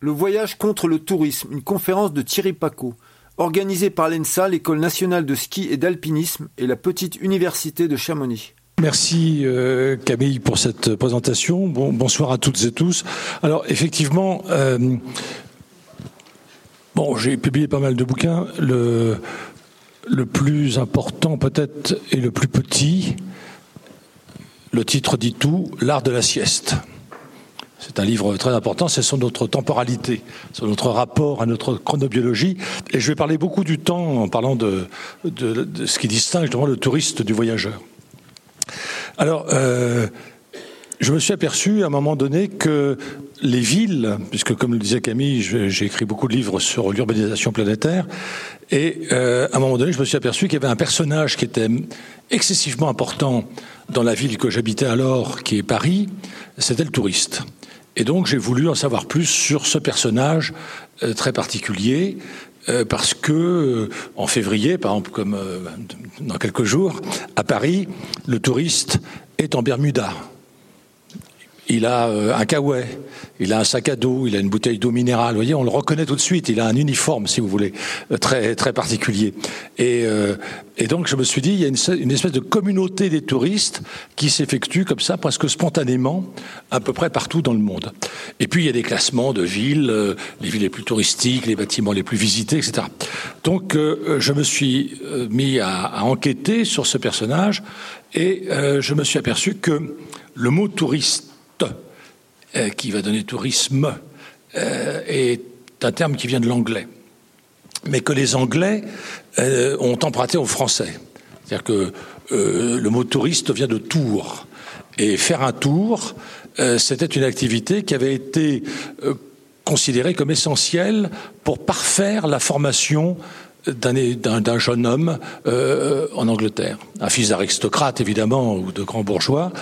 Le voyage contre le tourisme, une conférence de Thierry Paco, organisée par l'ENSA, l'École nationale de ski et d'alpinisme et la petite université de Chamonix. Merci euh, Camille pour cette présentation. bonsoir à toutes et tous. Alors effectivement, euh, bon, j'ai publié pas mal de bouquins. Le, le plus important peut-être et le plus petit, le titre dit tout, L'art de la sieste. C'est un livre très important, c'est sur notre temporalité, sur notre rapport à notre chronobiologie. Et je vais parler beaucoup du temps en parlant de, ce qui distingue justement le touriste du voyageur. Alors, euh, je me suis aperçu à un moment donné que les villes, puisque comme le disait Camille, j'ai écrit beaucoup de livres sur l'urbanisation planétaire, et euh, à un moment donné, je me suis aperçu qu'il y avait un personnage qui était excessivement important dans la ville que j'habitais alors, qui est Paris, c'était le touriste. Et donc j'ai voulu en savoir plus sur ce personnage euh, très particulier, euh, parce que en février, par exemple, comme dans quelques jours, à Paris, le touriste est en Bermuda il a euh, un kawaii, il a un sac à dos, il a une bouteille d'eau minérale. Vous voyez, on le reconnaît tout de suite. Il a un uniforme, si vous voulez, euh, très très particulier. Et, euh, et donc, je me suis dit, il y a une, une espèce de communauté des touristes qui s'effectue comme ça, presque spontanément, à peu près partout dans le monde. Et puis, il y a des classements de villes, les villes les plus touristiques, les bâtiments les plus visités, etc. Donc, je me suis mis à, à, enquêter sur ce personnage et je me suis aperçu que le mot touriste euh, qui va donner tourisme, euh, est un terme qui vient de l'anglais, mais que les Anglais euh, ont emprunté au français. C'est-à-dire que le mot touriste vient de tour. Et faire un tour, c'était une activité qui avait été considérée comme essentielle pour parfaire la formation d'un jeune homme euh, en Angleterre, un fils d'aristocrate évidemment ou de grand bourgeois.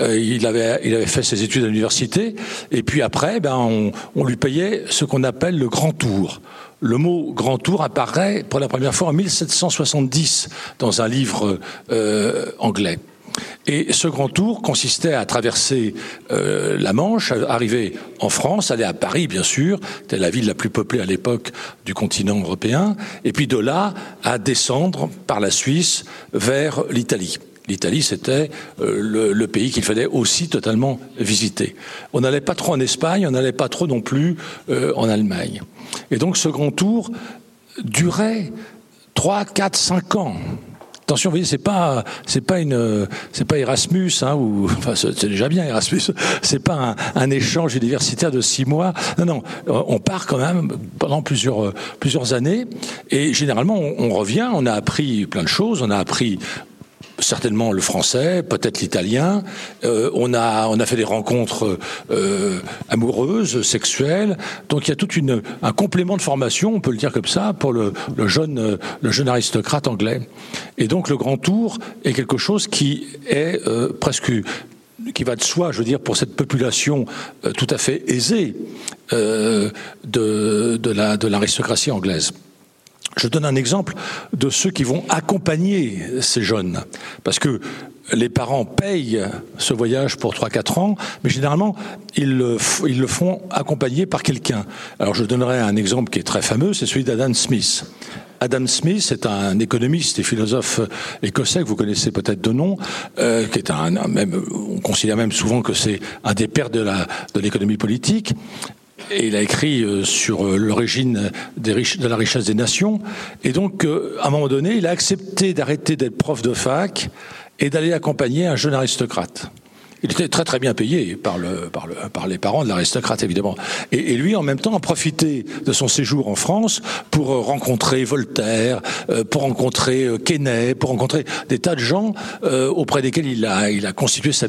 Euh, il avait il avait fait ses études à l'université et puis après, ben on, on lui payait ce qu'on appelle le grand tour. Le mot grand tour apparaît pour la première fois en 1770 dans un livre euh, anglais. Et ce grand tour consistait à traverser euh, la Manche, arriver en France, aller à Paris, bien sûr, c'était la ville la plus peuplée à l'époque du continent européen, et puis de là à descendre par la Suisse vers l'Italie. L'Italie, c'était euh, le, pays qu'il fallait aussi totalement visiter. On n'allait pas trop en Espagne, on n'allait pas trop non plus euh, en Allemagne. Et donc ce grand tour durait 3, 4, 5 ans. Attention, vous voyez, c'est pas, c'est pas une, c'est pas Erasmus, hein, ou, enfin, c'est déjà bien Erasmus. C'est pas un, échange universitaire de six mois. Non, non, on part quand même pendant plusieurs, plusieurs années, et généralement, on revient, on a appris plein de choses, on a appris certainement le français, peut-être l'italien. Euh, on a on a fait des rencontres euh, amoureuses, sexuelles. Donc il y a tout une un complément de formation, on peut le dire comme ça, pour le, jeune le jeune aristocrate anglais. Et donc le grand tour est quelque chose qui est euh, presque qui va de soi, je veux dire, pour cette population tout à fait aisée de, de la de l'aristocratie anglaise. Je donne un exemple de ceux qui vont accompagner ces jeunes, parce que les parents payent ce voyage pour 3-4 ans, mais généralement, ils le, font accompagner par quelqu'un. Alors je donnerai un exemple qui est très fameux, c'est celui d'Adam Smith. Adam Smith est un économiste et philosophe écossais que vous connaissez peut-être de nom, euh, qui est un, même, on considère même souvent que c'est un des pères de l'économie politique. Il a écrit euh, sur euh, l'origine de la richesse des nations. Et donc, euh, à un moment donné, il a accepté d'arrêter d'être prof de fac et d'aller accompagner un jeune aristocrate. Il était très très bien payé par, le, par, le, par les parents de l'aristocrate évidemment. Et, lui en même temps a profité de son séjour en France pour rencontrer Voltaire, euh, pour rencontrer euh, Quesnay, pour rencontrer des tas de gens euh, auprès desquels il a, il a constitué sa,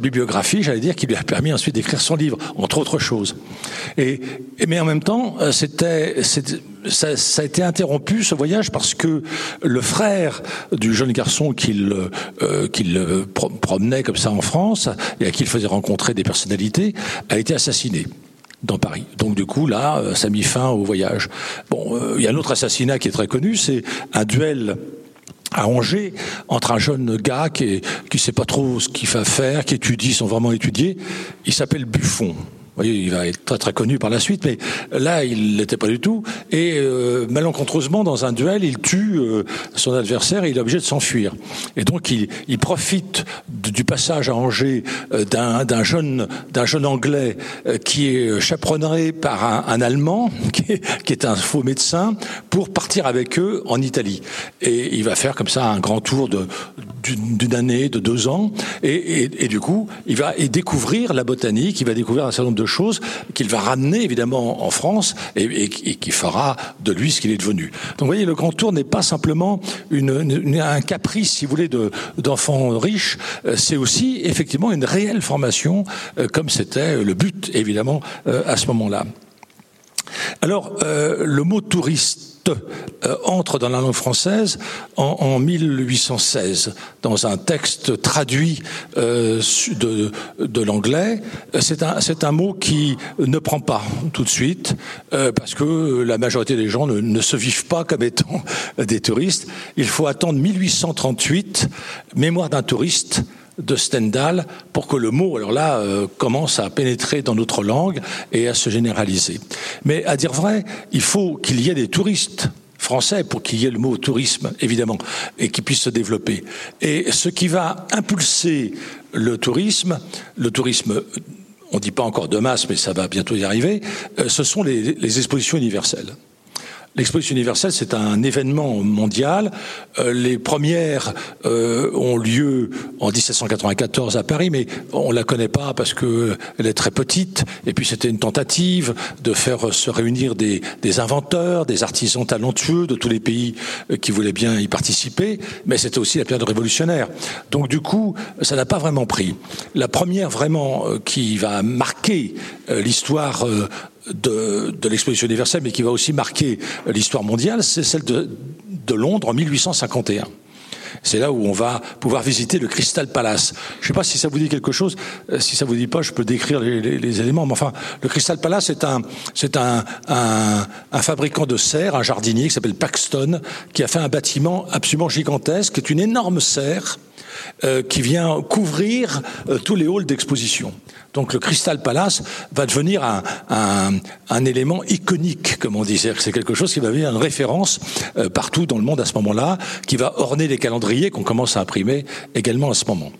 bibliographie, j'allais dire, qui lui a permis ensuite d'écrire son livre, entre autres choses. Et mais en même temps, c'était ça, a été interrompu ce voyage parce que le frère du jeune garçon qu'il euh, qu'il promenait comme ça en France et à qui il faisait rencontrer des personnalités a été assassiné dans Paris. Donc du coup là, euh, ça a mis fin au voyage. Bon, euh, il y a un autre assassinat qui est très connu, c'est un duel à Angers entre un jeune gars qui, qui sait pas trop ce qu'il va faire, qui étudie sans vraiment étudier. Il s'appelle Buffon il va être très très connu par la suite, mais là, il l'était pas du tout. Et euh, malencontreusement, dans un duel, il tue euh, son adversaire et il est obligé de s'enfuir. Et donc, il, profite du passage à Angers euh, d'un jeune jeune anglais qui est chaperonné par un, Allemand qui est, un faux médecin pour partir avec eux en Italie. Et il va faire comme ça un grand tour d'une année, de deux ans, et, et, et, du coup, il va découvrir la botanique, il va découvrir un certain nombre de choses qu'il va ramener évidemment en France et, qui fera de lui ce qu'il est devenu. Donc vous voyez, le grand tour n'est pas simplement un caprice, si vous voulez, d'enfants riches, euh, c'est aussi effectivement une réelle formation, euh, comme c'était le but évidemment euh, à ce moment-là. Alors, le mot touriste euh, entre dans la langue française en, en 1816 dans un texte traduit euh, de, l'anglais. C'est un, c'est un mot qui ne prend pas tout de suite euh, parce que la majorité des gens ne, ne, se vivent pas comme étant des touristes. Il faut attendre 1838, mémoire d'un touriste de Stendhal pour que le mot, alors là, euh, commence à pénétrer dans notre langue et à se généraliser. Mais à dire vrai, il faut qu'il y ait des touristes français pour qu'il y ait le mot tourisme, évidemment, et qui puisse se développer. Et ce qui va impulser le tourisme, le tourisme on ne dit pas encore de masse, mais ça va bientôt y arriver, euh, ce sont les, les expositions universelles. L'exposition universelle, c'est un événement mondial. Euh, les premières euh, ont lieu en 1794 à Paris, mais on la connaît pas parce que elle est très petite. Et puis c'était une tentative de faire se réunir des, inventeurs, des artisans talentueux de tous les pays euh, qui voulaient bien y participer. Mais c'était aussi la période révolutionnaire. Donc du coup, ça n'a pas vraiment pris. La première vraiment qui va marquer l'histoire de, l'exposition universelle, mais qui va aussi marquer l'histoire mondiale, c'est celle de, Londres en 1851. C'est là où on va pouvoir visiter le Crystal Palace. Je ne sais pas si ça vous dit quelque chose. Euh, si ça vous dit pas, je peux décrire les, éléments. Mais enfin, le Crystal Palace, c'est un, c'est un, un, fabricant de serre, un jardinier qui s'appelle Paxton, qui a fait un bâtiment absolument gigantesque, qui est une énorme serre euh, qui vient couvrir euh, tous les halls d'exposition. Donc le Crystal Palace va devenir un, élément iconique, comme on disait. C'est quelque chose qui va devenir une référence euh, partout dans le monde à ce moment-là, qui va orner les calendriers qu'on commence à imprimer également à ce moment.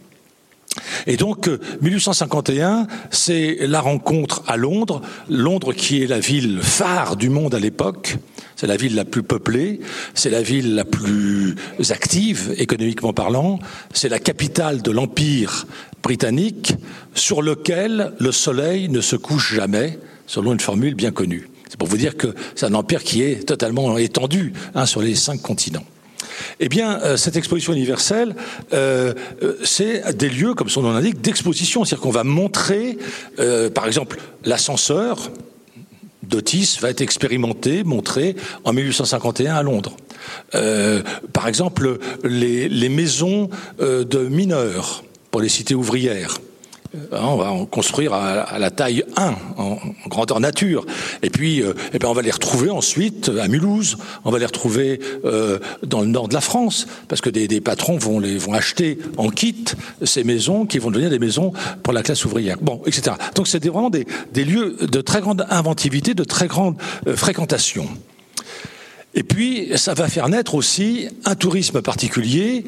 Et donc, 1851, c'est la rencontre à Londres, Londres qui est la ville phare du monde à l'époque, c'est la ville la plus peuplée, c'est la ville la plus active économiquement parlant, c'est la capitale de l'Empire britannique sur lequel le soleil ne se couche jamais, selon une formule bien connue. C'est pour vous dire que c'est un empire qui est totalement étendu hein, sur les cinq continents. Eh bien, euh, cette exposition universelle, euh, euh, c'est des lieux, comme son nom l'indique, d'exposition. C'est-à-dire qu'on va montrer, par exemple, l'ascenseur d'Otis va être expérimenté, montré en 1851 à Londres. Par exemple, les, maisons de mineurs pour les cités ouvrières on va en construire à, la taille 1, en, grandeur nature. Et puis, euh, eh ben on va les retrouver ensuite à Mulhouse, on va les retrouver euh, dans le nord de la France, parce que des, patrons vont, les, acheter en kit ces maisons qui vont devenir des maisons pour la classe ouvrière. Bon, etc. Donc c'est vraiment des, des, lieux de très grande inventivité, de très grande euh, fréquentation. Et puis, ça va faire naître aussi un tourisme particulier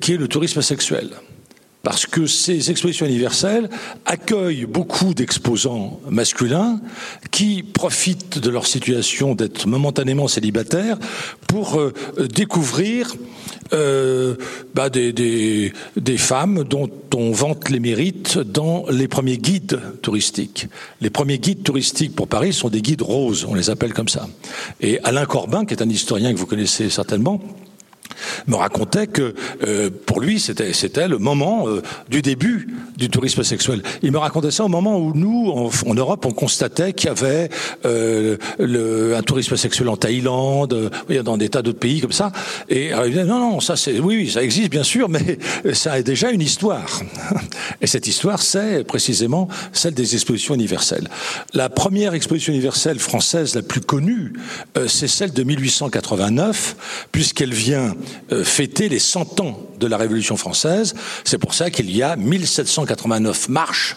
qui est le tourisme sexuel parce que ces expositions universelles accueillent beaucoup d'exposants masculins qui profitent de leur situation d'être momentanément célibataires pour euh, découvrir euh, bah, des, des, des, femmes dont on vante les mérites dans les premiers guides touristiques. Les premiers guides touristiques pour Paris sont des guides roses, on les appelle comme ça. Et Alain Corbin, qui est un historien que vous connaissez certainement, me racontait que euh, pour lui c'était c'était le moment euh, du début du tourisme sexuel. Il me racontait ça au moment où nous en, Europe on constatait qu'il y avait euh, le, un tourisme sexuel en Thaïlande, euh, dans des tas d'autres pays comme ça. Et alors, il disait non non ça c'est oui, oui ça existe bien sûr mais ça a déjà une histoire. Et cette histoire c'est précisément celle des expositions universelles. La première exposition universelle française la plus connue euh, c'est celle de 1889 puisqu'elle vient fêter les 100 ans de la Révolution française. C'est pour ça qu'il y a 1789 marches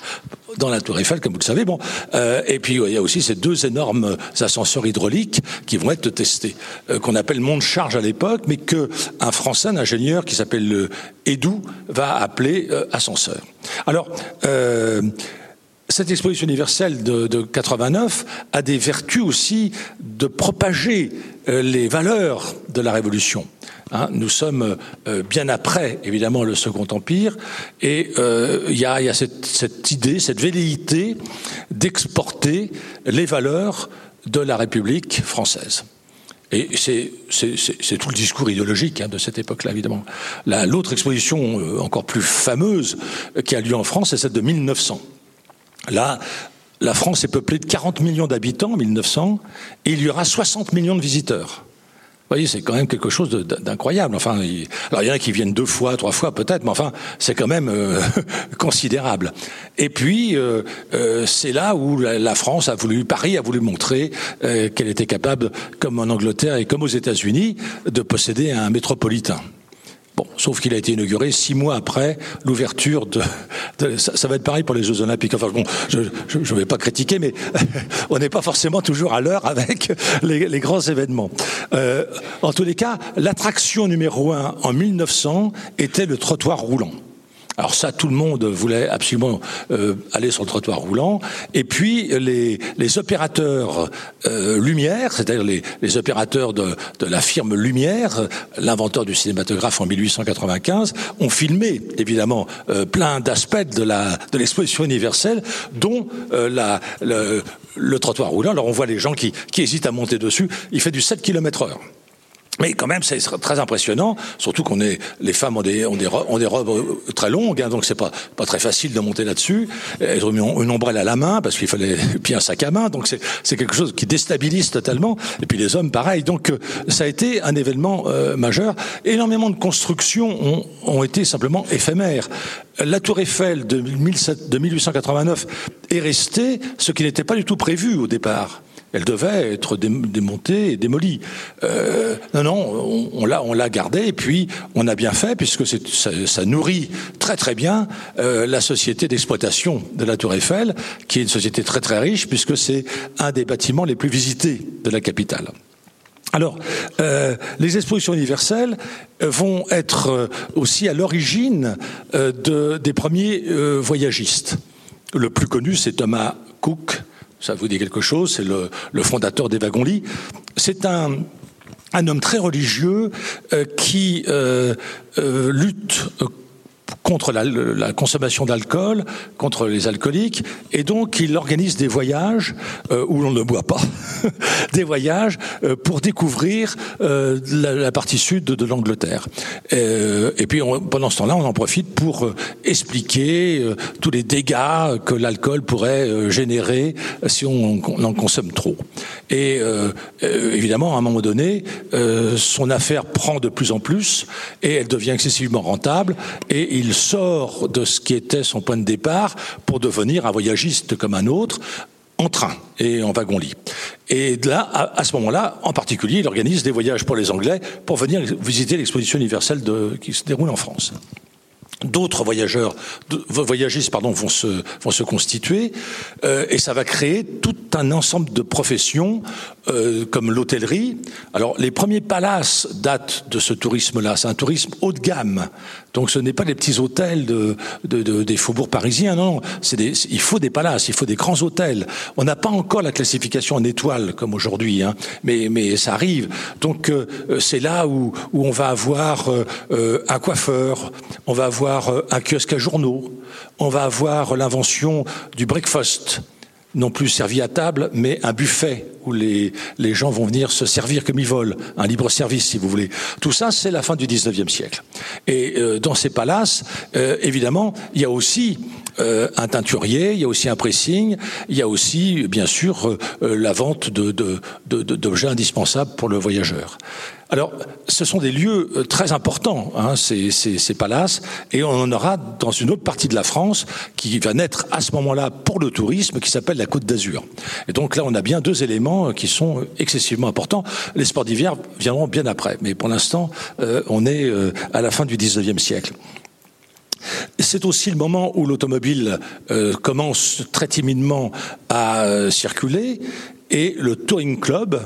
dans la Tour Eiffel, comme vous le savez. Bon, euh, et puis il y a aussi ces deux énormes ascenseurs hydrauliques qui vont être testés, euh, qu'on appelle monte charge à l'époque, mais que un Français, un ingénieur qui s'appelle le Edou, va appeler euh, ascenseur. Alors. cette exposition universelle de, de, 89 a des vertus aussi de propager les valeurs de la Révolution. Hein, nous sommes euh, bien après, évidemment, le Second Empire, et euh, il y a, cette, idée, cette velléité d'exporter les valeurs de la République française. Et c'est tout le discours idéologique hein, de cette époque-là, évidemment. L'autre exposition euh, encore plus fameuse qui a lieu en France, c'est celle de 1900. Là, la France est peuplée de 40 millions d'habitants en 1900, et il y aura 60 millions de visiteurs. Vous voyez, c'est quand même quelque chose d'incroyable. Enfin, il, alors il y en a qui viennent deux fois, trois fois peut-être, mais enfin, c'est quand même euh, considérable. Et puis, euh, euh, c'est là où la, France a voulu, Paris a voulu montrer qu'elle était capable, comme en Angleterre et comme aux États-Unis, de posséder un métropolitain. Bon, sauf qu'il a été inauguré six mois après l'ouverture de. ça, va être pareil pour les Jeux Olympiques. Enfin bon, je ne vais pas critiquer, mais on n'est pas forcément toujours à l'heure avec les, grands événements. Euh, en tous les cas, l'attraction numéro un en 1900 était le trottoir roulant. Alors ça, tout le monde voulait absolument euh, aller sur le trottoir roulant. Et puis les, les opérateurs euh, Lumière, c'est-à-dire les, opérateurs de, la firme Lumière, l'inventeur du cinématographe en 1895, ont filmé évidemment euh, plein d'aspects de l'exposition universelle, dont euh, le, trottoir roulant. Alors on voit les gens qui, qui hésitent à monter dessus. Il fait du 7 km heure. Mais quand même, c'est très impressionnant, surtout qu'on est, les femmes ont des, ont des, ont des robes euh, très longues, hein, donc c'est pas, pas très facile de monter là-dessus. Elles ont mis une ombrelle à la main parce qu'il fallait puis un sac à main, donc c'est quelque chose qui déstabilise totalement. Et puis les hommes, pareil. Donc euh, ça a été un événement euh, majeur. Énormément de constructions ont, ont été simplement éphémères. La Tour Eiffel de, 17, de 1889 est restée, ce qui n'était pas du tout prévu au départ elle devait être démontée et démolie. Euh, non, non, on, l'a, gardée et puis on a bien fait puisque ça, nourrit très très bien euh, la société d'exploitation de la Tour Eiffel, qui est une société très très riche puisque c'est un des bâtiments les plus visités de la capitale. Alors, euh, les expositions universelles vont être aussi à l'origine de, des premiers voyagistes. Le plus connu, c'est Thomas Cook, ça vous dit quelque chose, c'est le, fondateur des wagons-lits. C'est un, un homme très religieux euh, qui euh, euh, lutte contre la, consommation d'alcool, contre les alcooliques, et donc il organise des voyages euh, où l'on ne boit pas, des voyages euh, pour découvrir euh, la, partie sud de, l'Angleterre. Et puis pendant ce temps-là, on en profite pour expliquer tous les dégâts que l'alcool pourrait générer si on, on, en consomme trop. Et évidemment, à un moment donné, son affaire prend de plus en plus et elle devient excessivement rentable et il sort de ce qui était son point de départ pour devenir un voyagiste comme un autre, en train et en wagon-lit. Et là, à, ce moment-là, en particulier, il organise des voyages pour les Anglais pour venir visiter l'exposition universelle qui se déroule en France d'autres voyageurs, voyagistes pardon, vont se, vont se constituer euh, et ça va créer tout un ensemble de professions euh, comme l'hôtellerie. Alors les premiers palaces datent de ce tourisme-là. C'est un tourisme haut de gamme. Donc ce n'est pas les petits hôtels de, de, de des faubourgs parisiens. Non, des, il faut des palaces, il faut des grands hôtels. On n'a pas encore la classification en étoiles comme aujourd'hui, hein, mais, mais ça arrive. Donc euh, c'est là où, où on va avoir euh, un coiffeur, on va avoir euh, un kiosque à journaux, on va avoir l'invention du breakfast, non plus servi à table, mais un buffet où les, les gens vont venir se servir comme ils veulent, un libre service si vous voulez. Tout ça, c'est la fin du 19e siècle. Et euh, dans ces palaces, euh, évidemment, il y a aussi euh, un teinturier, il y a aussi un pressing, il y a aussi, bien sûr, euh, la vente d'objets de, de, de, indispensables pour le voyageur. Alors, ce sont des lieux euh, très importants, hein, ces, ces, palaces, et on en aura dans une autre partie de la France qui va naître à ce moment-là pour le tourisme, qui s'appelle la Côte d'Azur. Et donc là, on a bien deux éléments qui sont excessivement importants. Les sports d'hiver viendront bien après, mais pour l'instant, euh, on est euh, à la fin du 19e siècle. C'est aussi le moment où l'automobile commence très timidement à circuler et le Touring Club, euh,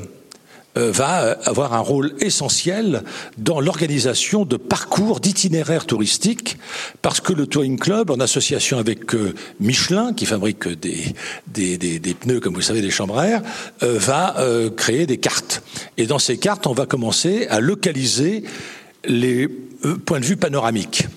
va avoir un rôle essentiel dans l'organisation de parcours d'itinéraires touristiques, parce que le Touring Club, en association avec euh, Michelin, qui fabrique des, des, pneus, comme vous savez, des chambres à air, euh, va créer des cartes. Et dans ces cartes, on va commencer à localiser les points de vue panoramiques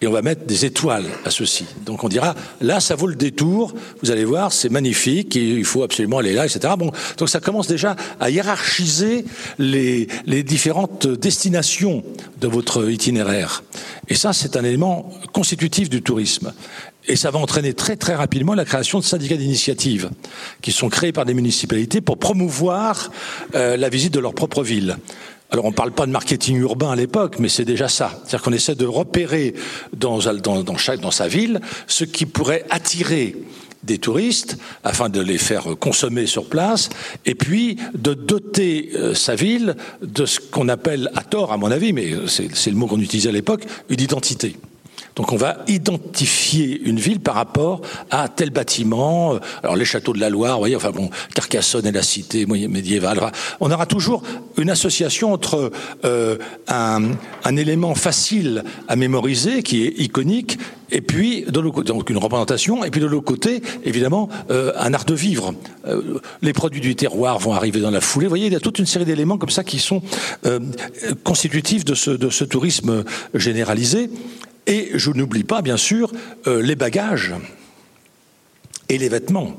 et on va mettre des étoiles à ceci. Donc on dira, là, ça vaut le détour, vous allez voir, c'est magnifique, il faut absolument aller là, etc. Bon, donc ça commence déjà à hiérarchiser les, les différentes destinations de votre itinéraire. Et ça, c'est un élément constitutif du tourisme. Et ça va entraîner très très rapidement la création de syndicats d'initiative qui sont créés par des municipalités pour promouvoir euh, la visite de leur propre ville. Alors on ne parle pas de marketing urbain à l'époque, mais c'est déjà ça. C'est-à-dire qu'on essaie de repérer dans, chaque, dans sa ville ce qui pourrait attirer des touristes afin de les faire consommer sur place et puis de doter euh, sa ville de ce qu'on appelle à tort à mon avis mais c'est le mot qu'on utilisait à l'époque une identité. Donc on va identifier une ville par rapport à tel bâtiment. Alors les châteaux de la Loire, vous voyez, enfin bon, Carcassonne et la cité médiévale. On aura toujours une association entre euh, un, élément facile à mémoriser, qui est iconique, et puis de donc une représentation, et puis de l'autre côté, évidemment, euh, un art de vivre. Euh, les produits du terroir vont arriver dans la foulée. Vous voyez, il y a toute une série d'éléments comme ça qui sont constitutifs de ce tourisme généralisé. Et je n'oublie pas, bien sûr, euh, les bagages et les vêtements.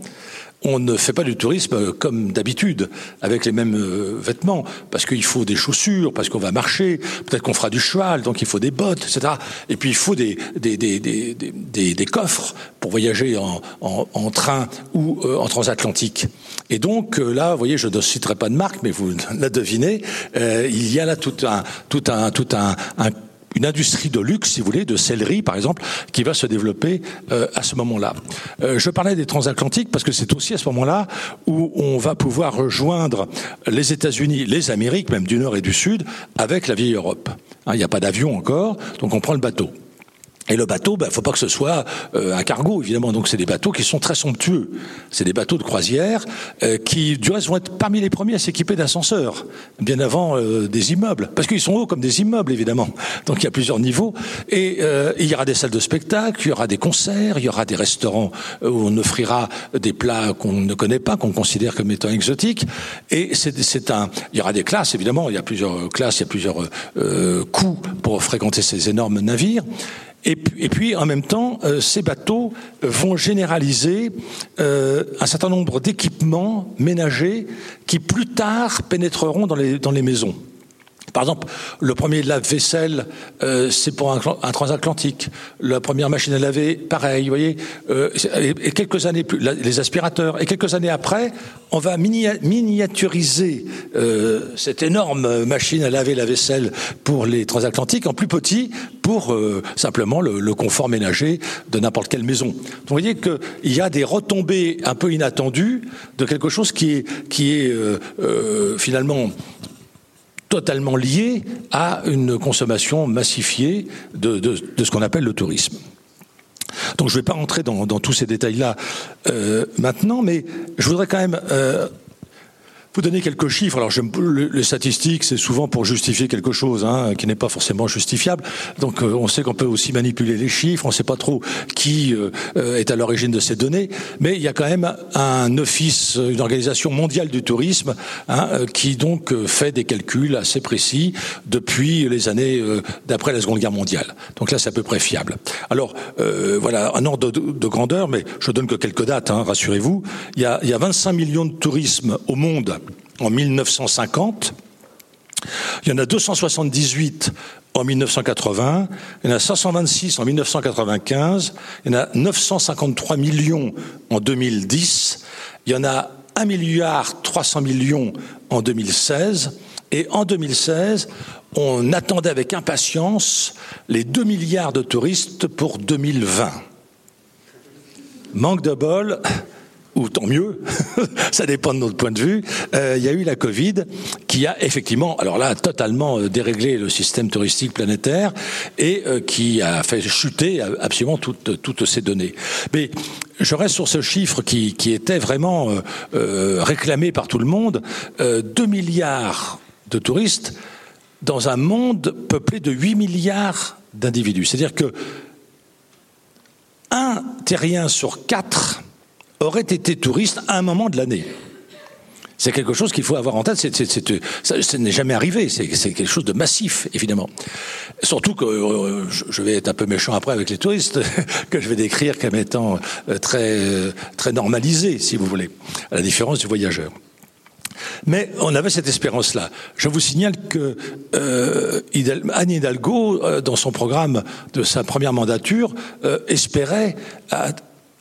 On ne fait pas du tourisme comme d'habitude, avec les mêmes euh, vêtements, parce qu'il faut des chaussures, parce qu'on va marcher, peut-être qu'on fera du cheval, donc il faut des bottes, etc. Et puis il faut des, des, des, des coffres pour voyager en, en, train ou euh, en transatlantique. Et donc là, vous voyez, je ne citerai pas de marque, mais vous la devinez, il y a là tout un, tout un, tout un une industrie de luxe, si vous voulez, de céleri, par exemple, qui va se développer euh, à ce moment-là. Euh, je parlais des transatlantiques parce que c'est aussi à ce moment-là où on va pouvoir rejoindre les États-Unis, les Amériques, même du Nord et du Sud, avec la vieille Europe. Hein, il n'y a pas d'avion encore, donc on prend le bateau. Et le bateau, il ben, faut pas que ce soit euh, un cargo, évidemment. Donc c'est des bateaux qui sont très somptueux. C'est des bateaux de croisière euh, qui, du reste, vont être parmi les premiers à s'équiper d'ascenseurs, bien avant euh, des immeubles, parce qu'ils sont hauts comme des immeubles, évidemment. Donc il y a plusieurs niveaux. Et il y aura des salles de spectacle, il y aura des concerts, il y aura des restaurants où on offrira des plats qu'on ne connaît pas, qu'on considère comme étant exotiques. Et c'est un, il y aura des classes, évidemment. Il y a plusieurs classes, il y a plusieurs coûts pour fréquenter ces énormes navires. Et, puis, en même temps, euh, ces bateaux vont généraliser euh, un certain nombre d'équipements ménagers qui plus tard pénétreront dans les maisons. Par exemple, le premier lave-vaisselle, euh, c'est pour un, transatlantique. La première machine à laver, pareil, vous voyez. Euh, et, quelques années plus, les aspirateurs. Et quelques années après, on va miniaturiser euh, cette énorme machine à laver la vaisselle pour les transatlantiques en plus petit pour simplement le, confort ménager de n'importe quelle maison. Donc vous voyez qu'il y a des retombées un peu inattendues de quelque chose qui est, qui est finalement totalement lié à une consommation massifiée de, de, ce qu'on appelle le tourisme. Donc je ne vais pas rentrer dans, dans tous ces détails-là euh, maintenant, mais je voudrais quand même euh, vous donner quelques chiffres. Alors, les statistiques, c'est souvent pour justifier quelque chose hein, qui n'est pas forcément justifiable. Donc, euh, on sait qu'on peut aussi manipuler les chiffres. On ne sait pas trop qui euh, est à l'origine de ces données, mais il y a quand même un office, une organisation mondiale du tourisme, hein, euh, qui donc fait des calculs assez précis depuis les années d'après la Seconde Guerre mondiale. Donc là, c'est à peu près fiable. Alors, voilà, un ordre de, grandeur, mais je donne que quelques dates. Hein, rassurez-vous. Il il y a 25 millions de tourisme au monde en 1950. Il y en a 278 en 1980, il y en a 526 en 1995, il y en a 953 millions en 2010, il y en a 1 milliard 300 millions en 2016 Et en 2016, on attendait avec impatience les 2 milliards de touristes pour 2020. Manque de bol, ou tant mieux, ça dépend de notre point de vue, euh, il y a eu la Covid qui a effectivement, alors là, totalement euh, déréglé le système touristique planétaire et euh, qui a fait chuter absolument toutes, toutes ces données. Mais je reste sur ce chiffre qui, qui était vraiment réclamé par tout le monde, 2 milliards de touristes dans un monde peuplé de 8 milliards d'individus. C'est-à-dire que un terrien sur quatre aurait été touriste à un moment de l'année. C'est quelque chose qu'il faut avoir en tête. ce n'est jamais arrivé. C'est quelque chose de massif, évidemment. Surtout que euh, je vais être un peu méchant après avec les touristes, que je vais décrire comme étant euh, très, très normalisés, si vous voulez, à la différence du voyageur. Mais on avait cette espérance-là. Je vous signale que euh, Anne Hidalgo, euh, dans son programme de sa première mandature, euh, espérait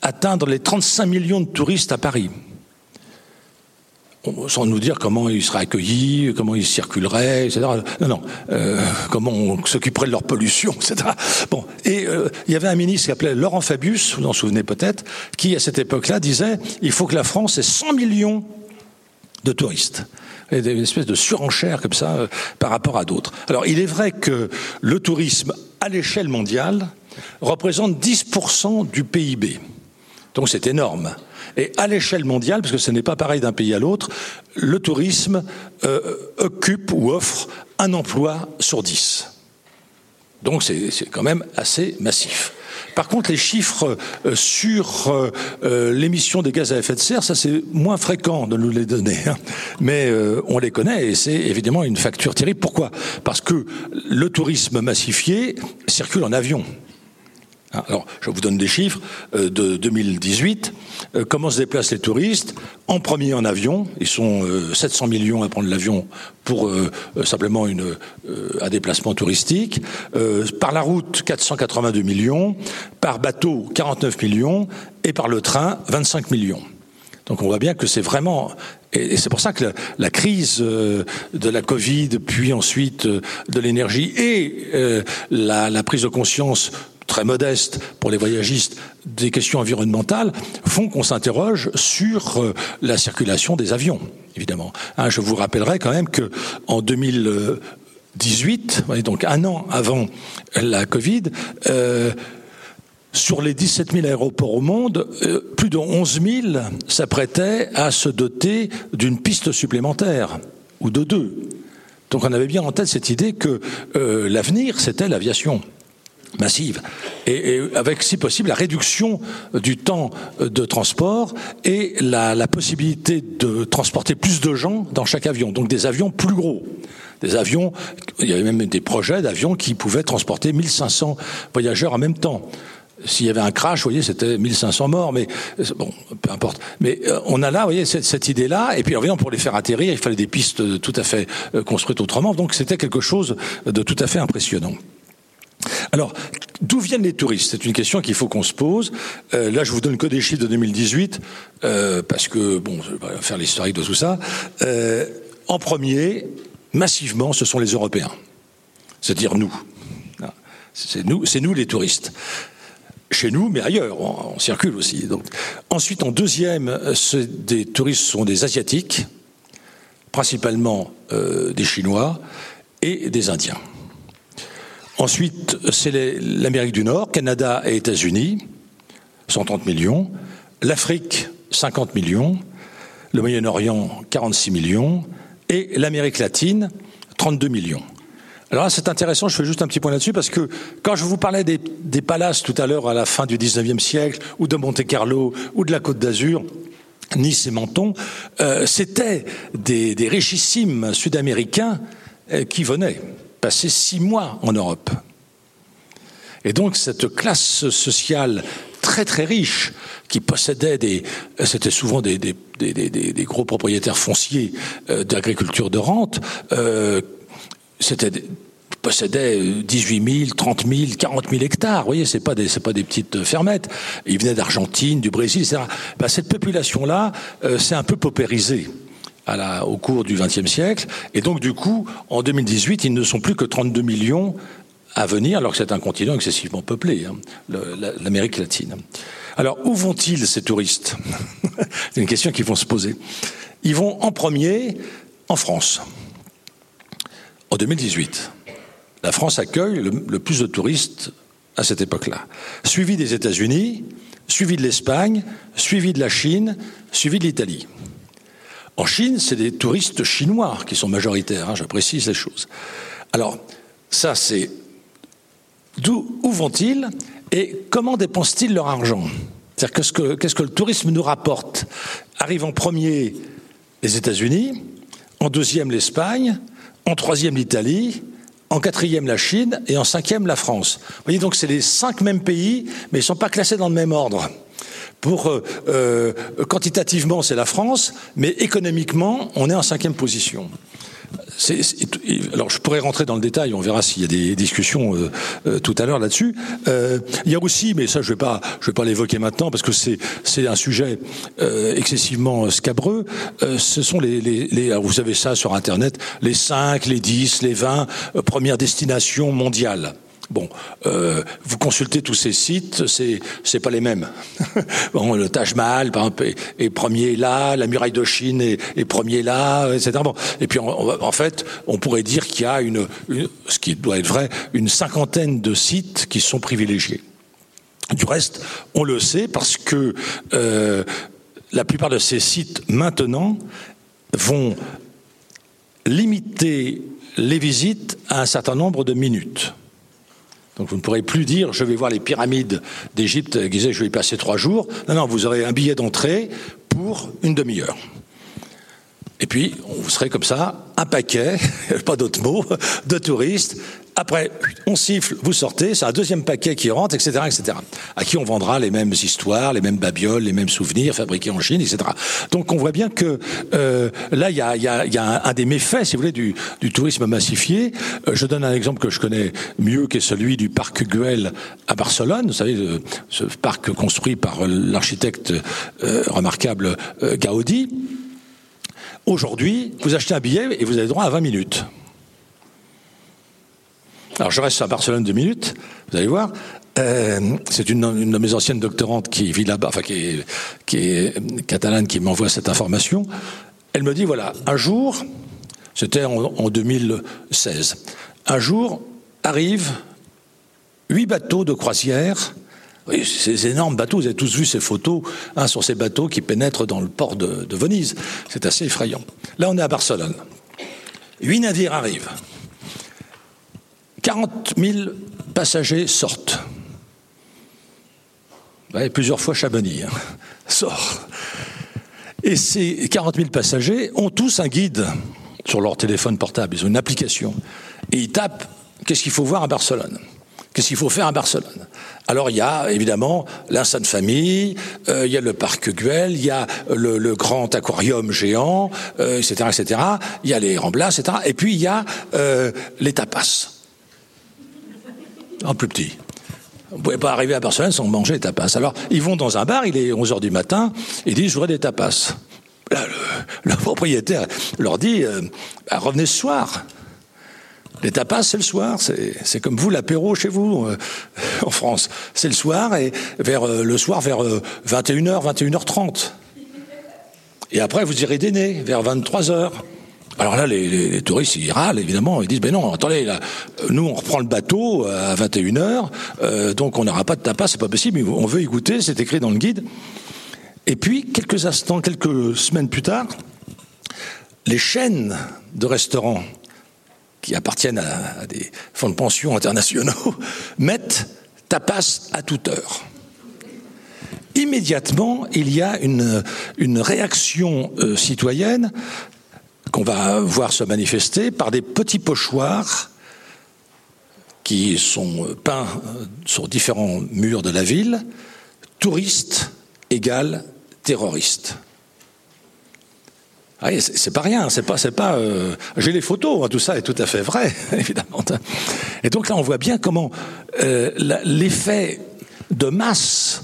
atteindre les 35 millions de touristes à Paris. Sans nous dire comment ils seraient accueillis, comment ils circuleraient, etc. Non, non. comment on s'occuperait de leur pollution, etc. Bon. Et il y avait un ministre qui s'appelait Laurent Fabius, vous vous en souvenez peut-être, qui à cette époque-là disait il faut que la France ait 100 millions de touristes. Et une espèce de surenchère comme ça euh, par rapport à d'autres. Alors il est vrai que le tourisme à l'échelle mondiale représente 10% du PIB. Donc c'est énorme. Et à l'échelle mondiale, parce que ce n'est pas pareil d'un pays à l'autre, le tourisme euh, occupe ou offre un emploi sur 10. Donc c'est quand même assez massif. Par contre, les chiffres euh, sur euh, l'émission des gaz à effet de serre, ça c'est moins fréquent de nous les donner, hein. mais on les connaît et c'est évidemment une facture terrible. Pourquoi? Parce que le tourisme massifié circule en avion. Hein, alors, je vous donne des chiffres euh, de 2018. Euh, comment se déplacent les touristes? En premier en avion. Ils sont 700 euh, millions à prendre l'avion pour simplement une, un déplacement touristique. par la route, 482 millions. Par bateau, 49 millions. Et par le train, 25 millions. Donc on voit bien que c'est vraiment et c'est pour ça que la, crise de la Covid, puis ensuite de l'énergie et la, prise de conscience très modeste pour les voyagistes des questions environnementales font qu'on s'interroge sur euh, la circulation des avions, évidemment. Hein, je vous rappellerai quand même que en 2018, donc un an avant la Covid, euh, sur les 17 000 aéroports au monde, euh, plus de 11 000 s'apprêtaient à se doter d'une piste supplémentaire, ou de deux. Donc on avait bien en tête cette idée que l'avenir, c'était l'aviation massive, et, avec, si possible, la réduction du temps de transport et la, la, possibilité de transporter plus de gens dans chaque avion, donc des avions plus gros. Des avions, il y avait même des projets d'avions qui pouvaient transporter 1500 voyageurs en même temps. S'il y avait un crash, vous voyez, c'était 1500 morts, mais bon, peu importe. Mais euh, on a là, vous voyez, cette, cette idée-là, et puis évidemment, pour les faire atterrir, il fallait des pistes tout à fait euh, construites autrement, donc c'était quelque chose de tout à fait impressionnant. Alors, d'où viennent les touristes? C'est une question qu'il faut qu'on se pose. Euh, là, je vous donne que des chiffres de 2018, euh, parce que, bon, je vais faire l'historique de tout ça. Euh, en premier, massivement, ce sont les Européens. C'est-à-dire nous. Ah, c'est nous, c'est nous les touristes. Chez nous, mais ailleurs, on, circule aussi. Donc. Ensuite, en deuxième, des touristes sont des Asiatiques, principalement des Chinois et des Indiens. Ensuite, c'est l'Amérique du Nord, Canada et États-Unis, 130 millions. L'Afrique, 50 millions. Le Moyen-Orient, 46 millions. Et l'Amérique latine, 32 millions. Alors là, c'est intéressant, je fais juste un petit point là-dessus, parce que quand je vous parlais des, palaces tout à l'heure à la fin du 19e siècle, ou de Monte-Carlo, ou de la Côte d'Azur, Nice et Menton, euh, c'était des, richissimes sud-américains euh, qui venaient passé six mois en Europe. Et donc cette classe sociale très très riche qui possédait des, c'était souvent des, gros propriétaires fonciers euh, d'agriculture de rente, euh, c'était possédait 18 000, 30 000, 40 000 hectares. Vous voyez, c'est pas c'est pas des petites fermettes. Ils venaient d'Argentine, du Brésil, etc. Ben, cette population-là euh, s'est un peu paupérisée au cours du XXe siècle. Et donc, du coup, en 2018, ils ne sont plus que 32 millions à venir, alors que c'est un continent excessivement peuplé, hein, l'Amérique latine. Alors, où vont-ils ces touristes C'est une question qu'ils vont se poser. Ils vont en premier en France, en 2018. La France accueille le, plus de touristes à cette époque-là, suivi des États-Unis, suivi de l'Espagne, suivi de la Chine, suivi de l'Italie. En Chine, c'est des touristes chinois qui sont majoritaires, hein, je précise les choses. Alors, ça, c'est d'où où vont-ils et comment dépensent-ils leur argent? C'est-à-dire qu'est-ce que, le tourisme nous rapporte? Arrive en premier les États-Unis, en deuxième l'Espagne, en troisième l'Italie, en quatrième la Chine et en cinquième la France. Vous voyez donc c'est les cinq mêmes pays, mais ils ne sont pas classés dans le même ordre. Pour euh, euh, quantitativement c'est la France, mais économiquement on est en cinquième position alors je pourrais rentrer dans le détail, on verra s'il y a des discussions euh, tout à l'heure là-dessus. Euh, il y a aussi, mais ça je vais pas, je vais pas l'évoquer maintenant parce que c'est un sujet excessivement scabreux. ce sont les, les, les vous savez ça sur Internet, les 5, les 10, les 20 premières destinations mondiales. Bon, euh, vous consultez tous ces sites, c'est c'est pas les mêmes. bon, le Taj Mahal, par est, premier là, la muraille de Chine est, premier là, etc. Bon, et puis en fait, on pourrait dire qu'il y a une, ce qui doit être vrai, une cinquantaine de sites qui sont privilégiés. Du reste, on le sait parce que euh, la plupart de ces sites maintenant vont limiter les visites à un certain nombre de minutes. Donc vous ne pourrez plus dire je vais voir les pyramides d'Égypte, je vais y passer trois jours. Non, non, vous aurez un billet d'entrée pour une demi-heure. Et puis, vous serez comme ça, un paquet, pas d'autres mots, de touristes après, on siffle, vous sortez, c'est un deuxième paquet qui rentre, etc., etc. À qui on vendra les mêmes histoires, les mêmes babioles, les mêmes souvenirs fabriqués en Chine, etc. Donc on voit bien que euh, là, il y a, y a, y a un, des méfaits, si vous voulez, du, du tourisme massifié. Euh, je donne un exemple que je connais mieux, qui est celui du parc Güell à Barcelone. Vous savez, ce parc construit par l'architecte euh, remarquable Gaudi. Aujourd'hui, vous achetez un billet et vous avez droit à 20 minutes. Alors je reste à Barcelone deux minutes, vous allez voir. Euh, c'est une, de mes anciennes doctorantes qui vit là-bas, enfin qui est, catalane, qui m'envoie cette information. Elle me dit voilà, un jour, c'était en, en 2016, un jour arrivent huit bateaux de croisière. Ces énormes bateaux, vous avez tous vu ces photos hein, sur ces bateaux qui pénètrent dans le port de Venise. C'est assez effrayant. Là, on est à Barcelone. Huit navires arrivent. 40 000 passagers sortent. plusieurs fois Chabani hein, sort. Et ces 40 000 passagers ont tous un guide sur leur téléphone portable. Ils ont une application. Et ils tapent qu'est-ce qu'il faut voir à Barcelone? Qu'est-ce qu'il faut faire à Barcelone? Alors il y a évidemment l'Insane Famille, euh, il y a le parc Güell, il y a le, grand aquarium géant, etc., euh, etc. Il y a les Ramblas, etc. Et puis il y a euh, les tapas en plus petit. Vous ne pouvez pas arriver à Barcelone sans manger des tapas. Alors, ils vont dans un bar, il est 11 heures du matin, ils disent, j'aurais des tapas. Le, propriétaire leur dit, euh, bah, revenez ce soir. Les tapas, c'est le soir. C'est comme vous, l'apéro chez vous, euh, en France. C'est le soir, et vers euh, le soir, vers 21h, 21h30. Et après, vous irez dîner, vers 23h. Alors là, les, touristes, ils râlent, évidemment. Ils disent, ben non, attendez, nous, on reprend le bateau à 21h, euh, donc on n'aura pas de tapas, c'est pas possible, on veut y goûter, c'est écrit dans le guide. Et puis, quelques instants, quelques semaines plus tard, les chaînes de restaurants qui appartiennent à, des fonds de pension internationaux mettent tapas à toute heure immédiatement, il y a une, une réaction euh, citoyenne qu'on va voir se manifester par des petits pochoirs qui sont peints sur différents murs de la ville, touristes égale terroristes. Ah, c'est pas rien, c'est pas, c'est pas. Euh, j'ai les photos, hein, tout ça est tout à fait vrai, évidemment. Et donc là, on voit bien comment euh, l'effet de masse,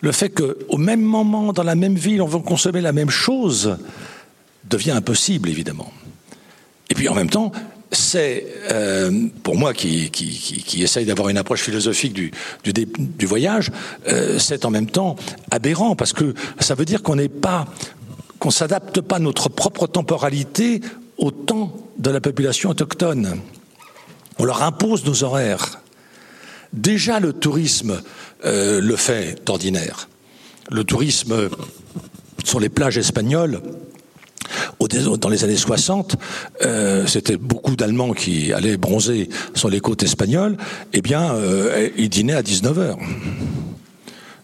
le fait qu'au même moment, dans la même ville, on veut consommer la même chose, devient impossible, évidemment. Et puis en même temps, c'est, euh, pour moi qui, qui, essaye d'avoir une approche philosophique du, du, voyage, euh, c'est en même temps aberrant, parce que ça veut dire qu'on n'est pas, qu'on s'adapte pas notre propre temporalité au temps de la population autochtone. On leur impose nos horaires. Déjà, le tourisme euh, le fait d'ordinaire. Le tourisme sur les plages espagnoles, dans les années 60, euh, c'était beaucoup d'Allemands qui allaient bronzer sur les côtes espagnoles, eh bien, euh, ils dînaient à 19h.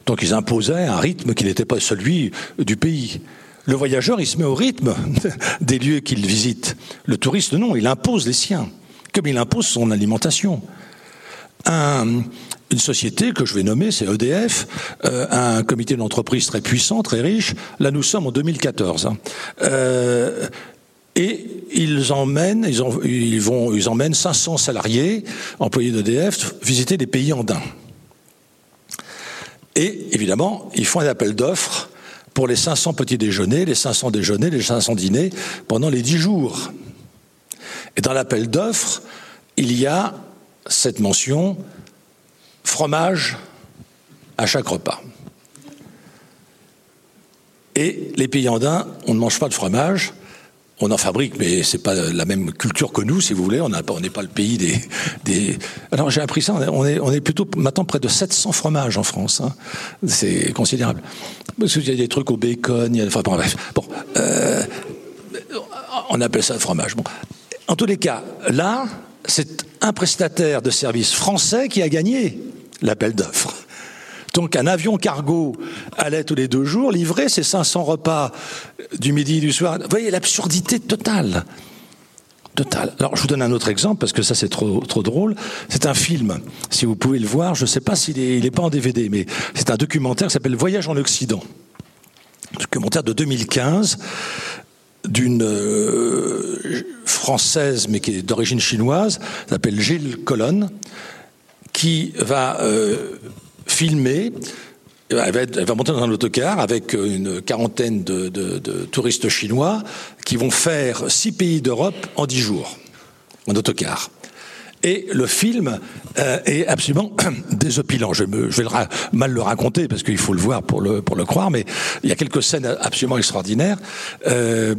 Donc ils imposaient un rythme qui n'était pas celui du pays. Le voyageur, il se met au rythme des lieux qu'il visite. Le touriste, non, il impose les siens, comme il impose son alimentation. Un, une société que je vais nommer, c'est EDF, euh, un comité d'entreprise très puissant, très riche. Là, nous sommes en 2014. Hein. Euh, et ils emmènent, ils, vont, ils emmènent 500 salariés, employés d'EDF, visiter des pays andins. Et évidemment, ils font un appel d'offres pour les 500 petits déjeuners, les 500 déjeuners, les 500 dîners pendant les 10 jours. Et dans l'appel d'offres, il y a cette mention fromage à chaque repas. Et les pays andins, on ne mange pas de fromage, on en fabrique, mais c'est pas la même culture que nous, si vous voulez. On n'est pas le pays des. Alors j'ai appris ça. On est, plutôt maintenant près de 700 fromages en France. Hein. C'est considérable. Parce qu'il y a des trucs au bacon. Il y a, enfin bref. Euh, on appelle ça le fromage. En tous les cas, là, c'est un prestataire de services français qui a gagné l'appel d'offres. Donc un avion cargo allait tous les deux jours livrer ses 500 repas du midi et du soir. Vous voyez l'absurdité totale. Totale. Alors je vous donne un autre exemple parce que ça c'est trop, trop drôle. C'est un film, si vous pouvez le voir. Je ne sais pas s'il est, pas en DVD, mais c'est un documentaire qui s'appelle Voyage en Occident. Documentaire de 2015 d'une euh, française mais qui est d'origine chinoise, s'appelle Gilles Colonne qui va euh, filmer. Elle va, monter dans un autocar avec une quarantaine de, touristes chinois qui vont faire six pays d'Europe en dix jours en autocar. Et le film euh, est absolument désopilant. Je, vais mal le raconter parce qu'il faut le voir pour le, croire, mais il y a quelques scènes absolument extraordinaires. Euh,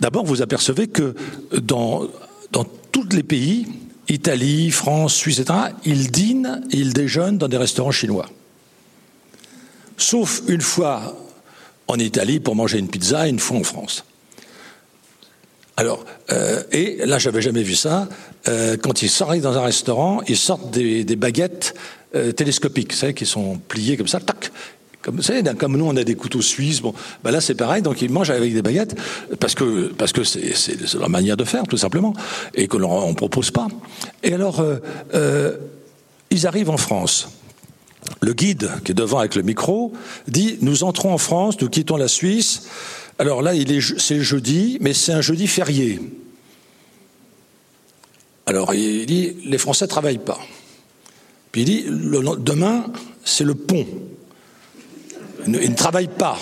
d'abord, vous apercevez que dans, dans tous les pays, Italie, France, Suisse, etc., ils dînent, ils déjeunent dans des restaurants chinois. Sauf une fois en Italie pour manger une pizza et une fois en France. Alors, euh, et là, j'avais jamais vu ça. Euh, quand ils sortent dans un restaurant, ils sortent des, baguettes euh, télescopiques, vous savez, qui sont pliées comme ça, tac, comme, vous savez, comme nous, on a des couteaux suisses. Bon, ben là, c'est pareil. Donc, ils mangent avec des baguettes parce que parce que c'est leur manière de faire, tout simplement, et que l'on on propose pas. Et alors, euh, euh, ils arrivent en France. Le guide qui est devant avec le micro dit Nous entrons en France, nous quittons la Suisse. Alors là, il est c'est jeudi, mais c'est un jeudi férié. Alors il dit Les Français travaillent pas. Puis il dit Demain, c'est le pont. Ils ne travaillent pas.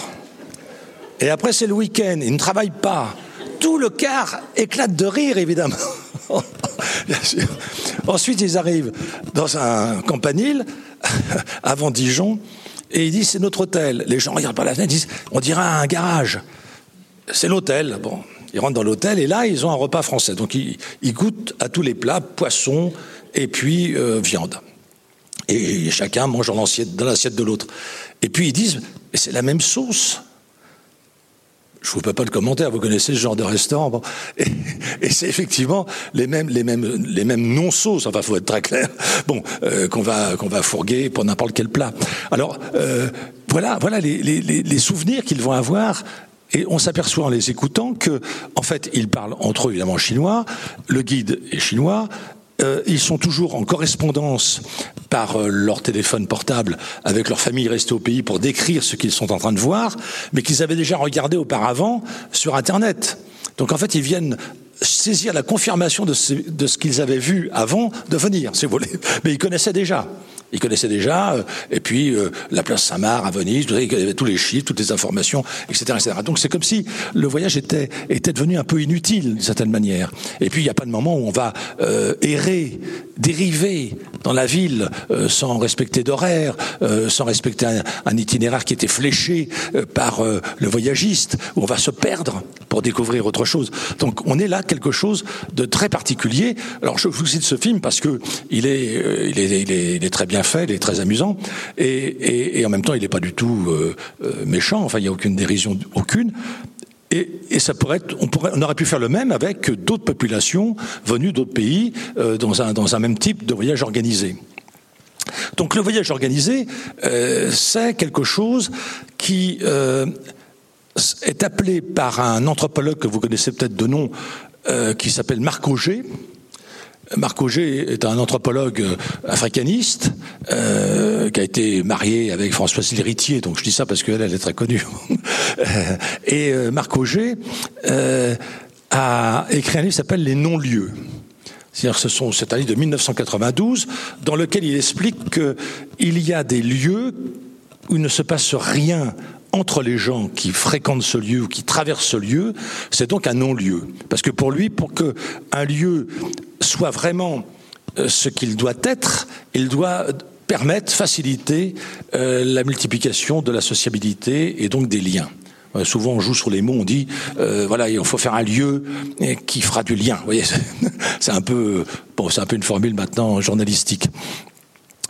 Et après, c'est le week-end, ils ne travaillent pas. Tout le quart éclate de rire, évidemment. Ensuite, ils arrivent dans un campanile, avant Dijon, et ils disent c'est notre hôtel. Les gens regardent par la fenêtre, ils disent on dirait un garage. C'est l'hôtel. Bon, ils rentrent dans l'hôtel et là, ils ont un repas français. Donc, ils, goûtent à tous les plats, poisson et puis euh, viande. Et chacun mange dans l'assiette de l'autre. Et puis ils disent, c'est la même sauce. Je vous fais pas le commentaire, vous connaissez ce genre de restaurant. Et, c'est effectivement les mêmes, les mêmes, les mêmes non-sauces. Enfin, faut être très clair. Bon, euh, qu'on va, qu'on va fourguer pour n'importe quel plat. Alors, euh, voilà, voilà les, les, les souvenirs qu'ils vont avoir et on s'aperçoit en les écoutant que, en fait, ils parlent entre eux évidemment chinois, le guide est chinois, euh, ils sont toujours en correspondance par euh, leur téléphone portable avec leur famille restée au pays pour décrire ce qu'ils sont en train de voir, mais qu'ils avaient déjà regardé auparavant sur Internet. Donc en fait, ils viennent saisir la confirmation de ce, de ce qu'ils avaient vu avant de venir, si vous voulez. Mais ils connaissaient déjà. Il connaissait déjà, euh, et puis euh, la place Saint-Marc à Venise, vous savez, il avait tous les chiffres, toutes les informations, etc. etc. Donc c'est comme si le voyage était, était devenu un peu inutile d'une certaine manière. Et puis il n'y a pas de moment où on va euh, errer, dériver dans la ville sans respecter d'horaire, sans respecter un, itinéraire qui était fléché par le voyagiste, où on va se perdre pour découvrir autre chose. Donc on est là quelque chose de très particulier. Alors je vous cite ce film parce que il est, il est, il est, il est très bien fait, il est très amusant, et, en même temps, il n'est pas du tout euh, euh, méchant. Enfin, il n'y a aucune dérision, aucune. Et, ça pourrait être, on, aurait pu faire le même avec d'autres populations venues d'autres pays euh, dans un même type de voyage organisé. Donc le voyage organisé, c'est quelque chose qui est appelé par un anthropologue que vous connaissez peut-être de nom, qui s'appelle Marc Auger, Marc Auger est un anthropologue euh, africaniste euh, qui a été marié avec Françoise Lhéritier, donc je dis ça parce qu'elle elle est très connue. Et euh, Marc Auger a écrit un livre qui s'appelle Les non-lieux. C'est-à-dire ce sont c'est un livre de 1992 dans lequel il explique qu'il y a des lieux où il ne se passe rien entre les gens qui fréquentent ce lieu ou qui traversent ce lieu, c'est donc un non-lieu. Parce que pour lui, pour que un lieu soit vraiment euh, ce qu'il doit être, il doit permettre, faciliter euh, la multiplication de la sociabilité et donc des liens. Euh, souvent, on joue sur les mots, on dit, voilà, il faut faire un lieu qui fera du lien. Vous voyez, c'est un peu, bon, c'est un peu une formule maintenant journalistique.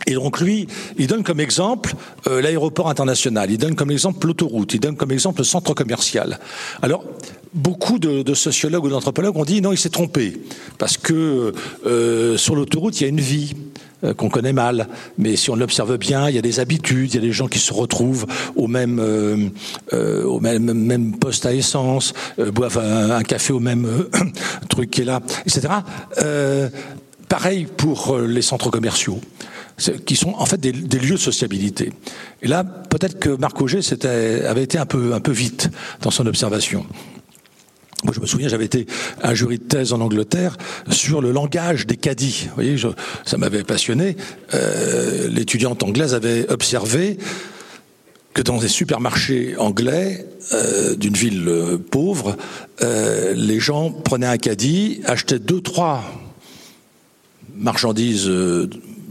Et donc lui, il donne comme exemple euh, l'aéroport international, il donne comme exemple l'autoroute, il donne comme exemple le centre commercial. Alors, beaucoup de, sociologues ou d'anthropologues ont dit non, il s'est trompé, parce que euh, sur l'autoroute, il y a une vie euh, qu'on connaît mal, mais si on l'observe bien, il y a des habitudes, il y a des gens qui se retrouvent au même, au même, même poste à essence, boivent un, café au même truc qui est là, etc. pareil pour les centres commerciaux qui sont en fait des, lieux de sociabilité. Et là, peut-être que Marc Auger avait été un peu, un peu vite dans son observation. Moi, je me souviens, j'avais été un jury de thèse en Angleterre sur le langage des caddies. Vous voyez, ça m'avait passionné. Euh, L'étudiante anglaise avait observé que dans des supermarchés anglais euh, d'une ville euh, pauvre, les gens prenaient un caddie, achetaient deux, trois marchandises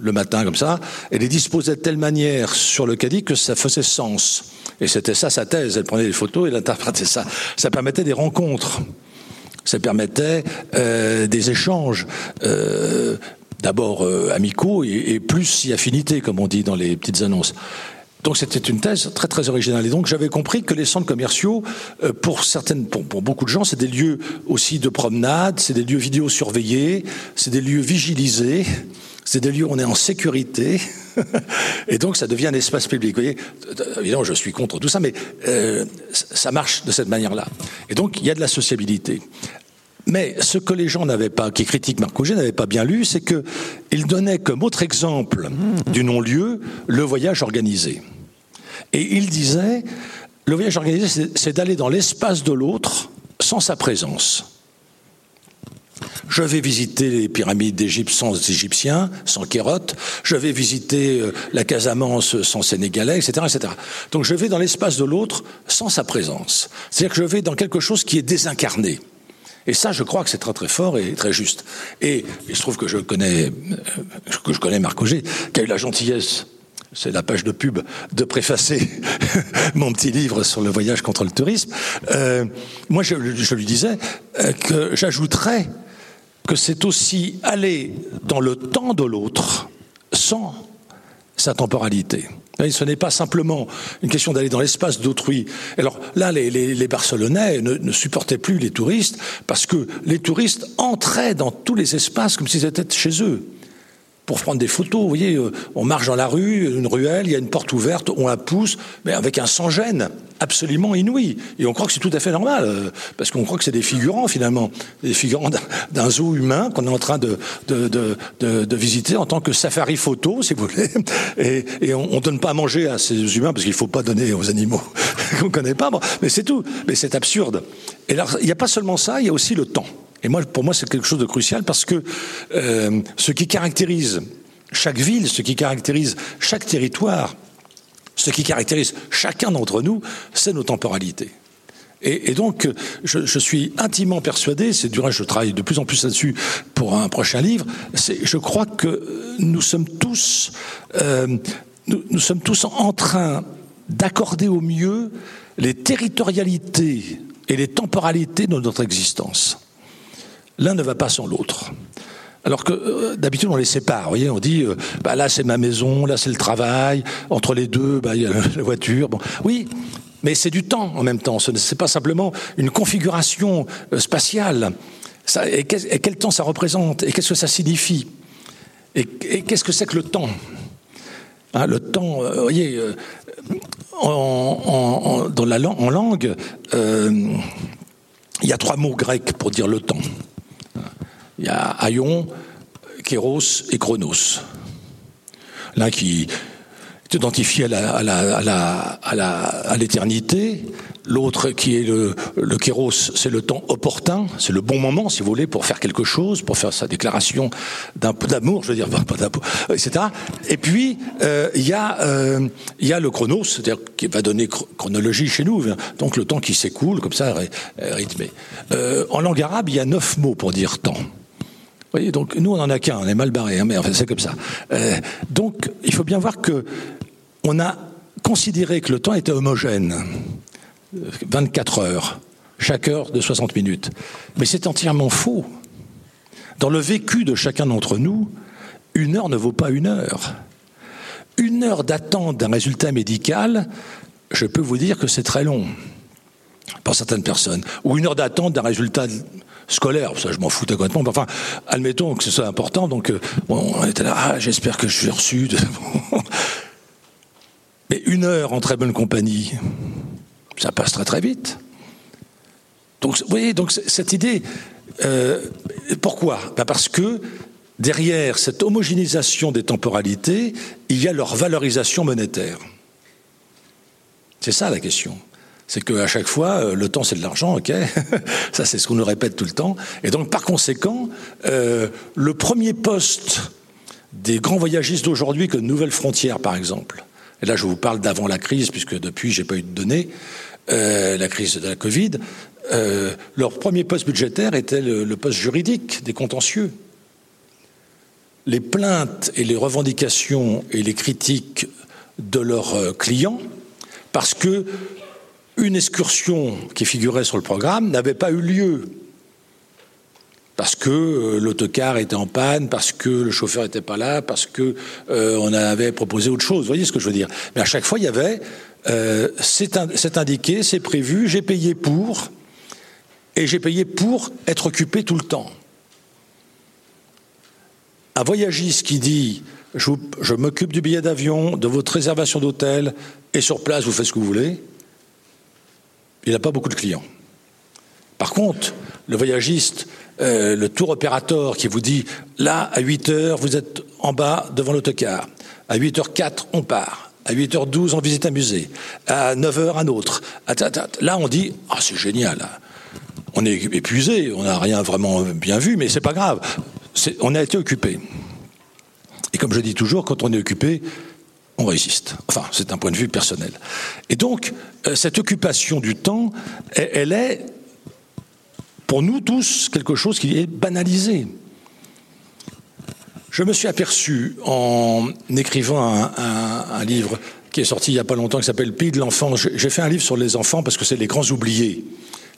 le matin comme ça, et les disposait de telle manière sur le caddie que ça faisait sens. Et c'était ça sa thèse. Elle prenait des photos et elle interprétait ça. Ça permettait des rencontres. Ça permettait euh, des échanges. Euh, D'abord euh, amicaux et, et, plus si affinité, comme on dit dans les petites annonces. Donc c'était une thèse très très originale. Et donc j'avais compris que les centres commerciaux, pour certaines, pour beaucoup de gens, c'est des lieux aussi de promenade, c'est des lieux vidéo surveillés, c'est des lieux vigilisés. C'est des lieux où on est en sécurité, et donc ça devient un espace public. Vous voyez, évidemment, je suis contre tout ça, mais euh, ça marche de cette manière-là. Et donc, il y a de la sociabilité. Mais ce que les gens n'avaient pas, qui critiquent Marc Auger, n'avaient pas bien lu, c'est qu'il donnait comme autre exemple du non-lieu le voyage organisé. Et il disait, le voyage organisé, c'est d'aller dans l'espace de l'autre sans sa présence. Je vais visiter les pyramides d'Égypte sans Égyptiens, sans Kérote. Je vais visiter euh, la Casamance sans Sénégalais, etc., etc. Donc je vais dans l'espace de l'autre sans sa présence. C'est-à-dire que je vais dans quelque chose qui est désincarné. Et ça, je crois que c'est très très fort et très juste. Et il se trouve que je connais, euh, que je connais Marc Auger, qui a eu la gentillesse c'est la page de pub, de préfacer mon petit livre sur le voyage contre le tourisme. Euh, moi, je, je, lui disais que j'ajouterais que c'est aussi aller dans le temps de l'autre sans sa temporalité. Ce n'est pas simplement une question d'aller dans l'espace d'autrui. Alors là, les, Barcelonais ne, supportaient plus les touristes parce que les touristes entraient dans tous les espaces comme s'ils étaient chez eux pour prendre des photos. Vous voyez, euh, on marche dans la rue, une ruelle, il y a une porte ouverte, on la pousse, mais avec un sans-gêne absolument inouï. Et on croit que c'est tout à fait normal, euh, parce qu'on croit que c'est des figurants finalement, des figurants d'un zoo humain qu'on est en train de, de, de, de, visiter en tant que safari photo, si vous voulez. Et, et on ne donne pas à manger à ces humains, parce qu'il ne faut pas donner aux animaux qu'on ne connaît pas. Mais c'est tout. Mais c'est absurde. Et alors, il n'y a pas seulement ça, il y a aussi le temps. Et moi, pour moi, c'est quelque chose de crucial parce que euh, ce qui caractérise chaque ville, ce qui caractérise chaque territoire, ce qui caractérise chacun d'entre nous, c'est nos temporalités. Et, donc, je, suis intimement persuadé, c'est du reste, je travaille de plus en plus là-dessus pour un prochain livre, je crois que nous sommes tous, euh, nous, sommes tous en train d'accorder au mieux les territorialités et les temporalités de notre existence. L'un ne va pas sans l'autre. Alors que euh, d'habitude on les sépare, vous voyez, on dit euh, bah là c'est ma maison, là c'est le travail, entre les deux bah, il y a la voiture. Bon, oui, mais c'est du temps en même temps. Ce n'est pas simplement une configuration euh, spatiale. et, quel, temps ça représente? Et qu'est-ce que ça signifie? Et, qu'est-ce que c'est que le temps? Hein, Le temps, vous voyez, en langue, il y a trois mots grecs pour dire le temps. Il y a aion, kéros et chronos. L'un qui identifié à à l'éternité. L'autre qui est le, le kéros, c'est le temps opportun, c'est le bon moment, si vous voulez, pour faire quelque chose, pour faire sa déclaration d'amour, je veux dire, pas d'amour, etc. Et puis euh, il y a euh, y a le chronos, c'est-à-dire qui va donner chronologie chez nous, donc le temps qui s'écoule comme ça rythmé. Euh, en langue arabe, il y a neuf mots pour dire temps. Vous voyez, donc nous on en a qu'un, on est mal barré, hein, mais enfin c'est comme ça. donc il faut bien voir que on a considéré que le temps était homogène, 24 heures, chaque heure de 60 minutes. Mais c'est entièrement faux. Dans le vécu de chacun d'entre nous, une heure ne vaut pas une heure. Une heure d'attente d'un résultat médical, je peux vous dire que c'est très long pour certaines personnes. Ou une heure d'attente d'un résultat scolaire, ça je m'en foutais complètement. Enfin, admettons que ce soit important, donc euh, on était là, ah, j'espère que je suis reçu. Mais une heure en très bonne compagnie, ça passe très très vite. Donc, vous voyez, donc cette idée, euh, pourquoi? Ben Parce que derrière cette homogénéisation des temporalités, il y a leur valorisation monétaire. C'est ça la question. C'est qu'à chaque fois, euh, le temps c'est de l'argent, ok? Ça c'est ce qu'on nous répète tout le temps. Et donc par conséquent, euh, le premier poste des grands voyagistes d'aujourd'hui, que Nouvelle Frontière par exemple, et là je vous parle d'avant la crise, puisque depuis j'ai pas eu de données, euh, la crise de la Covid, euh, leur premier poste budgétaire était le, poste juridique des contentieux. Les plaintes et les revendications et les critiques de leurs euh, clients, parce que une excursion qui figurait sur le programme n'avait pas eu lieu parce que euh, l'autocar était en panne, parce que le chauffeur n'était pas là, parce que euh, on avait proposé autre chose. Vous voyez ce que je veux dire? Mais à chaque fois, il y avait euh, c'est indiqué, c'est prévu, j'ai payé pour, et j'ai payé pour être occupé tout le temps. Un voyagiste qui dit je, je m'occupe du billet d'avion, de votre réservation d'hôtel, et sur place vous faites ce que vous voulez, il n'a pas beaucoup de clients. Par contre, le voyagiste euh, le tour opérateur qui vous dit là, à 8 heures, vous êtes en bas devant l'autocar. À 8h04, on part. À 8h12, on visite un musée. À 9h, un autre. Là, on dit ah, c'est génial. On est épuisé, on n'a rien vraiment bien vu, mais c'est pas grave. On a été occupé. Et comme je dis toujours, quand on est occupé, on résiste. Enfin, c'est un point de vue personnel. Et donc, euh, cette occupation du temps, elle est pour nous tous quelque chose qui est banalisé. Je me suis aperçu en écrivant un, livre qui est sorti il n'y a pas longtemps qui s'appelle Pays de l'enfant. J'ai fait un livre sur les enfants parce que c'est les grands oubliés.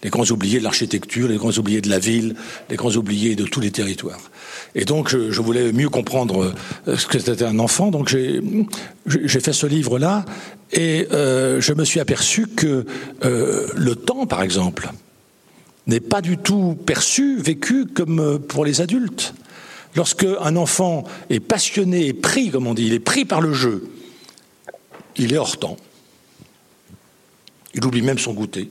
Les grands oubliés de l'architecture, les grands oubliés de la ville, les grands oubliés de tous les territoires. Et donc, je, voulais mieux comprendre euh, ce que c'était un enfant. Donc, j'ai fait ce livre-là et euh, je me suis aperçu que euh, le temps, par exemple, n'est pas du tout perçu, vécu comme euh, pour les adultes. Lorsque un enfant est passionné et pris, comme on dit, il est pris par le jeu, il est hors temps. Il oublie même son goûter.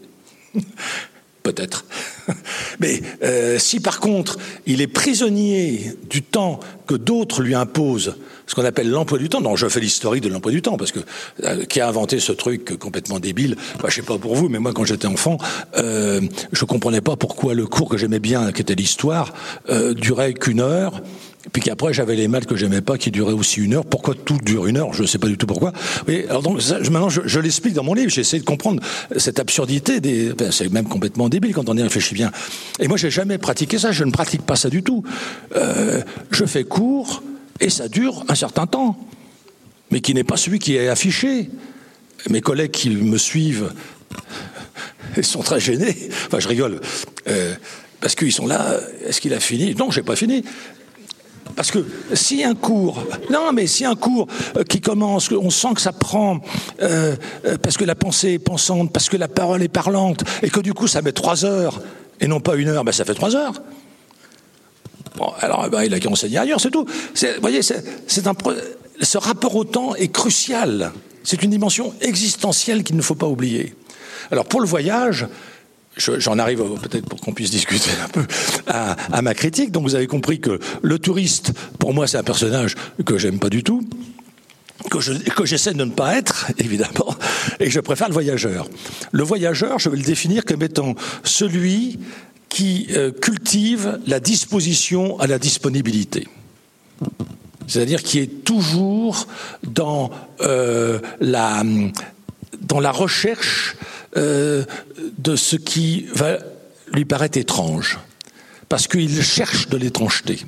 Peut-être. Mais euh, si par contre il est prisonnier du temps que d'autres lui imposent ce qu'on appelle l'emploi du temps. Non, je fais l'historique de l'emploi du temps parce que euh, qui a inventé ce truc complètement débile. Bah, je sais pas pour vous, mais moi quand j'étais enfant, euh, je comprenais pas pourquoi le cours que j'aimais bien, qui était l'histoire, euh, durait qu'une heure puis qu'après j'avais les maths que j'aimais pas qui duraient aussi une heure. Pourquoi tout dure une heure? Je ne sais pas du tout pourquoi. Alors donc maintenant je, l'explique dans mon livre. J'essaie de comprendre cette absurdité. C'est même complètement débile quand on y réfléchit bien. Et moi j'ai jamais pratiqué ça. Je ne pratique pas ça du tout. Euh, je fais cours et ça dure un certain temps, mais qui n'est pas celui qui est affiché. Mes collègues qui me suivent sont très gênés. Enfin, je rigole. Euh, parce qu'ils sont là, est-ce qu'il a fini? Non, j'ai pas fini. Parce que si un cours, non, mais si un cours euh, qui commence, on sent que ça prend, euh, euh, parce que la pensée est pensante, parce que la parole est parlante, et que du coup ça met trois heures et non pas une heure, ben ça fait trois heures. Bon, alors ben, il a qu'à enseigner ailleurs, c'est tout. Vous voyez, un, ce rapport au temps est crucial. C'est une dimension existentielle qu'il ne faut pas oublier. Alors pour le voyage, j'en arrive peut-être pour qu'on puisse discuter un peu à, ma critique. Donc vous avez compris que le touriste, pour moi, c'est un personnage que j'aime pas du tout. Que, j'essaie de ne pas être, évidemment, et je préfère le voyageur. Le voyageur, je vais le définir comme étant celui qui euh, cultive la disposition à la disponibilité. C'est-à-dire qui est toujours dans, euh, la, dans la recherche euh, de ce qui va lui paraître étrange, parce qu'il cherche de l'étrangeté.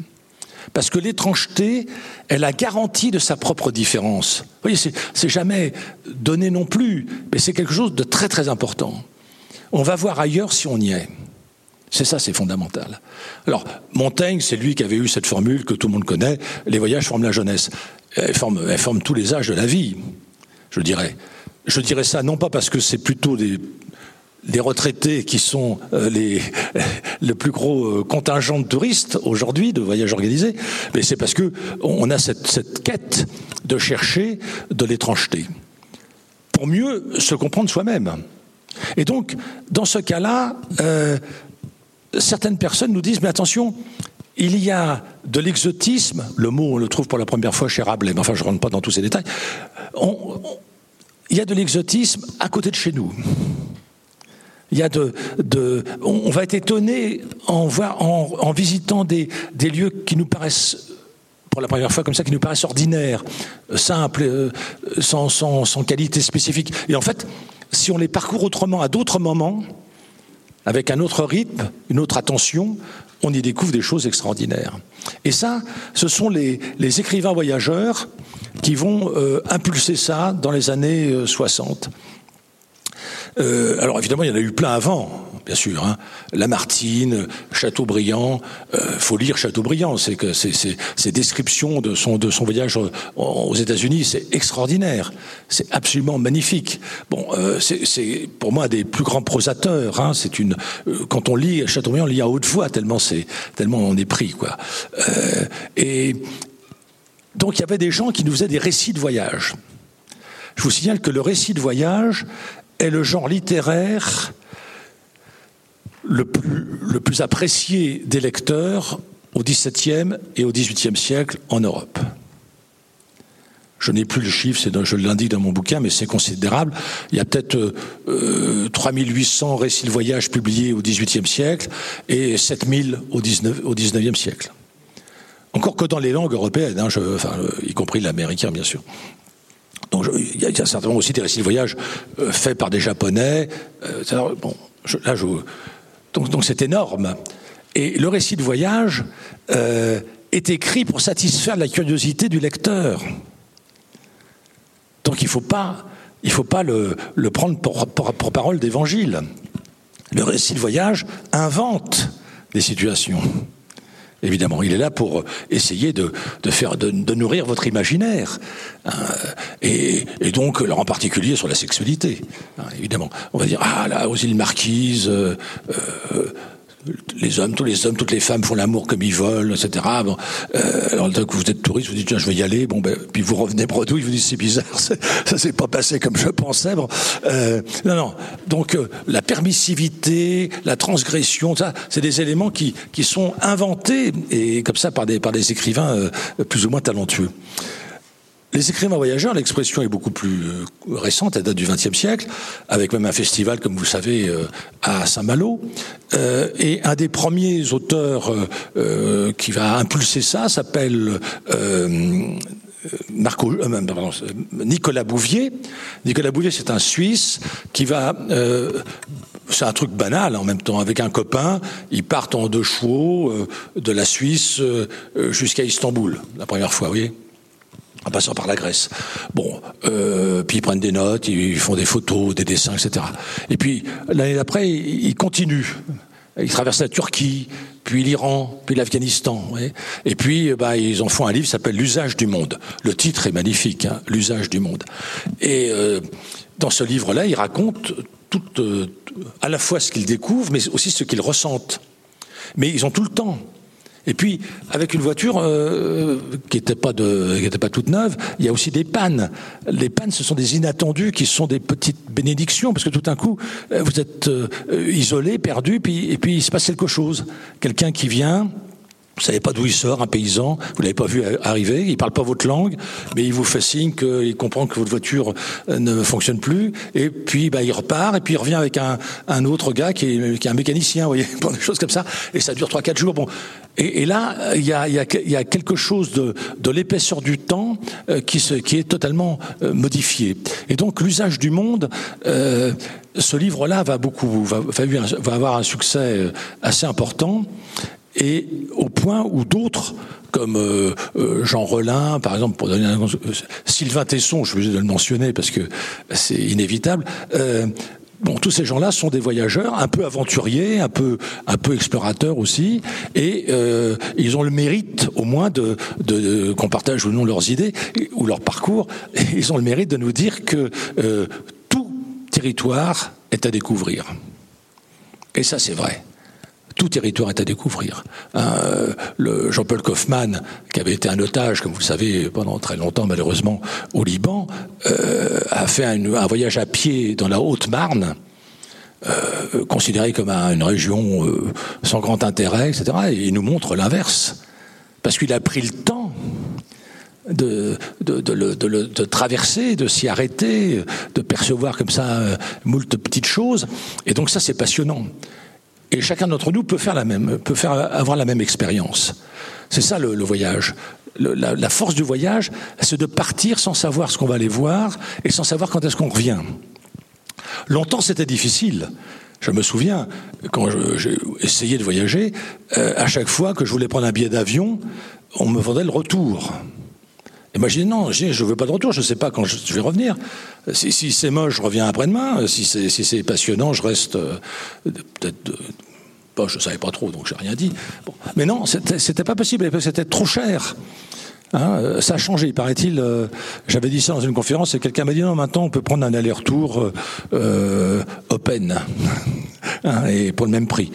Parce que l'étrangeté est la garantie de sa propre différence. Vous voyez, c'est jamais donné non plus, mais c'est quelque chose de très très important. On va voir ailleurs si on y est. C'est ça, c'est fondamental. Alors, Montaigne, c'est lui qui avait eu cette formule que tout le monde connaît, les voyages forment la jeunesse. Elles forment, elles forment tous les âges de la vie, je dirais. Je dirais ça non pas parce que c'est plutôt des, retraités qui sont euh, les, le plus gros euh, contingent de touristes aujourd'hui, de voyages organisés, mais c'est parce que on a cette, quête de chercher de l'étrangeté pour mieux se comprendre soi-même. Et donc, dans ce cas-là, euh, certaines personnes nous disent, mais attention, il y a de l'exotisme, le mot on le trouve pour la première fois chez Rabelais, mais enfin je ne rentre pas dans tous ces détails, il y a de l'exotisme à côté de chez nous. Il y a de, on, va être étonné en, visitant des, lieux qui nous paraissent pour la première fois comme ça, qui nous paraissent ordinaires, simples, euh, sans, qualité spécifique. Et en fait, si on les parcourt autrement à d'autres moments, avec un autre rythme, une autre attention, on y découvre des choses extraordinaires. Et ça, ce sont les, écrivains voyageurs qui vont euh, impulser ça dans les années 60. Euh, euh, alors évidemment, il y en a eu plein avant, bien sûr. Hein. Lamartine, Chateaubriand. Euh, faut lire Chateaubriand. C'est que ces descriptions de son, de son voyage aux États-Unis, c'est extraordinaire. C'est absolument magnifique. Bon, euh, c'est pour moi des plus grands prosateurs. Hein. C'est une euh, quand on lit Chateaubriand, on lit à haute voix tellement c'est tellement on est pris quoi. Euh, et donc il y avait des gens qui nous faisaient des récits de voyage. Je vous signale que le récit de voyage est le genre littéraire le plus, apprécié des lecteurs au XVIIe et au XVIIIe siècle en Europe. Je n'ai plus le chiffre, je l'indique dans mon bouquin, mais c'est considérable. Il y a peut-être euh, 3800 récits de voyage publiés au XVIIIe siècle et 7000 au, 19, au XIXe siècle. Encore que dans les langues européennes, hein, euh, y compris l'américain, bien sûr. Il y, a certainement aussi des récits de voyage euh, faits par des Japonais. Euh, là, je, donc c'est énorme. Et le récit de voyage euh, est écrit pour satisfaire la curiosité du lecteur. Donc il ne faut pas, le, prendre pour parole d'évangile. Le récit de voyage invente des situations. Évidemment, il est là pour essayer de, faire de, nourrir votre imaginaire, hein, et, donc en particulier sur la sexualité. Hein, évidemment, on va dire ah là aux îles Marquises, euh, euh, les hommes, tous les hommes, toutes les femmes font l'amour comme ils veulent, etc. Bon, euh, alors que vous êtes touriste, vous dites tiens je vais y aller, bon ben puis vous revenez bredouille, vous dites c'est bizarre, ça s'est pas passé comme je pensais. Euh, non non, donc euh, la permissivité, la transgression, ça, c'est des éléments qui qui sont inventés et comme ça par des par des écrivains euh, plus ou moins talentueux. Les écrivains voyageurs, l'expression est beaucoup plus euh, récente, elle date du XXe siècle, avec même un festival, comme vous savez, euh, à Saint-Malo. Euh, et un des premiers auteurs qui va impulser ça s'appelle Marco, Nicolas Bouvier. Nicolas Bouvier, c'est un Suisse qui va c'est un truc banal en même temps. Avec un copain, ils partent en deux chevaux de la Suisse jusqu'à Istanbul, la première fois, vous voyez en passant par la Grèce. Bon, euh, puis ils prennent des notes, ils font des photos, des dessins, etc. Et puis l'année d'après, ils continuent. Ils traversent la Turquie, puis l'Iran, puis l'Afghanistan. Et puis, bah, ils en font un livre qui s'appelle L'usage du monde. Le titre est magnifique, hein, L'usage du monde. Et euh, dans ce livre-là, ils racontent tout, euh, à la fois ce qu'ils découvrent, mais aussi ce qu'ils ressentent. Mais ils ont tout le temps. Et puis, avec une voiture euh, qui n'était pas, toute neuve, il y a aussi des pannes. Les pannes, ce sont des inattendus qui sont des petites bénédictions, parce que tout d'un coup, euh, vous êtes euh, isolé, perdu, et puis il se passe quelque chose. Quelqu'un qui vient, vous savez pas d'où il sort, un paysan, vous l'avez pas vu arriver, il parle pas votre langue, mais il vous fait signe qu'il comprend que votre voiture euh, ne fonctionne plus, et puis bah, il repart, et puis il revient avec un, un autre gars qui est, qui est un mécanicien, vous voyez, des choses comme ça, et ça dure trois quatre jours. Bon, et, là, il y a, y, a, y a, quelque chose de, de l'épaisseur du temps euh, qui, se, qui est totalement euh, modifié. Et donc l'usage du monde, euh, ce livre-là va beaucoup, va, va avoir un succès assez important et au point où d'autres, comme euh, euh, Jean Relin, par exemple, euh, Sylvain Tesson, je suis obligé de le mentionner parce que c'est inévitable. Bon, tous ces gens-là sont des voyageurs, un peu aventuriers, un peu, un peu explorateurs aussi, et ils ont le mérite, au moins, qu'on partage ou non leurs idées ou leur parcours. Ils ont le mérite de nous dire que tout territoire est à découvrir. Et ça, c'est vrai tout territoire est à découvrir. Euh, Jean-Paul Kaufmann, qui avait été un otage, comme vous le savez, pendant très longtemps, malheureusement, au Liban, euh, a fait un, voyage à pied dans la Haute-Marne, euh, considéré comme un, une région euh, sans grand intérêt, etc. Et il nous montre l'inverse. Parce qu'il a pris le temps de, de, traverser, de s'y arrêter, de percevoir comme ça moult petites choses. Et donc ça, c'est passionnant. Et chacun d'entre nous peut faire la même, peut faire avoir la même expérience. C'est ça le, le voyage. Le, la, la, force du voyage, c'est de partir sans savoir ce qu'on va aller voir et sans savoir quand est-ce qu'on revient. Longtemps, c'était difficile. Je me souviens, quand j'ai essayé de voyager, euh, à chaque fois que je voulais prendre un billet d'avion, on me vendait le retour. Et moi, je dis non, je ne veux pas de retour, je ne sais pas quand je vais revenir. Si, c'est moche, je reviens après-demain. Si c'est si passionnant, je reste euh, peut-être. Euh, je ne savais pas trop, donc j'ai rien dit. Mais non, c'était pas possible, c'était trop cher. Hein, euh, ça a changé, paraît-il. J'avais dit ça dans une conférence et quelqu'un m'a dit non, maintenant on peut prendre un aller-retour open hein, et pour le même prix.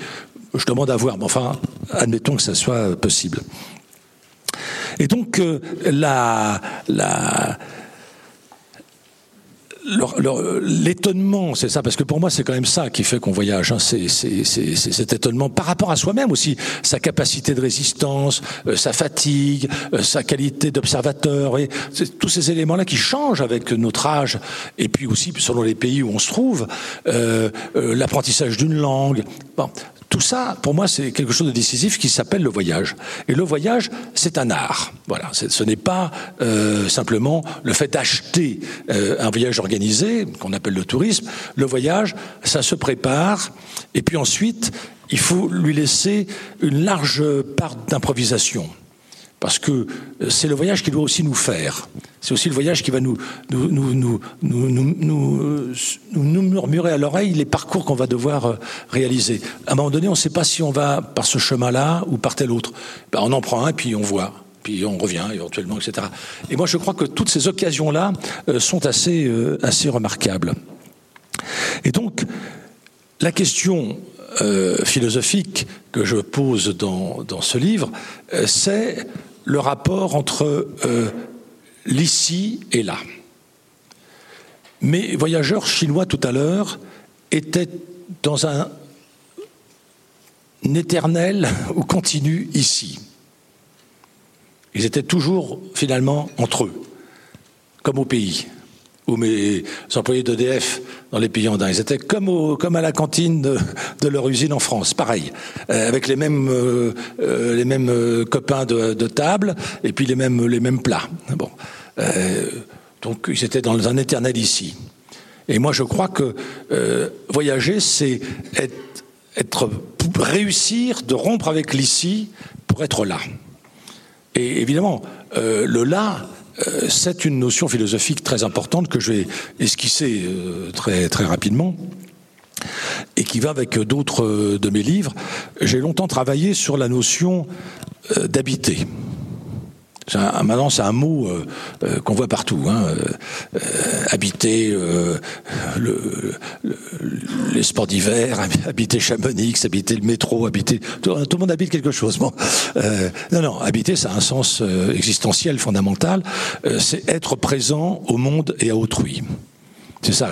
Je demande à voir, mais enfin, admettons que ça soit possible. Et donc, euh, l'étonnement, c'est ça, parce que pour moi, c'est quand même ça qui fait qu'on voyage. Hein. C'est cet étonnement par rapport à soi-même aussi, sa capacité de résistance, euh, sa fatigue, euh, sa qualité d'observateur, tous ces éléments-là qui changent avec notre âge, et puis aussi selon les pays où on se trouve, l'apprentissage d'une langue. Bon, tout ça, pour moi, c'est quelque chose de décisif qui s'appelle le voyage. Et le voyage, c'est un art. Voilà, ce n'est pas euh, simplement le fait d'acheter euh, un voyage organisé, qu'on appelle le tourisme. Le voyage, ça se prépare, et puis ensuite, il faut lui laisser une large part d'improvisation parce que euh, c'est le voyage qui doit aussi nous faire. C'est aussi le voyage qui va nous, nous murmurer à l'oreille les parcours qu'on va devoir euh, réaliser. À un moment donné, on ne sait pas si on va par ce chemin-là ou par tel autre. Ben, on en prend un, puis on voit puis on revient éventuellement, etc. Et moi, je crois que toutes ces occasions-là euh, sont assez, assez remarquables. Et donc, la question euh, philosophique que je pose dans, dans ce livre, euh, c'est le rapport entre euh, l'ici et là. Mes voyageurs chinois tout à l'heure étaient dans un, un éternel ou continu ici. Ils étaient toujours finalement entre eux. comme au pays ou mes employés d'EDF dans les pays andins. Ils étaient comme, comme à la cantine de, leur usine en France, pareil, euh, avec les mêmes, euh, euh, copains de, table et puis les mêmes, plats. Bon. donc ils étaient dans un éternel ici. Et moi je crois que voyager, c'est être, être, réussir de rompre avec l'ici pour être là. Et évidemment, le là, c'est une notion philosophique très importante que je vais esquisser euh, très, très rapidement et qui va avec d'autres euh, de mes livres. J'ai longtemps travaillé sur la notion d'habiter. Un, maintenant, c'est un mot qu'on voit partout. Hein. habiter le, les sports d'hiver, habiter Chamonix, habiter le métro, habiter tout, le monde habite quelque chose. Euh, non, non, habiter, ça a un sens euh, existentiel fondamental. Euh, c'est être présent au monde et à autrui. C'est ça,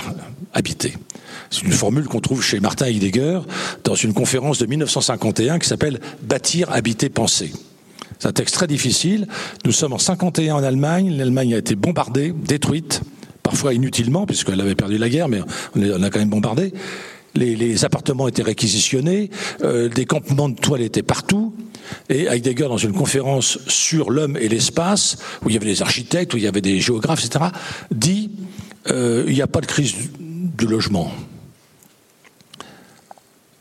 habiter. C'est une formule qu'on trouve chez Martin Heidegger dans une conférence de 1951 qui s'appelle Bâtir, habiter, penser. C'est un texte très difficile. Nous sommes en 51 en Allemagne. L'Allemagne a été bombardée, détruite, parfois inutilement, puisqu'elle avait perdu la guerre, mais on a quand même bombardé les, appartements étaient réquisitionnés, euh, des campements de toiles étaient partout. Et Heidegger, dans une conférence sur l'homme et l'espace, où il y avait des architectes, où il y avait des géographes, etc., dit euh, il n'y a pas de crise du logement.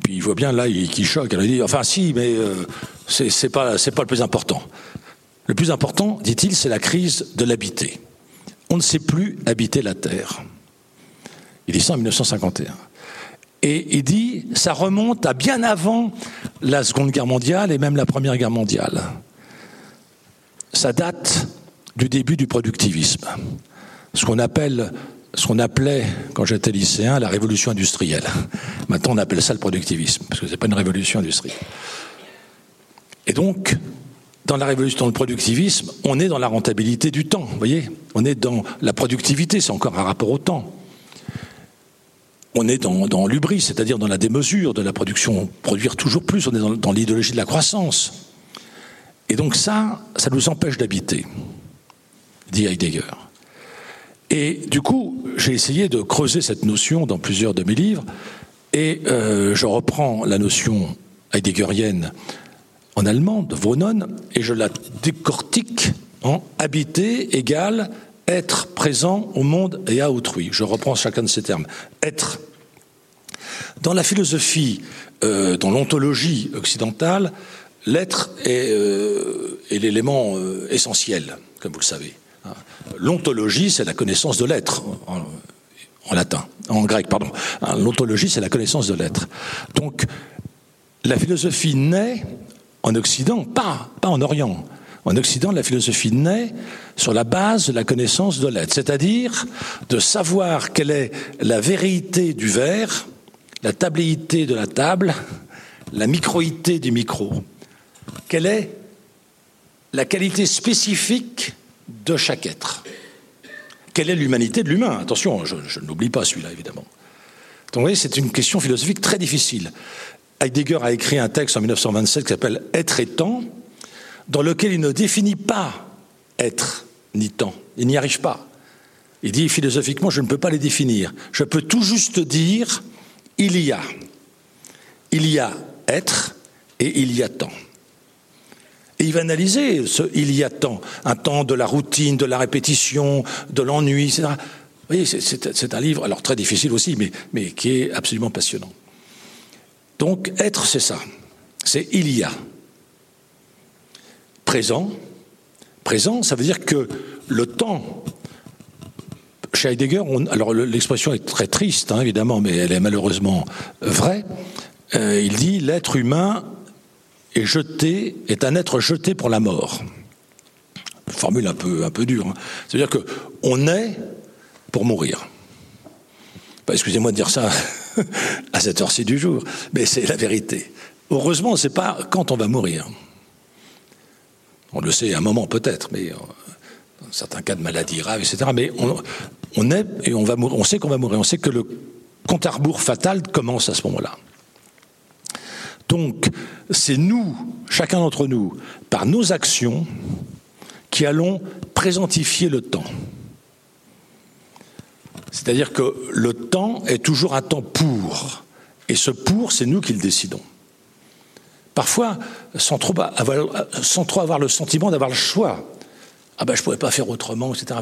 Puis il voit bien là, il, qui choque. il dit enfin si, mais euh, c'est pas pas le plus important. Le plus important, dit-il, c'est la crise de l'habiter. On ne sait plus habiter la terre. Il dit ça en 1951. Et il dit, ça remonte à bien avant la Seconde Guerre mondiale et même la Première Guerre mondiale. Ça date du début du productivisme. Ce qu'on appelle, ce qu'on appelait, quand j'étais lycéen, la révolution industrielle. Maintenant, on appelle ça le productivisme, parce que c'est pas une révolution industrielle. Et donc, dans la révolution, dans le productivisme, on est dans la rentabilité du temps, vous voyez On est dans la productivité, c'est encore un rapport au temps on est dans, l'ubris, c'est-à-dire dans la démesure de la production, produire toujours plus, on est dans, l'idéologie de la croissance. Et donc ça, ça nous empêche d'habiter, dit Heidegger. Et du coup, j'ai essayé de creuser cette notion dans plusieurs de mes livres, et euh, je reprends la notion heideggerienne en allemand, de Wohnen, et je la décortique en habiter égale être présent au monde et à autrui. Je reprends chacun de ces termes. Être. Dans la philosophie, euh, dans l'ontologie occidentale, l'être est, euh, l'élément euh, essentiel, comme vous le savez. L'ontologie, c'est la connaissance de l'être, en, latin, en grec, pardon. L'ontologie, c'est la connaissance de l'être. Donc, la philosophie naît en Occident, pas, pas en Orient. En Occident, la philosophie naît sur la base de la connaissance de l'être, c'est-à-dire de savoir quelle est la vérité du verre, la tabléité de la table, la microïté du micro. Quelle est la qualité spécifique de chaque être? Quelle est l'humanité de l'humain? Attention, je, je n'oublie pas celui-là, évidemment. Donc, vous voyez, c'est une question philosophique très difficile. Heidegger a écrit un texte en 1927 qui s'appelle Être et temps, dans lequel il ne définit pas être ni temps. Il n'y arrive pas. Il dit philosophiquement, je ne peux pas les définir. Je peux tout juste dire, il y a. Il y a être et il y a temps. Et il va analyser ce il y a temps, un temps de la routine, de la répétition, de l'ennui, etc. Vous voyez, c'est un livre, alors très difficile aussi, mais, mais qui est absolument passionnant. Donc, être, c'est ça. C'est il y a présent. Présent, ça veut dire que le temps, chez Heidegger, alors l'expression est très triste, hein, évidemment, mais elle est malheureusement vraie. Euh, il dit l'être humain est jeté, est un être jeté pour la mort. Formule un peu, un peu dure. Hein. C'est-à-dire que on est pour mourir. Bah, excusez-moi de dire ça à cette heure-ci du jour, mais c'est la vérité. Heureusement, on ne sait pas quand on va mourir. On le sait à un moment peut-être, mais euh, dans certains cas de maladie grave, etc. Mais on, est et on va on sait qu'on va mourir. On sait que le compte à rebours fatal commence à ce moment-là. Donc, c'est nous, chacun d'entre nous, par nos actions, qui allons présentifier le temps. C'est-à-dire que le temps est toujours un temps pour. Et ce pour, c'est nous qui le décidons. Parfois, sans trop avoir, le sentiment d'avoir le choix. Ah ben, je ne pourrais pas faire autrement, etc.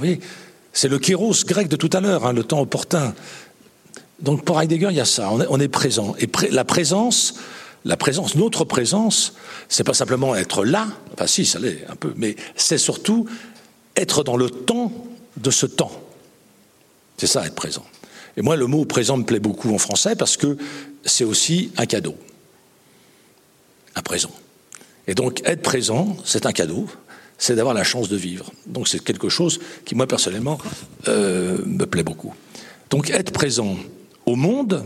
C'est le kéros grec de tout à l'heure, hein, le temps opportun. Donc pour Heidegger, il y a ça, on est, présent. Et la présence, la présence, notre présence, c'est pas simplement être là, enfin si, ça l'est un peu, mais c'est surtout être dans le temps de ce temps. C'est ça, être présent. Et moi, le mot présent me plaît beaucoup en français parce que c'est aussi un cadeau. Un présent. Et donc, être présent, c'est un cadeau, c'est d'avoir la chance de vivre. Donc, c'est quelque chose qui, moi, personnellement, euh, me plaît beaucoup. Donc, être présent au monde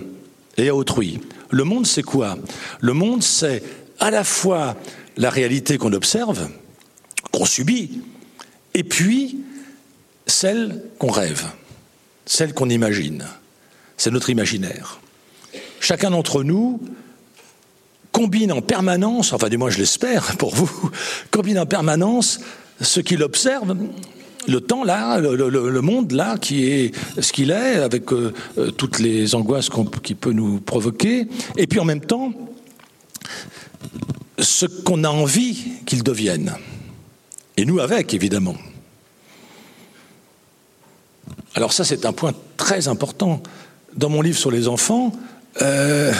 et à autrui. Le monde, c'est quoi? Le monde, c'est à la fois la réalité qu'on observe, qu'on subit, et puis celle qu'on rêve, celle qu'on imagine. C'est notre imaginaire. Chacun d'entre nous combine en permanence, enfin du moins je l'espère pour vous, combine en permanence ce qu'il observe, le temps là, le, monde là, qui est ce qu'il est, avec euh, euh, toutes les angoisses qu'il peut nous provoquer, et puis en même temps, ce qu'on a envie qu'il devienne. Et nous avec, évidemment. Alors ça, c'est un point très important. Dans mon livre sur les enfants, euh,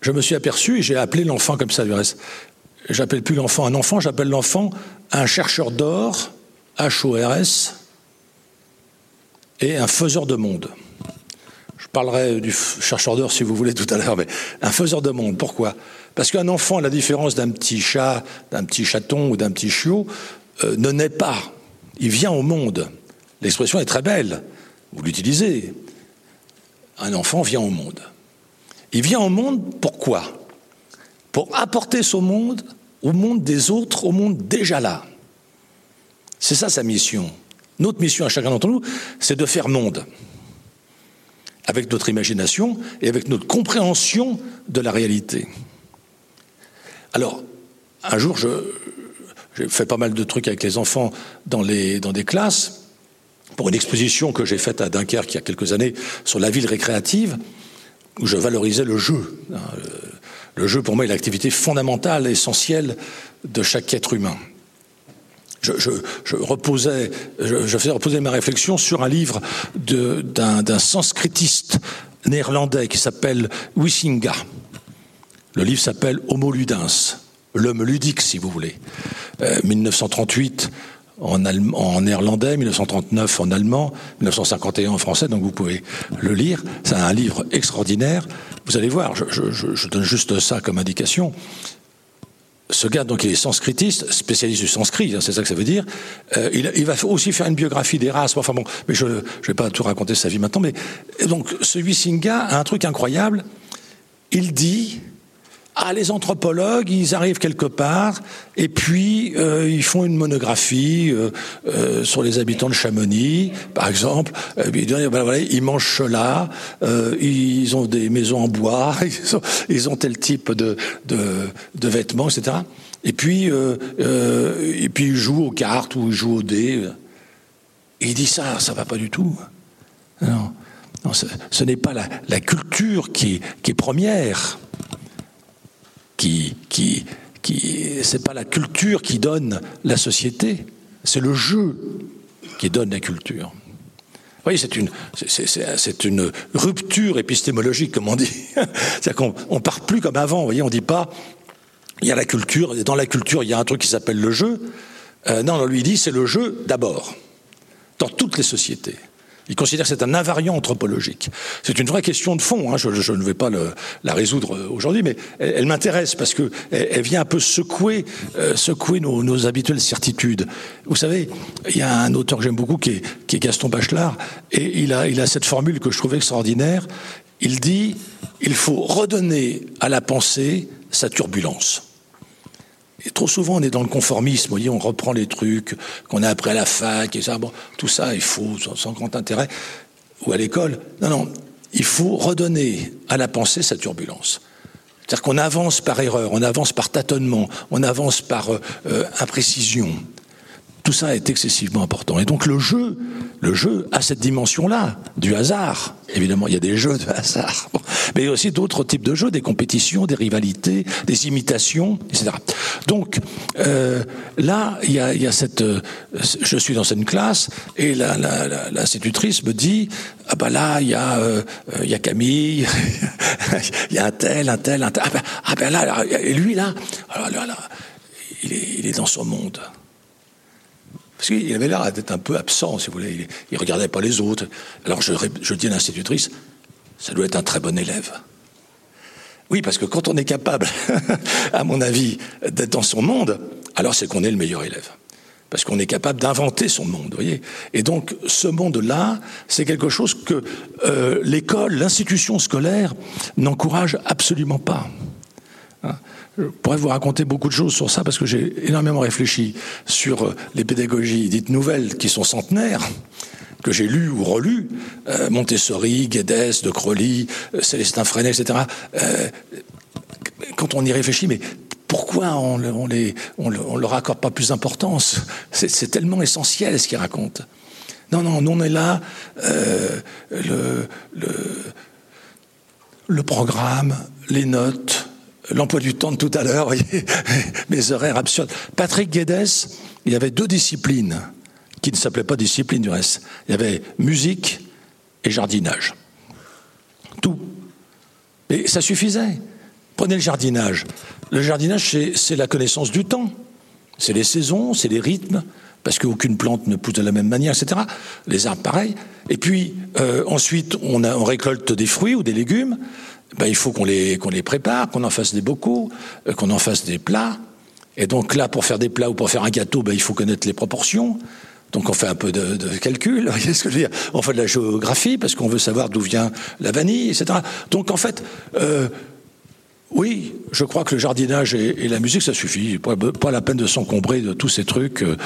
je me suis aperçu, et j'ai appelé l'enfant comme ça du reste, j'appelle plus l'enfant un enfant, j'appelle l'enfant un chercheur d'or, H-O-R-S, et un faiseur de monde. Je parlerai du chercheur d'or si vous voulez tout à l'heure, mais un faiseur de monde. Pourquoi? Parce qu'un enfant, à la différence d'un petit chat, d'un petit chaton ou d'un petit chiot, euh, ne naît pas. Il vient au monde. L'expression est très belle. Vous l'utilisez. Un enfant vient au monde. Il vient au monde pourquoi Pour apporter son monde au monde des autres, au monde déjà là. C'est ça sa mission. Notre mission à chacun d'entre nous, c'est de faire monde avec notre imagination et avec notre compréhension de la réalité. Alors, un jour, j'ai fait pas mal de trucs avec les enfants dans des classes pour une exposition que j'ai faite à Dunkerque il y a quelques années sur la ville récréative, où je valorisais le jeu. Le jeu, pour moi, est l'activité fondamentale, essentielle de chaque être humain je, reposais, je, faisais reposer ma réflexion sur un livre d'un sanskritiste néerlandais qui s'appelle Wissinga. Le livre s'appelle Homo ludens, l'homme ludique, si vous voulez. 1938 en, néerlandais, 1939 en allemand, 1951 en français, donc vous pouvez le lire. C'est un livre extraordinaire. Vous allez voir, je donne juste ça comme indication ce gars, donc, il est sanskritiste, spécialiste du sanskrit, hein, c'est ça que ça veut dire. Euh, il, va aussi faire une biographie d'Erasme. Enfin bon, mais je ne vais pas tout raconter sa vie maintenant. Mais donc, ce Huizinga a un truc incroyable. Il dit ah, les anthropologues, ils arrivent quelque part et puis euh, ils font une monographie euh, euh, sur les habitants de Chamonix, par exemple. ils, mangent cela, ils ont des maisons en bois, ils ont, tel type de, de, vêtements, etc. Et puis, et puis ils jouent aux cartes ou ils jouent aux dés. Et il dit ça, ça va pas du tout. Non, ce, n'est pas la, la culture qui, qui est première qui, qui, qui c'est pas la culture qui donne la société, c'est le jeu qui donne la culture. Voyez, c'est une, c'est, une rupture épistémologique, comme on dit. C'est-à-dire qu'on on part plus comme avant. Vous voyez, on dit pas, il y a la culture, et dans la culture, il y a un truc qui s'appelle le jeu. Euh, non, on lui dit, c'est le jeu d'abord, dans toutes les sociétés. Il considère que c'est un invariant anthropologique. C'est une vraie question de fond. Hein. Je, ne vais pas la résoudre aujourd'hui, mais elle, m'intéresse parce que elle, vient un peu secouer, euh, secouer nos, habituelles certitudes. Vous savez, il y a un auteur que j'aime beaucoup qui est, Gaston Bachelard, et il a, il a cette formule que je trouve extraordinaire. Il dit il faut redonner à la pensée sa turbulence. Trop souvent, on est dans le conformisme. On reprend les trucs qu'on a appris à la fac et ça. Tout ça est faux, sans grand intérêt. Ou à l'école. Non, non. Il faut redonner à la pensée sa turbulence. C'est-à-dire qu'on avance par erreur, on avance par tâtonnement, on avance par euh, euh, imprécision. Tout ça est excessivement important. Et donc le jeu, le jeu a cette dimension-là, du hasard. Évidemment, il y a des jeux de hasard, mais il y a aussi d'autres types de jeux, des compétitions, des rivalités, des imitations, etc. Donc euh, là, il y, a, il y a, cette, euh, je suis dans cette classe et l'institutrice me dit, ah ben là, il y a, euh, il y a Camille, il y a un tel, un tel, un tel. Ah ben, là, et lui là, alors là, là il, est, il est dans son monde. Parce qu'il avait l'air d'être un peu absent, si vous voulez. Il ne regardait pas les autres. Alors je, dis à l'institutrice, ça doit être un très bon élève. Oui, parce que quand on est capable, à mon avis, d'être dans son monde, alors c'est qu'on est le meilleur élève. Parce qu'on est capable d'inventer son monde, voyez. Et donc, ce monde-là, c'est quelque chose que euh, l'école, l'institution scolaire n'encourage absolument pas. Hein je pourrais vous raconter beaucoup de choses sur ça parce que j'ai énormément réfléchi sur euh, les pédagogies dites nouvelles qui sont centenaires que j'ai lues ou relues, euh, Montessori, Guedes, De Crowley, euh, Célestin Freinet, etc. quand on y réfléchit, mais pourquoi on, les, on, leur accorde pas plus d'importance? C'est tellement essentiel ce qu'ils racontent. Non, non, nous on est là, le, le programme, les notes, l'emploi du temps de tout à l'heure, mes horaires absurdes. Patrick Guedes, il y avait deux disciplines qui ne s'appelaient pas disciplines du reste. Il y avait musique et jardinage. Tout. Et ça suffisait. Prenez le jardinage. Le jardinage, c'est la connaissance du temps. C'est les saisons, c'est les rythmes, parce qu'aucune plante ne pousse de la même manière, etc. Les arbres, pareil. Et puis, euh, ensuite, on récolte des fruits ou des légumes ben, il faut qu'on les, qu'on les prépare, qu'on en fasse des bocaux, euh, qu'on en fasse des plats. Et donc là, pour faire des plats ou pour faire un gâteau, ben, il faut connaître les proportions. Donc on fait un peu de, calcul, vous ce que je veux dire On fait de la géographie parce qu'on veut savoir d'où vient la vanille, etc. Donc en fait, euh, oui, je crois que le jardinage et, la musique, ça suffit. Pas, la peine de s'encombrer de tous ces trucs. Euh,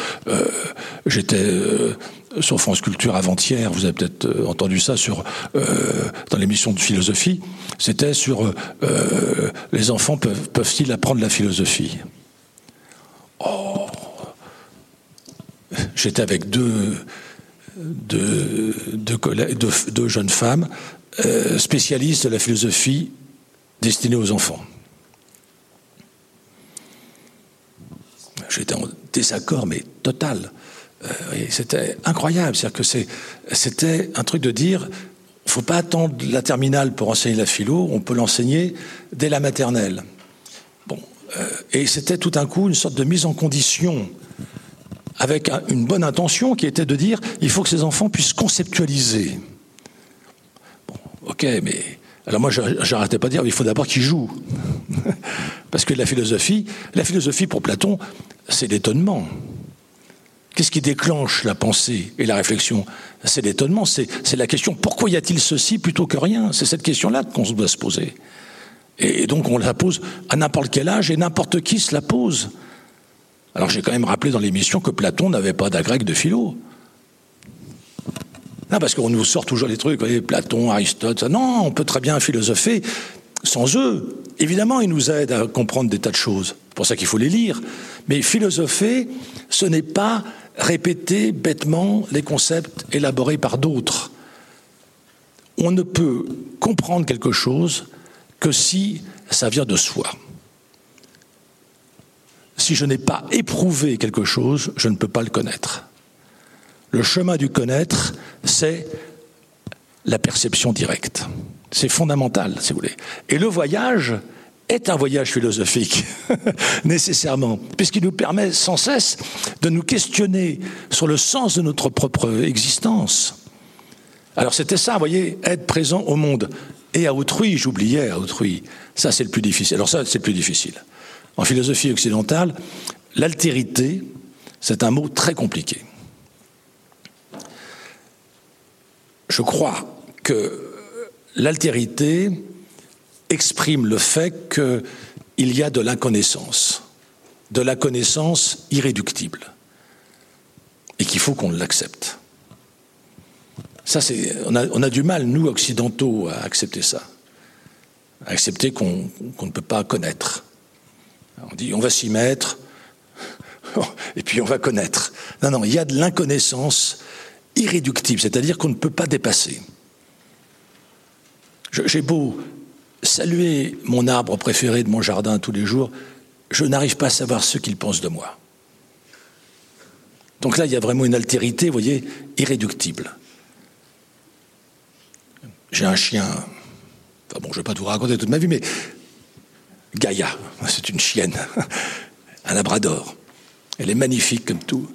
J'étais euh, sur France Culture avant-hier, vous avez peut-être euh, entendu ça sur euh, dans l'émission de philosophie. C'était sur euh, les enfants peuvent, peuvent-ils apprendre la philosophie? Oh, j'étais avec deux deux, deux jeunes femmes spécialistes de la philosophie destiné aux enfants. J'étais en désaccord, mais total. Euh, c'était incroyable. C'était un truc de dire, il ne faut pas attendre la terminale pour enseigner la philo, on peut l'enseigner dès la maternelle. Euh, et c'était tout d'un coup une sorte de mise en condition avec une bonne intention qui était de dire, il faut que ces enfants puissent conceptualiser. Bon, ok, mais alors moi, j'arrêtais pas de dire, il faut d'abord qu'il joue. Parce que la philosophie, la philosophie pour Platon, c'est l'étonnement. Qu'est-ce qui déclenche la pensée et la réflexion? C'est l'étonnement, c'est la question pourquoi y a-t-il ceci plutôt que rien? C'est cette question-là qu'on doit se poser. Et donc on la pose à n'importe quel âge et n'importe qui se la pose. Alors j'ai quand même rappelé dans l'émission que Platon n'avait pas d'agrègue de philo. Non, parce qu'on nous sort toujours les trucs, voyez, Platon, Aristote. Non, on peut très bien philosopher sans eux. Évidemment, ils nous aident à comprendre des tas de choses. C'est pour ça qu'il faut les lire. Mais philosopher, ce n'est pas répéter bêtement les concepts élaborés par d'autres. On ne peut comprendre quelque chose que si ça vient de soi. Si je n'ai pas éprouvé quelque chose, je ne peux pas le connaître. Le chemin du connaître, c'est la perception directe. C'est fondamental, si vous voulez. Et le voyage est un voyage philosophique, nécessairement, puisqu'il nous permet sans cesse de nous questionner sur le sens de notre propre existence. Alors c'était ça, vous voyez, être présent au monde. Et à autrui, j'oubliais à autrui. Ça, c'est le plus difficile. Alors ça, c'est le plus difficile. En philosophie occidentale, l'altérité, c'est un mot très compliqué. Je crois que l'altérité exprime le fait qu'il y a de l'inconnaissance, de la connaissance irréductible, et qu'il faut qu'on l'accepte. Ça, c'est, on, a, du mal, nous, occidentaux, à accepter ça, à accepter qu'on ne peut pas connaître. On dit, on va s'y mettre, et puis on va connaître. Non, non, il y a de l'inconnaissance irréductible, c'est-à-dire qu'on ne peut pas dépasser. J'ai beau saluer mon arbre préféré de mon jardin tous les jours, je n'arrive pas à savoir ce qu'il pense de moi. Donc là, il y a vraiment une altérité, vous voyez, irréductible. J'ai un chien, enfin bon, je ne vais pas tout raconter toute ma vie, mais Gaïa, c'est une chienne, un labrador. Elle est magnifique comme tout.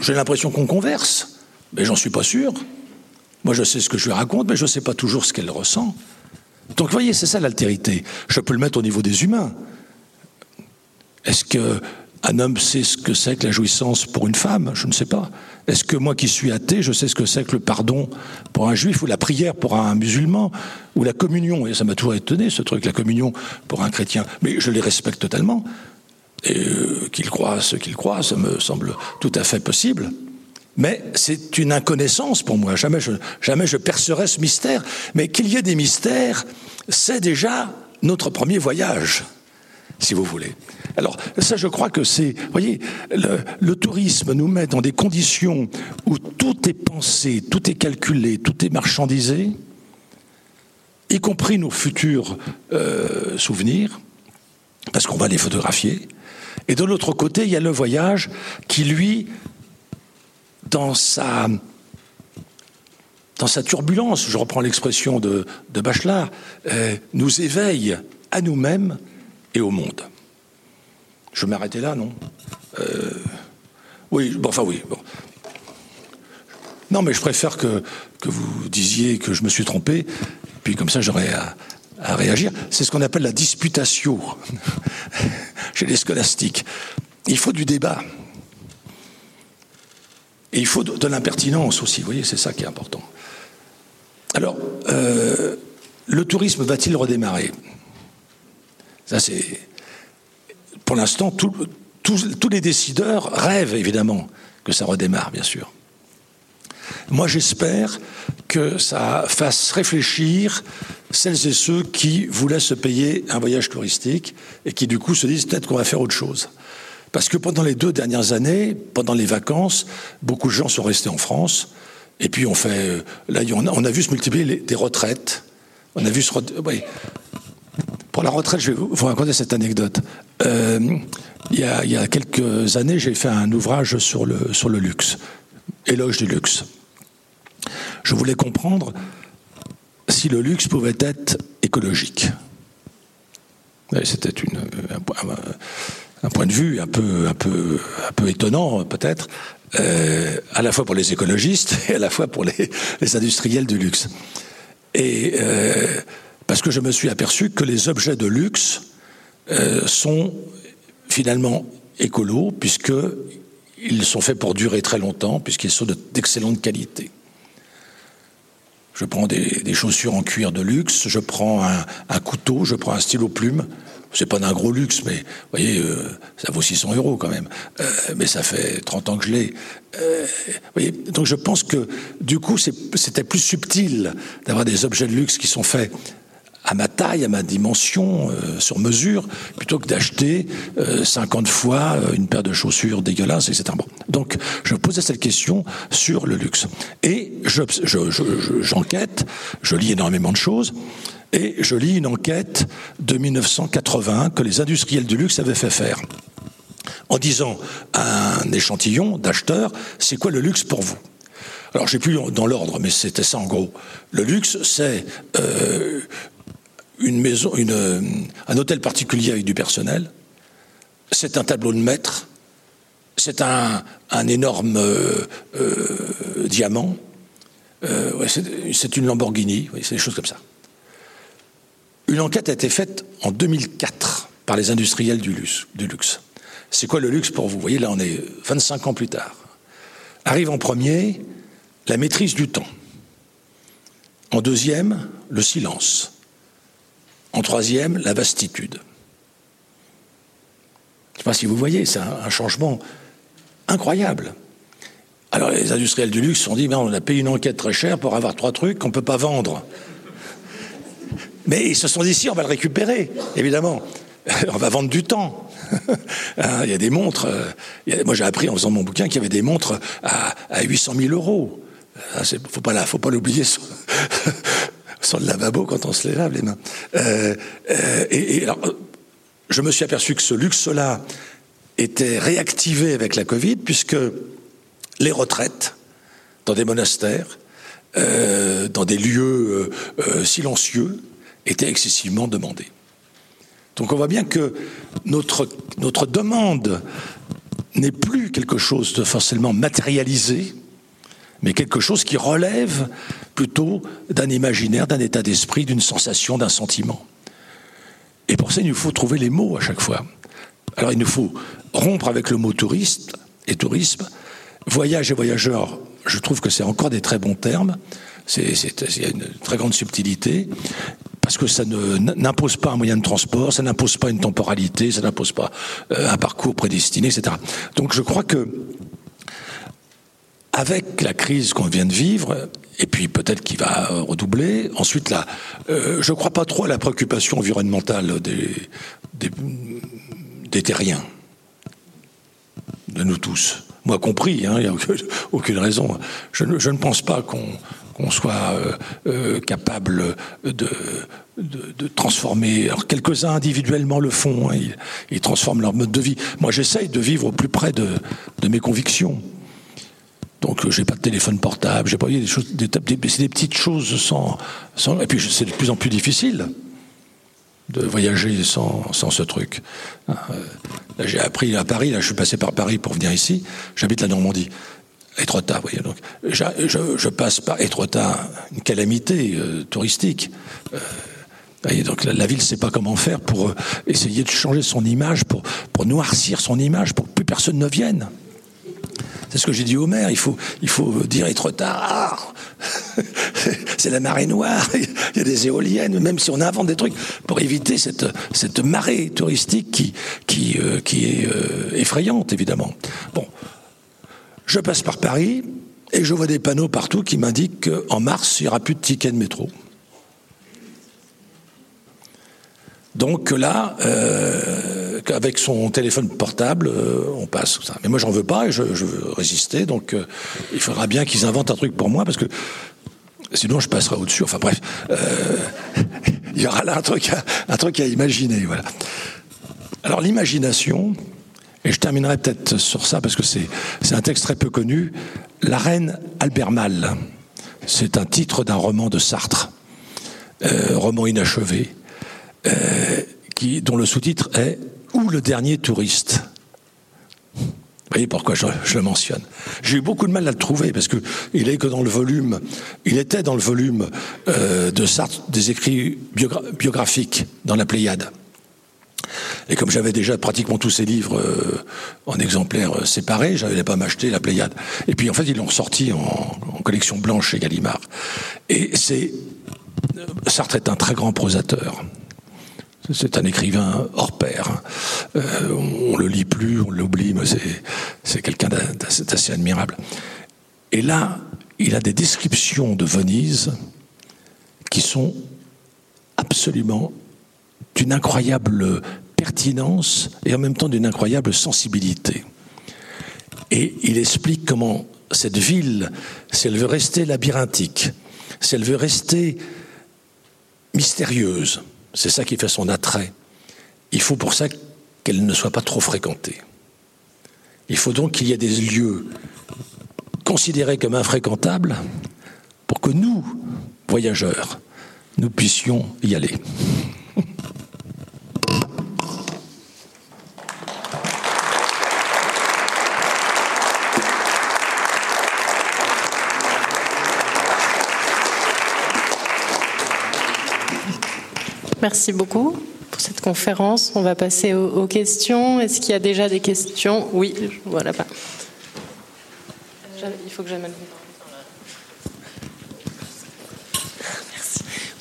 J'ai l'impression qu'on converse, mais j'en suis pas sûr. Moi, je sais ce que je lui raconte, mais je ne sais pas toujours ce qu'elle ressent. Donc, vous voyez, c'est ça l'altérité. Je peux le mettre au niveau des humains. Est-ce qu'un homme sait ce que c'est que la jouissance pour une femme? Je ne sais pas. Est-ce que moi qui suis athée, je sais ce que c'est que le pardon pour un juif, ou la prière pour un musulman, ou la communion? Et ça m'a toujours étonné, ce truc, la communion pour un chrétien. Mais je les respecte totalement. Euh, qu'ils croient ce qu'ils croient, ça me semble tout à fait possible. Mais c'est une inconnaissance pour moi. Jamais je, jamais je percerai ce mystère. Mais qu'il y ait des mystères, c'est déjà notre premier voyage, si vous voulez. Alors ça, je crois que c'est, voyez, le, tourisme nous met dans des conditions où tout est pensé, tout est calculé, tout est marchandisé, y compris nos futurs euh, souvenirs, parce qu'on va les photographier. Et de l'autre côté, il y a le voyage qui, lui, dans sa, dans sa turbulence, je reprends l'expression de, de Bachelard, euh, nous éveille à nous-mêmes et au monde. Je vais m'arrêter là, non? Euh, Oui, bon, enfin oui. Non, mais je préfère que, que vous disiez que je me suis trompé, puis comme ça j'aurais à, à réagir. C'est ce qu'on appelle la disputatio chez les scolastiques. Il faut du débat. Et il faut de, l'impertinence aussi, vous voyez, c'est ça qui est important. Alors, euh, le tourisme va-t-il redémarrer? Ça, c'est. Pour l'instant, tous les décideurs rêvent évidemment que ça redémarre, bien sûr. Moi, j'espère que ça fasse réfléchir celles et ceux qui voulaient se payer un voyage touristique et qui, du coup, se disent peut-être qu'on va faire autre chose. Parce que pendant les deux dernières années, pendant les vacances, beaucoup de gens sont restés en France. Et puis on fait, euh, là, on a, vu se multiplier des retraites. On a vu se, oui. Pour la retraite, je vais vous raconter cette anecdote. Euh, il, y a, il, y a, quelques années, j'ai fait un ouvrage sur le, sur le luxe, éloge du luxe. Je voulais comprendre si le luxe pouvait être écologique. C'était un, point de vue un peu, étonnant peut-être, euh, à la fois pour les écologistes et à la fois pour les, industriels du luxe. Euh, parce que je me suis aperçu que les objets de luxe euh, sont finalement écolos puisque ils sont faits pour durer très longtemps puisqu'ils sont d'excellente qualité. Je prends des, chaussures en cuir de luxe, je prends un, couteau, je prends un stylo plume, c'est pas d'un gros luxe, mais vous voyez, euh, ça vaut 600 euros quand même. Euh, mais ça fait 30 ans que je l'ai. Euh, donc je pense que du coup, c'était plus subtil d'avoir des objets de luxe qui sont faits à ma taille, à ma dimension, sur mesure, plutôt que d'acheter 50 fois une paire de chaussures dégueulasses, etc. Donc, je posais cette question sur le luxe. Et j'enquête, je, lis énormément de choses. Et je lis une enquête de 1980 que les industriels du luxe avaient fait faire en disant à un échantillon d'acheteurs, c'est quoi le luxe pour vous? Alors j'ai plus dans l'ordre, mais c'était ça en gros. Le luxe, c'est euh, une maison, une, un hôtel particulier avec du personnel, c'est un tableau de maître, c'est un, énorme euh, euh, diamant, euh, c'est une Lamborghini, c'est des choses comme ça. Une enquête a été faite en 2004 par les industriels du luxe. C'est quoi le luxe pour vous? Vous voyez, là, on est 25 ans plus tard. Arrive en premier la maîtrise du temps. En deuxième, le silence. En troisième, la vastitude. Je ne sais pas si vous voyez, c'est un, changement incroyable. Alors les industriels du luxe se sont dit, ben, on a payé une enquête très chère pour avoir trois trucs qu'on ne peut pas vendre. Mais ils se sont dit, si, on va le récupérer, évidemment. On va vendre du temps. Hein, il y a des montres. Euh, moi, j'ai appris en faisant mon bouquin qu'il y avait des montres à, 800 000 euros. Il ne faut pas faut pas l'oublier sur, le lavabo quand on se lave les mains. Euh, euh, et, je me suis aperçu que ce luxe-là était réactivé avec la Covid, puisque les retraites dans des monastères, dans des lieux silencieux, étaient excessivement demandées. Donc on voit bien que notre demande n'est plus quelque chose de forcément matérialisé, mais quelque chose qui relève plutôt d'un imaginaire, d'un état d'esprit, d'une sensation, d'un sentiment. Et pour ça, il nous faut trouver les mots à chaque fois. Alors il nous faut rompre avec le mot touriste et tourisme. Voyage et voyageur, je trouve que c'est encore des très bons termes. Il y a une très grande subtilité parce que ça n'impose pas un moyen de transport, ça n'impose pas une temporalité, ça n'impose pas euh, un parcours prédestiné, etc. Donc je crois que avec la crise qu'on vient de vivre, et puis peut-être qu'il va redoubler. Ensuite, là, euh, je ne crois pas trop à la préoccupation environnementale des, terriens, de nous tous. Moi compris, hein, il n'y a aucune, raison. Je ne pense pas qu'on soit euh, euh, capable de, transformer. Alors quelques-uns individuellement le font, hein, ils, transforment leur mode de vie. Moi, j'essaye de vivre au plus près de mes convictions. Donc, j'ai pas de téléphone portable, j'ai pas des choses, des, des, petites choses sans, et puis c'est de plus en plus difficile de voyager sans, sans ce truc. Hein, euh, j'ai appris à Paris, là, je suis passé par Paris pour venir ici. J'habite la Normandie. Étretat, vous voyez. Donc, je, passe par Étretat, une calamité euh, touristique. Euh, donc la, ville ne sait pas comment faire pour euh, essayer de changer son image, pour, pour noircir son image, pour que plus personne ne vienne. C'est ce que j'ai dit au maire. Il faut, il faut dire Étretat, c'est la marée noire. Il y a des éoliennes, même si on invente des trucs pour éviter cette, marée touristique qui, qui est effrayante, évidemment. Bon, je passe par Paris et je vois des panneaux partout qui m'indiquent qu'en mars, il n'y aura plus de tickets de métro. Donc là, euh, avec son téléphone portable, euh, on passe. Ça. Mais moi, j'en veux pas et je, veux résister. Donc, euh, il faudra bien qu'ils inventent un truc pour moi parce que sinon, je passerai au-dessus. Enfin bref, il y aura là un truc, à imaginer. Alors, l'imagination, et je terminerai peut-être sur ça parce que c'est un texte très peu connu. La reine Albermal. C'est un titre d'un roman de Sartre, roman inachevé, qui, dont le sous-titre est Où le dernier touriste? Vous voyez pourquoi je, le mentionne. J'ai eu beaucoup de mal à le trouver parce que il est que dans le volume, il était dans le volume euh, de Sartre des écrits biographiques dans la Pléiade. Et comme j'avais déjà pratiquement tous ces livres euh, en exemplaires euh, séparés, je n'allais pas m'acheter la Pléiade. Et puis en fait, ils l'ont sorti en, collection blanche chez Gallimard. Et c'est Sartre est un très grand prosateur. C'est un écrivain hors pair. on, le lit plus, on l'oublie, mais c'est quelqu'un d'assez admirable. Et là, il a des descriptions de Venise qui sont absolument d'une incroyable pertinence et en même temps d'une incroyable sensibilité. Et il explique comment cette ville, si elle veut rester labyrinthique, si elle veut rester mystérieuse, c'est ça qui fait son attrait, il faut pour ça qu'elle ne soit pas trop fréquentée. Il faut donc qu'il y ait des lieux considérés comme infréquentables pour que nous, voyageurs, nous puissions y aller. Merci beaucoup pour cette conférence. On va passer aux, questions. Est-ce qu'il y a déjà des questions? Oui, voilà pas. Il faut que j'amène.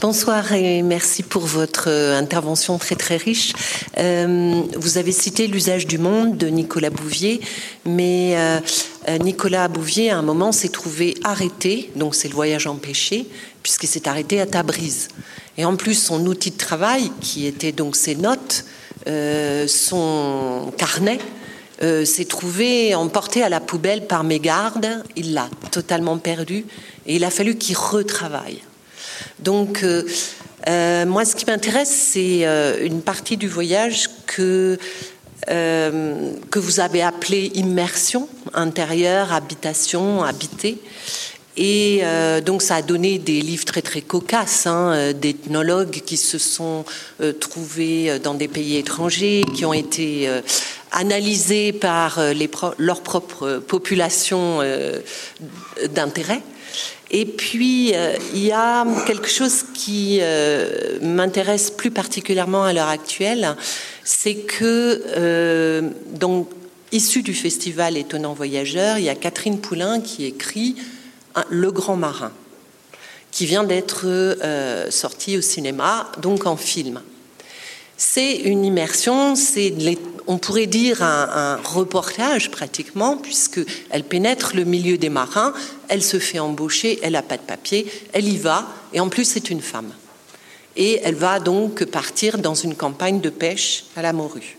Bonsoir et merci pour votre euh, intervention très très riche. Euh, vous avez cité l'usage du monde de Nicolas Bouvier, mais euh, Nicolas Bouvier à un moment s'est trouvé arrêté, donc c'est le voyage empêché, puisqu'il s'est arrêté à Tabriz. Et en plus, son outil de travail, qui était donc ses notes, son carnet s'est trouvé emporté à la poubelle par mes gardes. Il l'a totalement perdu et il a fallu qu'il retravaille. Donc, moi, ce qui m'intéresse, c'est une partie du voyage que euh, que vous avez appelé immersion intérieure, habitation, habiter. Et euh, donc ça a donné des livres très très cocasses, hein, euh, d'ethnologues qui se sont trouvés dans des pays étrangers, qui ont été analysés par leur propre population d'intérêt. Et puis, il y a quelque chose qui m'intéresse plus particulièrement à l'heure actuelle, c'est que, euh, donc, issu du festival Étonnant Voyageur, il y a Catherine Poulain qui écrit Le Grand Marin, qui vient d'être euh, sorti au cinéma, donc en film. C'est une immersion, c'est on pourrait dire un, reportage pratiquement, puisqu'elle pénètre le milieu des marins, elle se fait embaucher, elle n'a pas de papier, elle y va, et en plus c'est une femme et elle va donc partir dans une campagne de pêche à la morue.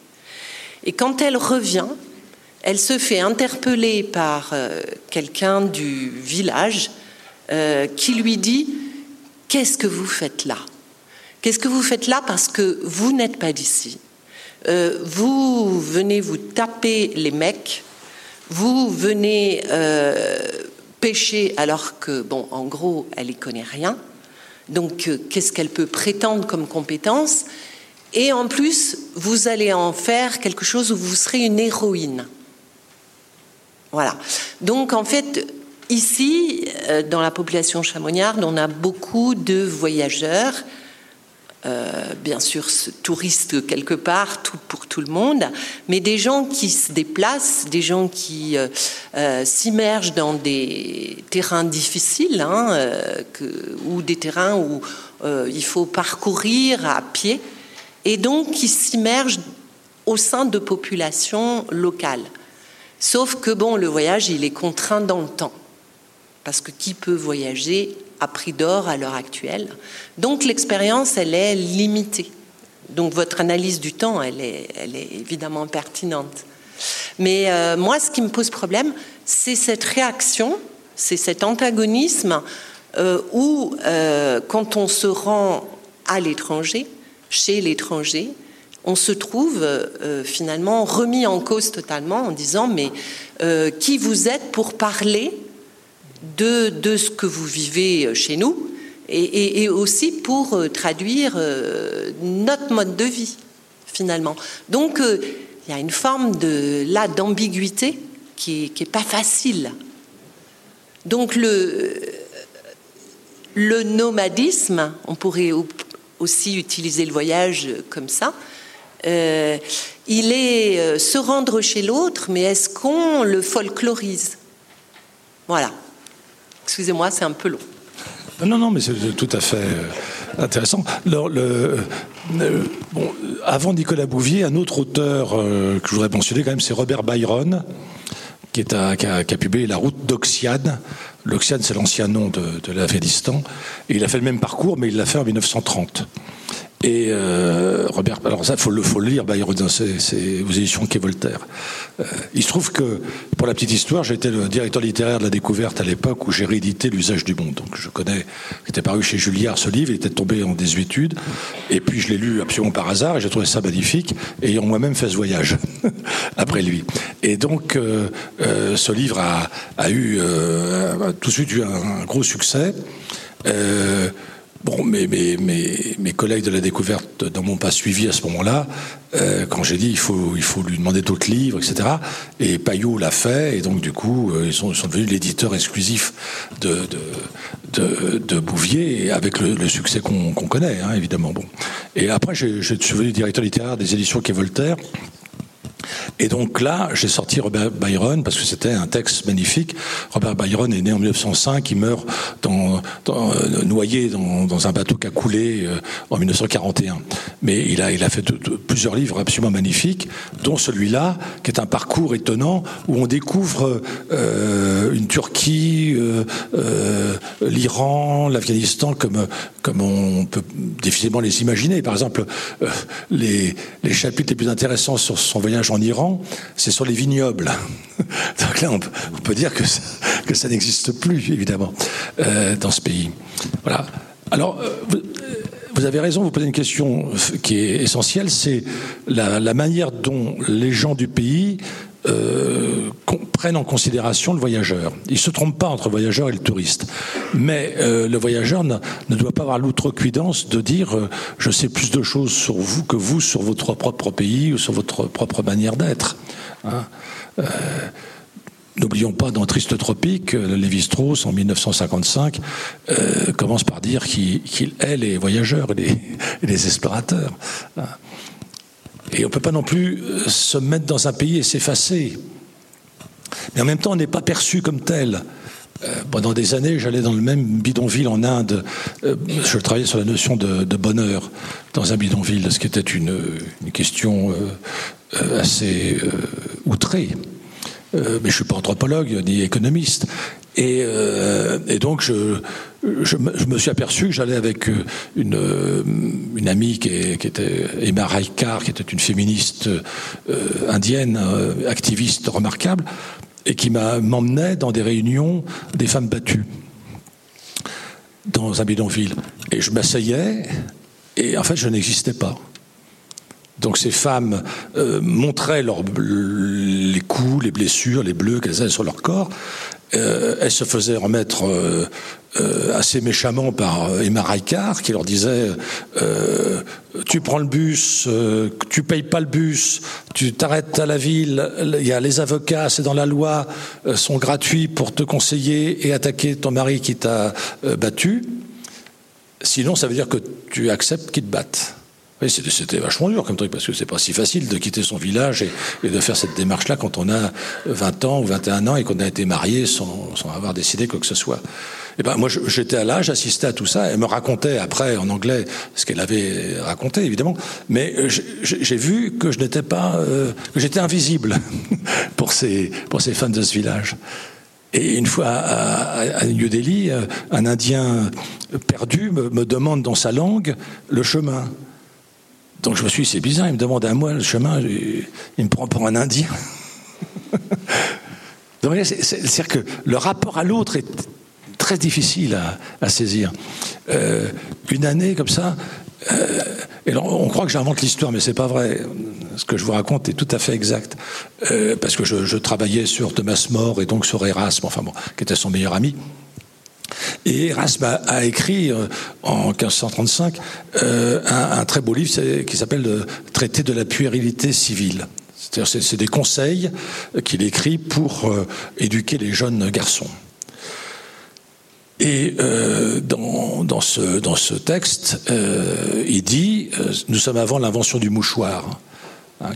Et quand elle revient, elle se fait interpeller par euh, quelqu'un du village euh, qui lui dit Qu'est-ce que vous faites là? Qu'est-ce que vous faites là parce que vous n'êtes pas d'ici? Euh, Vous venez vous taper les mecs, vous venez pêcher alors que, bon, en gros, elle n'y connaît rien. Donc, qu'est-ce qu'elle peut prétendre comme compétence? Et en plus, vous allez en faire quelque chose où vous serez une héroïne. Voilà. Donc, en fait, ici, euh, dans la population chamonniarde, on a beaucoup de voyageurs euh, bien sûr touristes quelque part, tout pour tout le monde, mais des gens qui se déplacent, des gens qui euh, s'immergent dans des terrains difficiles, hein, ou des terrains où il faut parcourir à pied, et donc qui s'immergent au sein de populations locales. Sauf que bon, le voyage, il est contraint dans le temps, parce que qui peut voyager à prix d'or à l'heure actuelle? Donc l'expérience, elle est limitée. Donc votre analyse du temps, elle est, elle est évidemment pertinente. Mais euh, moi, ce qui me pose problème, c'est cette réaction, c'est cet antagonisme euh, où, euh, quand on se rend à l'étranger, chez l'étranger, on se trouve finalement remis en cause totalement en disant mais qui vous êtes pour parler de, ce que vous vivez chez nous et, aussi pour euh, traduire euh, notre mode de vie, finalement. Donc, euh, il y a une forme de là d'ambiguïté qui n'est pas facile. Donc, le, le nomadisme, on pourrait aussi utiliser le voyage comme ça, il est se rendre chez l'autre, mais est-ce qu'on le folklorise? Voilà. Excusez-moi, c'est un peu long. Non, non, mais c'est tout à fait euh, intéressant. euh, bon, avant Nicolas Bouvier, un autre auteur euh, que je voudrais mentionner quand même, c'est Robert Byron, qui, a, publié La route d'Oxiane. L'Oxiane, c'est l'ancien nom de, de l'Afghanistan. Et il a fait le même parcours, mais il l'a fait en 1930. Et euh, Robert, alors ça, faut le, faut le lire, Byron, c'est aux éditions Quai Voltaire. Euh, il se trouve que, pour la petite histoire, j'étais le directeur littéraire de la découverte à l'époque où j'ai réédité L'usage du monde. Donc je connais, était paru chez Julliard ce livre, il était tombé en désuétude, et puis je l'ai lu absolument par hasard, et j'ai trouvé ça magnifique, ayant moi-même fait ce voyage après lui. Et donc, euh, euh ce livre a, a eu euh, tout de suite eu un, un gros succès. Euh, Bon, mes, mes, mes, collègues de la découverte n'en m'ont pas suivi à ce moment-là, euh, quand j'ai dit il faut, il faut lui demander d'autres livres, etc. Et Payot l'a fait, et donc du coup, euh, ils, sont, devenus l'éditeur exclusif de, de, de, Bouvier, avec le, succès qu'on connaît, hein, évidemment. Bon. Et après, je, je suis devenu directeur littéraire des éditions Quai Voltaire. Et donc là, j'ai sorti Robert Byron parce que c'était un texte magnifique. Robert Byron est né en 1905, il meurt euh, noyé dans, un bateau qui a coulé euh, en 1941. Mais il a, fait plusieurs livres absolument magnifiques, dont celui-là, qui est un parcours étonnant où on découvre euh, une Turquie, l'Iran, l'Afghanistan comme, on peut difficilement les imaginer. Par exemple, les chapitres les plus intéressants sur son voyage en Iran, c'est sur les vignobles. Donc là, on peut, dire que ça, que ça n'existe plus, évidemment, euh, dans ce pays. Voilà. Alors, euh, vous avez raison, vous posez une question qui est essentielle, c'est la, manière dont les gens du pays euh, prennent en considération le voyageur. Il ne se trompe pas entre voyageur et le touriste. Mais euh, le voyageur ne, doit pas avoir l'outrecuidance de dire euh, je sais plus de choses sur vous que vous sur votre propre pays ou sur votre propre manière d'être. Hein. N'oublions pas dans Triste Tropique, Lévi-Strauss en 1955 commence par dire qu'il est les voyageurs et les, explorateurs. Hein. Et on ne peut pas non plus euh, se mettre dans un pays et s'effacer. Mais en même temps, on n'est pas perçu comme tel. Euh, pendant des années, j'allais dans le même bidonville en Inde. Euh, je travaillais sur la notion de, bonheur dans un bidonville, ce qui était une, question assez outrée. mais je ne suis pas anthropologue ni économiste. Et, donc, je, je, me suis aperçu que j'allais avec euh, une, euh, une amie qui, était Emma Raikar, qui était une féministe euh, indienne, activiste remarquable, et qui m'emmenait dans des réunions des femmes battues dans un bidonville. Et je m'asseyais, et en fait, je n'existais pas. Donc ces femmes montraient les coups, les blessures, les bleus qu'elles avaient sur leur corps, euh, elle se faisait remettre euh, assez méchamment par Emma Raikar, qui leur disait Tu prends le bus, tu payes pas le bus, tu t'arrêtes à la ville, il y a les avocats, c'est dans la loi, sont gratuits pour te conseiller et attaquer ton mari qui t'a battu. Sinon, ça veut dire que tu acceptes qu'il te batte. Oui, c'était vachement dur comme truc, parce que c'est pas si facile de quitter son village et, de faire cette démarche-là quand on a 20 ans ou 21 ans et qu'on a été marié sans, avoir décidé quoi que ce soit. Eh ben moi, j'étais à l'âge, j'assistais à tout ça. Elle me racontait après en anglais ce qu'elle avait raconté, évidemment. Mais euh, j'ai vu que je n'étais pas, euh, que j'étais invisible pour ces pour ces fans de ce village. Et une fois à, New Delhi, euh, un Indien perdu me demande dans sa langue le chemin. Donc je me suis dit, c'est bizarre, il me demande à moi le chemin, il me prend pour un Indien. C'est-à-dire que le rapport à l'autre est très difficile à, saisir. Euh, une année comme ça, euh, on croit que j'invente l'histoire, mais c'est pas vrai. Ce que je vous raconte est tout à fait exact, euh, parce que je, travaillais sur Thomas More et donc sur Erasme, enfin bon, qui était son meilleur ami. Et Erasme a, écrit en 1535 euh, un, très beau livre qui s'appelle le Traité de la puérilité civile. C'est-à-dire c'est des conseils qu'il écrit pour éduquer les jeunes garçons. Et dans, dans, ce, dans ce texte, il dit Nous sommes avant l'invention du mouchoir. Hein,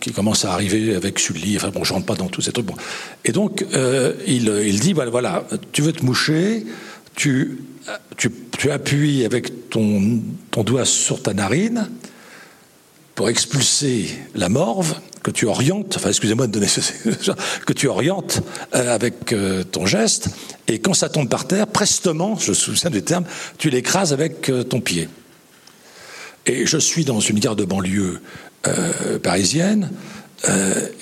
qui, commence à arriver avec Sully. Enfin bon, je rentre pas dans tous ces trucs. Et donc, il, il, dit voilà, voilà, tu veux te moucher, tu, tu, appuies avec ton, ton doigt sur ta narine pour expulser la morve que tu orientes, enfin excusez-moi que tu orientes euh, avec euh, ton geste, et quand ça tombe par terre, prestement, je me souviens du terme, tu l'écrases avec euh, ton pied. Et je suis dans une gare de banlieue parisienne,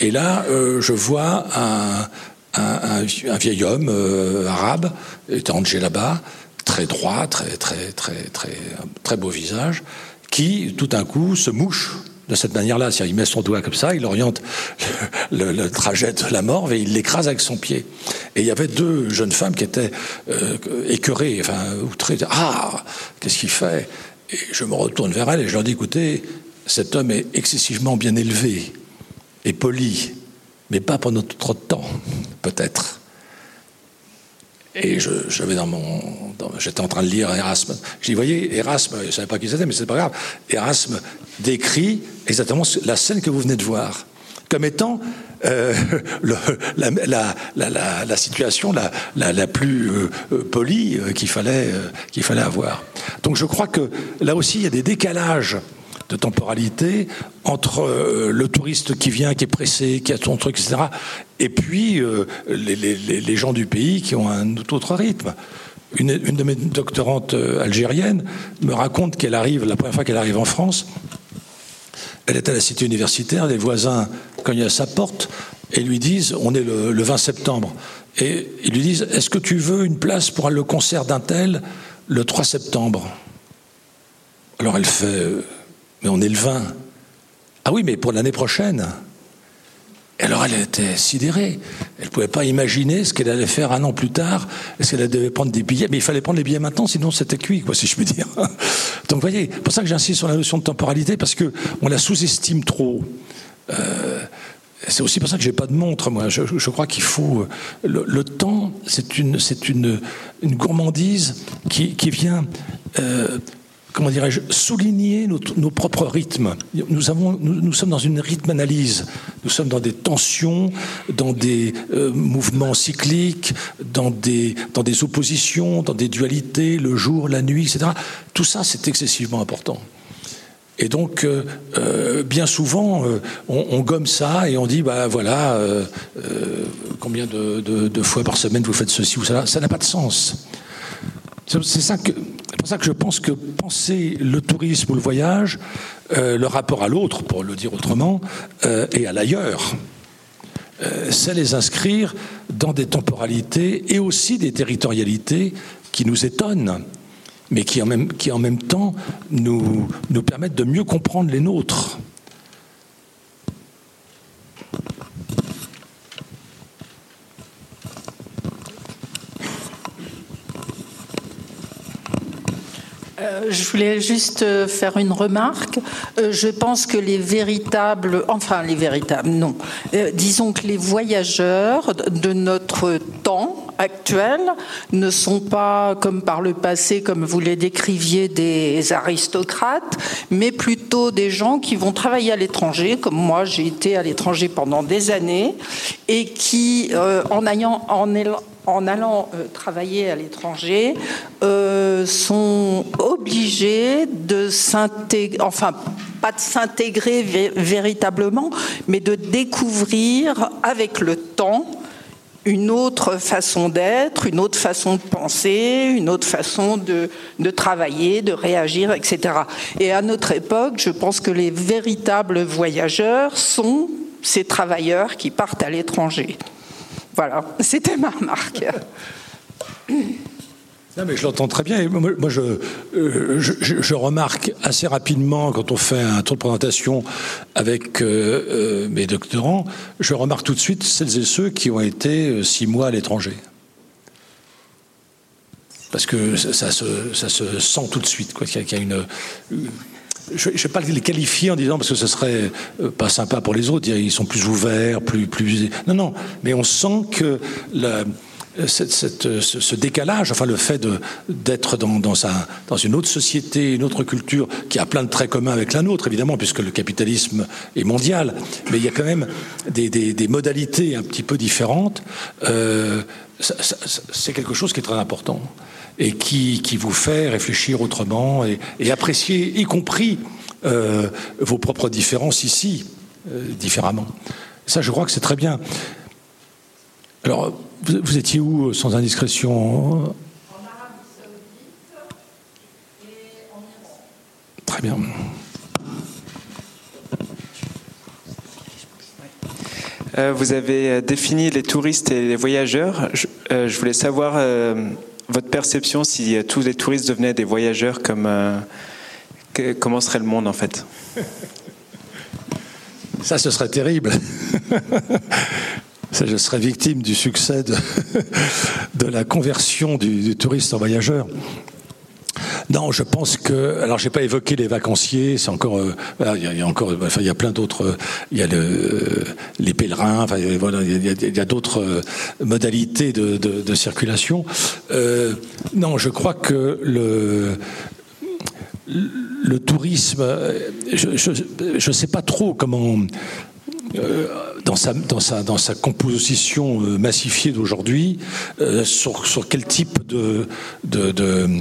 et là, je vois un, un, vieil homme arabe, étranger là-bas, très droit, très, très, très, très, très beau visage, qui tout d'un coup se mouche de cette manière-là. Il met son doigt comme ça, il oriente le, trajet de la mort et il l'écrase avec son pied. Et il y avait deux jeunes femmes qui étaient euh, écœurées, enfin, outrées. Ah, qu'est-ce qu'il fait? Et je me retourne vers elles et je leur dis écoutez, cet homme est excessivement bien élevé et poli mais pas pendant trop de temps, peut-être. Et j'avais dans mon, j'étais en train de lire Erasme. Je dis, voyez, Erasme, je savais pas qui c'était, mais c'est pas grave. Erasme décrit exactement la scène que vous venez de voir. comme étant euh, la, situation la, plus euh, polie qu'il fallait, qu'il fallait avoir. Donc je crois que là aussi, il y a des décalages de temporalité entre le touriste qui vient, qui est pressé, qui a son truc, etc., et puis les, gens du pays qui ont un autre rythme. Une, de mes doctorantes algériennes me raconte qu'elle arrive, la première fois qu'elle arrive en France, elle est à la cité universitaire, les voisins cognent à sa porte et lui disent, on est le, 20 septembre, et ils lui disent, est-ce que tu veux une place pour le concert d'un tel le 3 septembre? Alors elle fait, euh, mais on est le 20. Ah oui, mais pour l'année prochaine. Alors elle était sidérée. Elle ne pouvait pas imaginer ce qu'elle allait faire un an plus tard. Est-ce qu'elle devait prendre des billets? Mais il fallait prendre les billets maintenant, sinon c'était cuit, quoi, si je puis dire. Donc vous voyez, pour ça que j'insiste sur la notion de temporalité, parce qu'on la sous-estime trop. Euh, c'est aussi pour ça que j'ai pas de montre, moi. Je, crois qu'il faut le, temps. C'est une, gourmandise qui, qui vient euh, comment dirais-je, souligner nos, propres rythmes. Nous, sommes dans une rythme analyse. Nous sommes dans des tensions, dans des euh, mouvements cycliques, dans des, dans des oppositions, dans des dualités, le jour, la nuit, etc. Tout ça, c'est excessivement important. Et donc, euh, euh, bien souvent, on, gomme ça et on dit, bah voilà, combien de, de, fois par semaine vous faites ceci ou cela. Ça n'a pas de sens. C'est pour ça que je pense que penser le tourisme ou le voyage, euh, le rapport à l'autre, pour le dire autrement, euh, et à l'ailleurs, euh, c'est les inscrire dans des temporalités et aussi des territorialités qui nous étonnent, mais qui en même, temps nous permettent de mieux comprendre les nôtres. Euh, je voulais juste euh, faire une remarque. Euh, je pense que les véritables, enfin les véritables, non, disons que les voyageurs de notre temps actuel ne sont pas, comme par le passé, comme vous les décriviez, des aristocrates, mais plutôt des gens qui vont travailler à l'étranger, comme moi j'ai été à l'étranger pendant des années, et qui, en ayant, en, en allant euh, travailler à l'étranger, euh, sont obligés de s'intégrer, enfin pas de s'intégrer véritablement, mais de découvrir avec le temps une autre façon d'être, une autre façon de penser, une autre façon de, de, travailler, de réagir, etc. Et à notre époque, je pense que les véritables voyageurs sont ces travailleurs qui partent à l'étranger. Voilà, c'était ma remarque. Non, mais je l'entends très bien. moi, euh, je, je, remarque assez rapidement, quand on fait un tour de présentation avec euh, euh, mes doctorants, je remarque tout de suite celles et ceux qui ont été six mois à l'étranger. Parce que ça, se, ça, se, sent tout de suite, quoi, qu'il y, a une, je ne vais pas les qualifier en disant parce que ce serait euh, pas sympa pour les autres, ils sont plus ouverts, plus plus non non, mais on sent que la, cette, ce décalage, enfin le fait d'être dans, dans, dans, une autre société, une autre culture qui a plein de traits communs avec la nôtre, évidemment, puisque le capitalisme est mondial, mais il y a quand même des, modalités un petit peu différentes. Euh, c'est quelque chose qui est très important et qui, vous fait réfléchir autrement et, apprécier, y compris euh, vos propres différences ici, euh, différemment. Ça, je crois que c'est très bien. Alors, vous, étiez où, sans indiscrétion En Arabie Saoudite. Très bien. Euh, vous avez défini les touristes et les voyageurs. Je, euh, voulais savoir euh, votre perception si euh, tous les touristes devenaient des voyageurs, euh, comment serait le monde en fait? Ça, ce serait terrible. Ça, je serais victime du succès de, la conversion du touriste en voyageur. Non, je pense que. Alors, j'ai pas évoqué les vacanciers. C'est encore. Euh, il, y a, encore. Enfin, il y a plein d'autres. Euh, il y a le, les pèlerins. Voilà. Il y a, d'autres euh, modalités de, de, circulation. Euh, non, je crois que le le tourisme. Je ne sais pas trop comment dans, sa, dans, sa, dans sa composition massifiée d'aujourd'hui, sur, sur, quel type de, de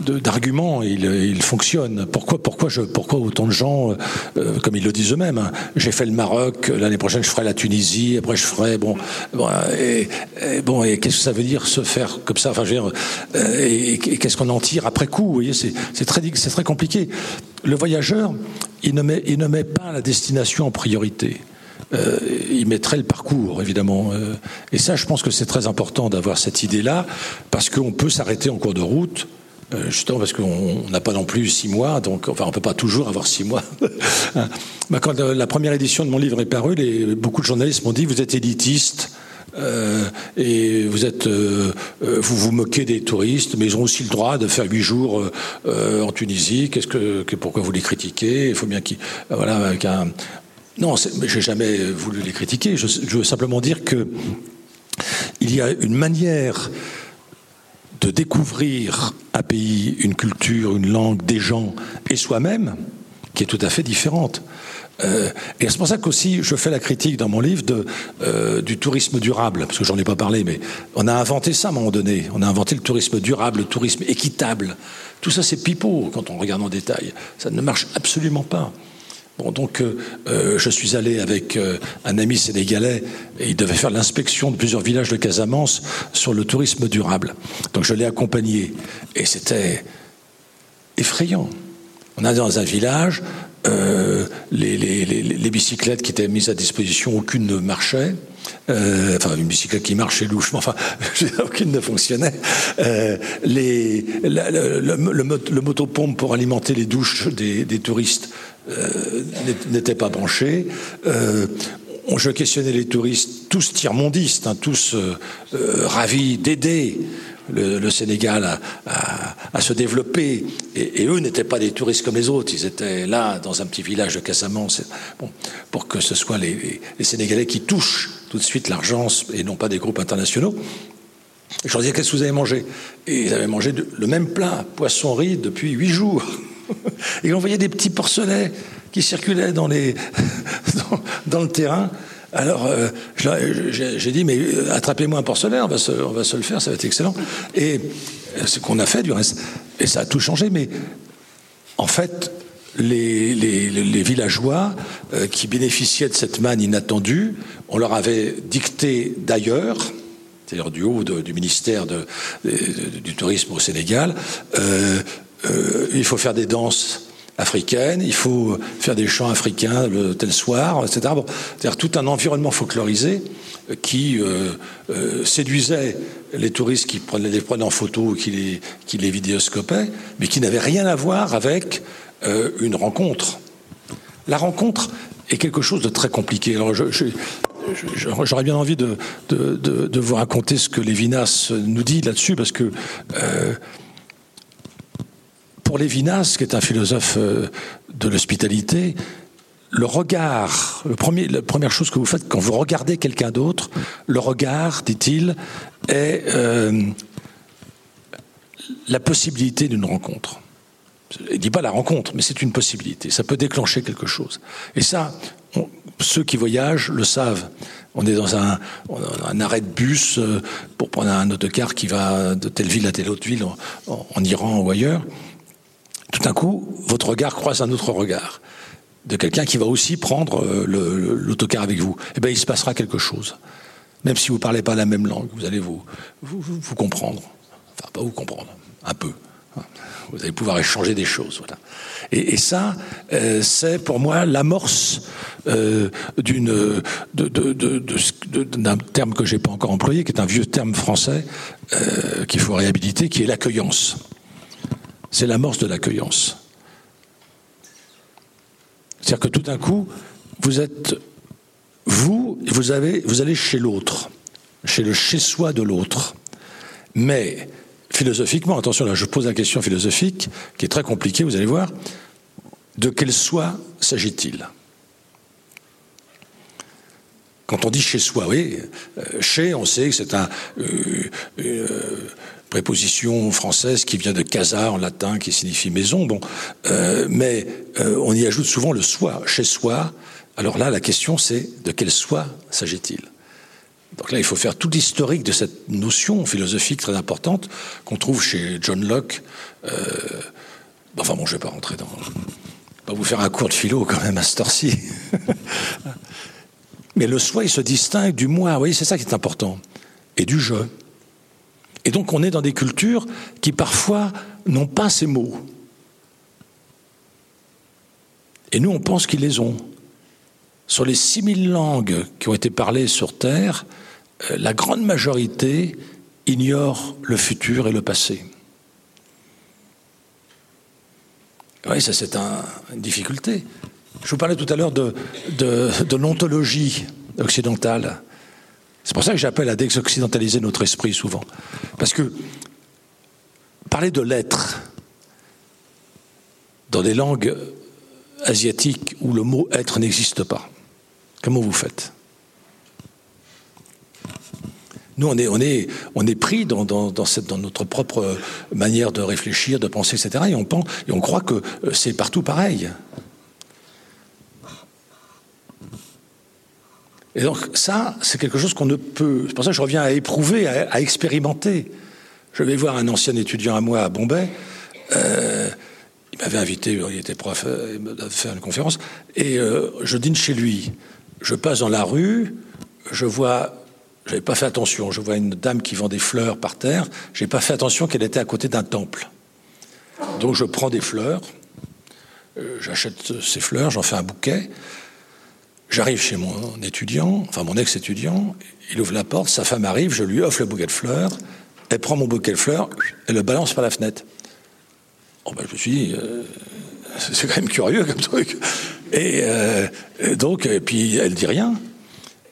d'arguments, il, il, fonctionne. Pourquoi, pourquoi, je, pourquoi autant de gens, euh, comme ils le disent eux-mêmes, hein, j'ai fait le Maroc, l'année prochaine je ferai la Tunisie, après je ferai bon, bon et, bon et qu'est-ce que ça veut dire se faire comme ça? Enfin, euh, et, qu'est-ce qu'on en tire après coup? Vous voyez, c'est très, c'est très compliqué. Le voyageur, il ne met, il ne met pas la destination en priorité. Euh, il mettrait le parcours, évidemment. Euh, et ça, je pense que c'est très important d'avoir cette idée-là, parce qu'on peut s'arrêter en cours de route justement parce qu'on n'a pas non plus six mois, donc enfin on peut pas toujours avoir six mois. Hein. Bah, quand euh, la première édition de mon livre est parue, les, beaucoup de journalistes m'ont dit vous êtes élitiste. Euh, et vous êtes, euh, euh vous vous moquez des touristes, mais ils ont aussi le droit de faire huit jours euh, en Tunisie. Qu'est-ce que, que, pourquoi vous les critiquez? Il faut bien qu'ils, voilà, avec un. Non, j'ai jamais voulu les critiquer. Je, je, veux simplement dire que il y a une manière de découvrir un pays, une culture, une langue, des gens et soi-même, qui est tout à fait différente. Euh, et c'est pour ça qu'aussi je fais la critique dans mon livre euh, du tourisme durable, parce que j'en ai pas parlé, mais on a inventé ça à un moment donné. On a inventé le tourisme durable, le tourisme équitable. Tout ça, c'est pipeau quand on regarde en détail. Ça ne marche absolument pas donc euh, euh, je suis allé avec euh, un ami sénégalais et il devait faire l'inspection de plusieurs villages de Casamance sur le tourisme durable. Donc je l'ai accompagné et c'était effrayant. On a dans un village les, bicyclettes qui étaient mises à disposition, aucune ne marchait. Enfin, une bicyclette qui marchait louchement, enfin, aucune ne fonctionnait. les, le, le, motopompe pour alimenter les douches des, touristes euh, n'était pas branché. Euh, je questionnais les touristes, tous tiers-mondistes, hein, tous euh, ravis d'aider le, Sénégal à, se développer. Et, eux n'étaient pas des touristes comme les autres. Ils étaient là, dans un petit village de Casamance, pour que ce soit les, Sénégalais qui touchent tout de suite l'argent et non pas des groupes internationaux. Je leur disais, qu'est-ce que vous avez mangé? Et ils avaient mangé le même plat, poisson-riz, depuis huit jours. Et on voyait des petits porcelets qui circulaient dans, le terrain. Alors, euh, j'ai dit, mais euh, attrapez-moi un porcelet, on va, se, le faire, ça va être excellent. Et euh, ce qu'on a fait, du reste. Et ça a tout changé, mais en fait, les, villageois qui bénéficiaient de cette manne inattendue, on leur avait dicté d'ailleurs, c'est-à-dire du haut du ministère du tourisme au Sénégal, euh, il faut faire des danses africaines, il faut faire des chants africains le tel soir, etc. C'est-à-dire tout un environnement folklorisé qui euh, euh, séduisait les touristes qui prenaient, les prenaient en photo, qui les, qui les vidéoscopaient, mais qui n'avait rien à voir avec une rencontre. La rencontre est quelque chose de très compliqué. J'aurais bien envie de, vous raconter ce que Lévinas nous dit là-dessus, parce que pour Lévinas, qui est un philosophe euh, de l'hospitalité, le regard, premier, la première chose que vous faites quand vous regardez quelqu'un d'autre, le regard, dit-il, est euh, la possibilité d'une rencontre. Il ne dit pas la rencontre, mais c'est une possibilité. Ça peut déclencher quelque chose. Et ça, ceux qui voyagent le savent. On est dans un, arrêt de bus euh, pour prendre un autocar qui va de telle ville à telle autre ville en Iran ou ailleurs tout d'un coup, votre regard croise un autre regard de quelqu'un qui va aussi prendre euh, l'autocar avec vous. Eh bien, il se passera quelque chose. Même si vous ne parlez pas la même langue, vous allez vous, vous, comprendre. Enfin, pas vous comprendre, un peu. Vous allez pouvoir échanger des choses. Voilà. Et, ça, euh, c'est pour moi l'amorce euh, d'un terme que j'ai pas encore employé, qui est un vieux terme français qu'il faut réhabiliter, qui est l'accueillance c'est l'amorce de l'accueillance. C'est-à-dire que tout d'un coup, vous êtes vous, vous, avez, vous allez chez l'autre, chez le chez-soi de l'autre. Mais philosophiquement, attention là, je pose la question philosophique qui est très compliquée, vous allez voir. De quel soi s'agit-il? Quand on dit chez soi, oui, euh, chez, on sait que c'est un, euh, euh, préposition française qui vient de casa en latin, qui signifie maison. Bon, mais on y ajoute souvent le soi, chez soi. Alors là, la question c'est de quelle soie s'agit-il? Donc là, il faut faire tout l'historique de cette notion philosophique très importante qu'on trouve chez John Locke. Euh, enfin bon, je ne vais pas rentrer dans... Pas vous faire un cours de philo quand même à ce ci Mais le soi, il se distingue du moi. Vous voyez, c'est ça qui est important. Et du je. Et donc on est dans des cultures qui parfois n'ont pas ces mots. Et nous, on pense qu'ils les ont. Sur les 6000 langues qui ont été parlées sur Terre, euh, la grande majorité ignore le futur et le passé. Oui, ça c'est une difficulté. Je vous parlais tout à l'heure de, de l'ontologie occidentale. C'est pour ça que j'appelle à désoccidentaliser notre esprit souvent. Parce que parler de l'être dans des langues asiatiques où le mot être n'existe pas, Comment vous faites? Nous, on est, pris dans, notre propre manière de réfléchir, de penser, etc. Et on, pense, et on croit que euh, c'est partout pareil. Et donc ça, c'est quelque chose qu'on ne peut... C'est pour ça que je reviens à éprouver, à, expérimenter. Je vais voir un ancien étudiant à moi à Bombay. Euh, il m'avait invité, il était prof, euh, il m'a fait une conférence, et je dîne chez lui je passe dans la rue, je vois, j'avais pas fait attention, je vois une dame qui vend des fleurs par terre, j'ai pas fait attention qu'elle était à côté d'un temple. Donc je prends des fleurs, euh, j'achète ces fleurs, j'en fais un bouquet. J'arrive chez mon étudiant, enfin mon ex-étudiant, il ouvre la porte, sa femme arrive, je lui offre le bouquet de fleurs, elle prend mon bouquet de fleurs et le balance par la fenêtre. Oh ben, je me suis dit, euh, c'est quand même curieux comme truc. Euh, et, donc, et puis elle dit rien.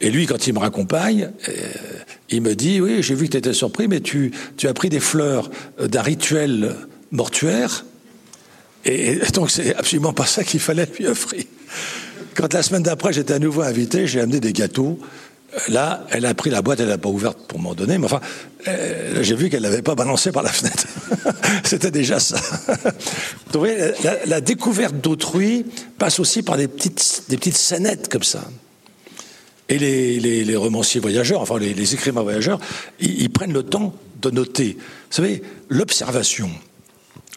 Et lui, quand il me raccompagne, euh, il me dit Oui, j'ai vu que tu étais surpris, mais tu, tu as pris des fleurs d'un rituel mortuaire. Et donc, c'est absolument pas ça qu'il fallait lui offrir. Quand la semaine d'après, j'étais à nouveau invité, j'ai amené des gâteaux. Là, elle a pris la boîte, elle n'a pas ouverte pour m'en donner, mais enfin, euh, j'ai vu qu'elle l'avait pas balancé par la fenêtre. C'était déjà ça. Donc, la, découverte d'autrui passe aussi par des petites, des petites scénettes comme ça. Et les, romanciers voyageurs, enfin les, écrivains voyageurs, ils, prennent le temps de noter. Vous savez, l'observation.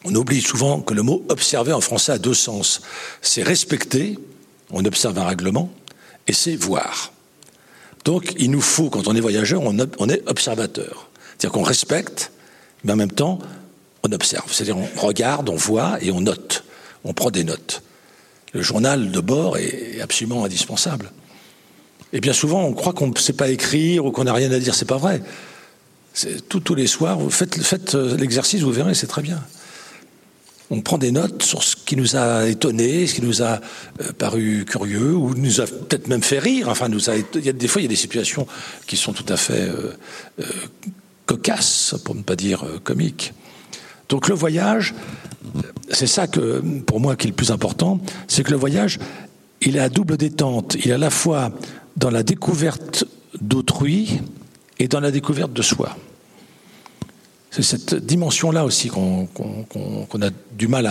On oublie souvent que le mot observer en français a deux sens. C'est respecter, on observe un règlement, et c'est voir. Donc il nous faut, quand on est voyageur, on, est observateur. C'est-à-dire qu'on respecte, mais en même temps, on observe. C'est-à-dire on regarde, on voit et on note. On prend des notes. Le journal de bord est absolument indispensable. Et bien souvent, on croit qu'on ne sait pas écrire ou qu'on n'a rien à dire. C'est pas vrai. tous les soirs, vous faites, faites euh, l'exercice, vous verrez, c'est très bien on prend des notes sur ce qui nous a étonné, ce qui nous a euh, paru curieux, ou nous a peut-être même fait rire. Enfin, nous a, il des fois, il y a des situations qui sont tout à fait euh, euh, cocasses, pour ne pas dire comiques. Donc le voyage, c'est ça que, pour moi, qui est le plus important, c'est que le voyage, il est à double détente. Il est à la fois dans la découverte d'autrui et dans la découverte de soi. C'est cette dimension-là aussi qu'on a du mal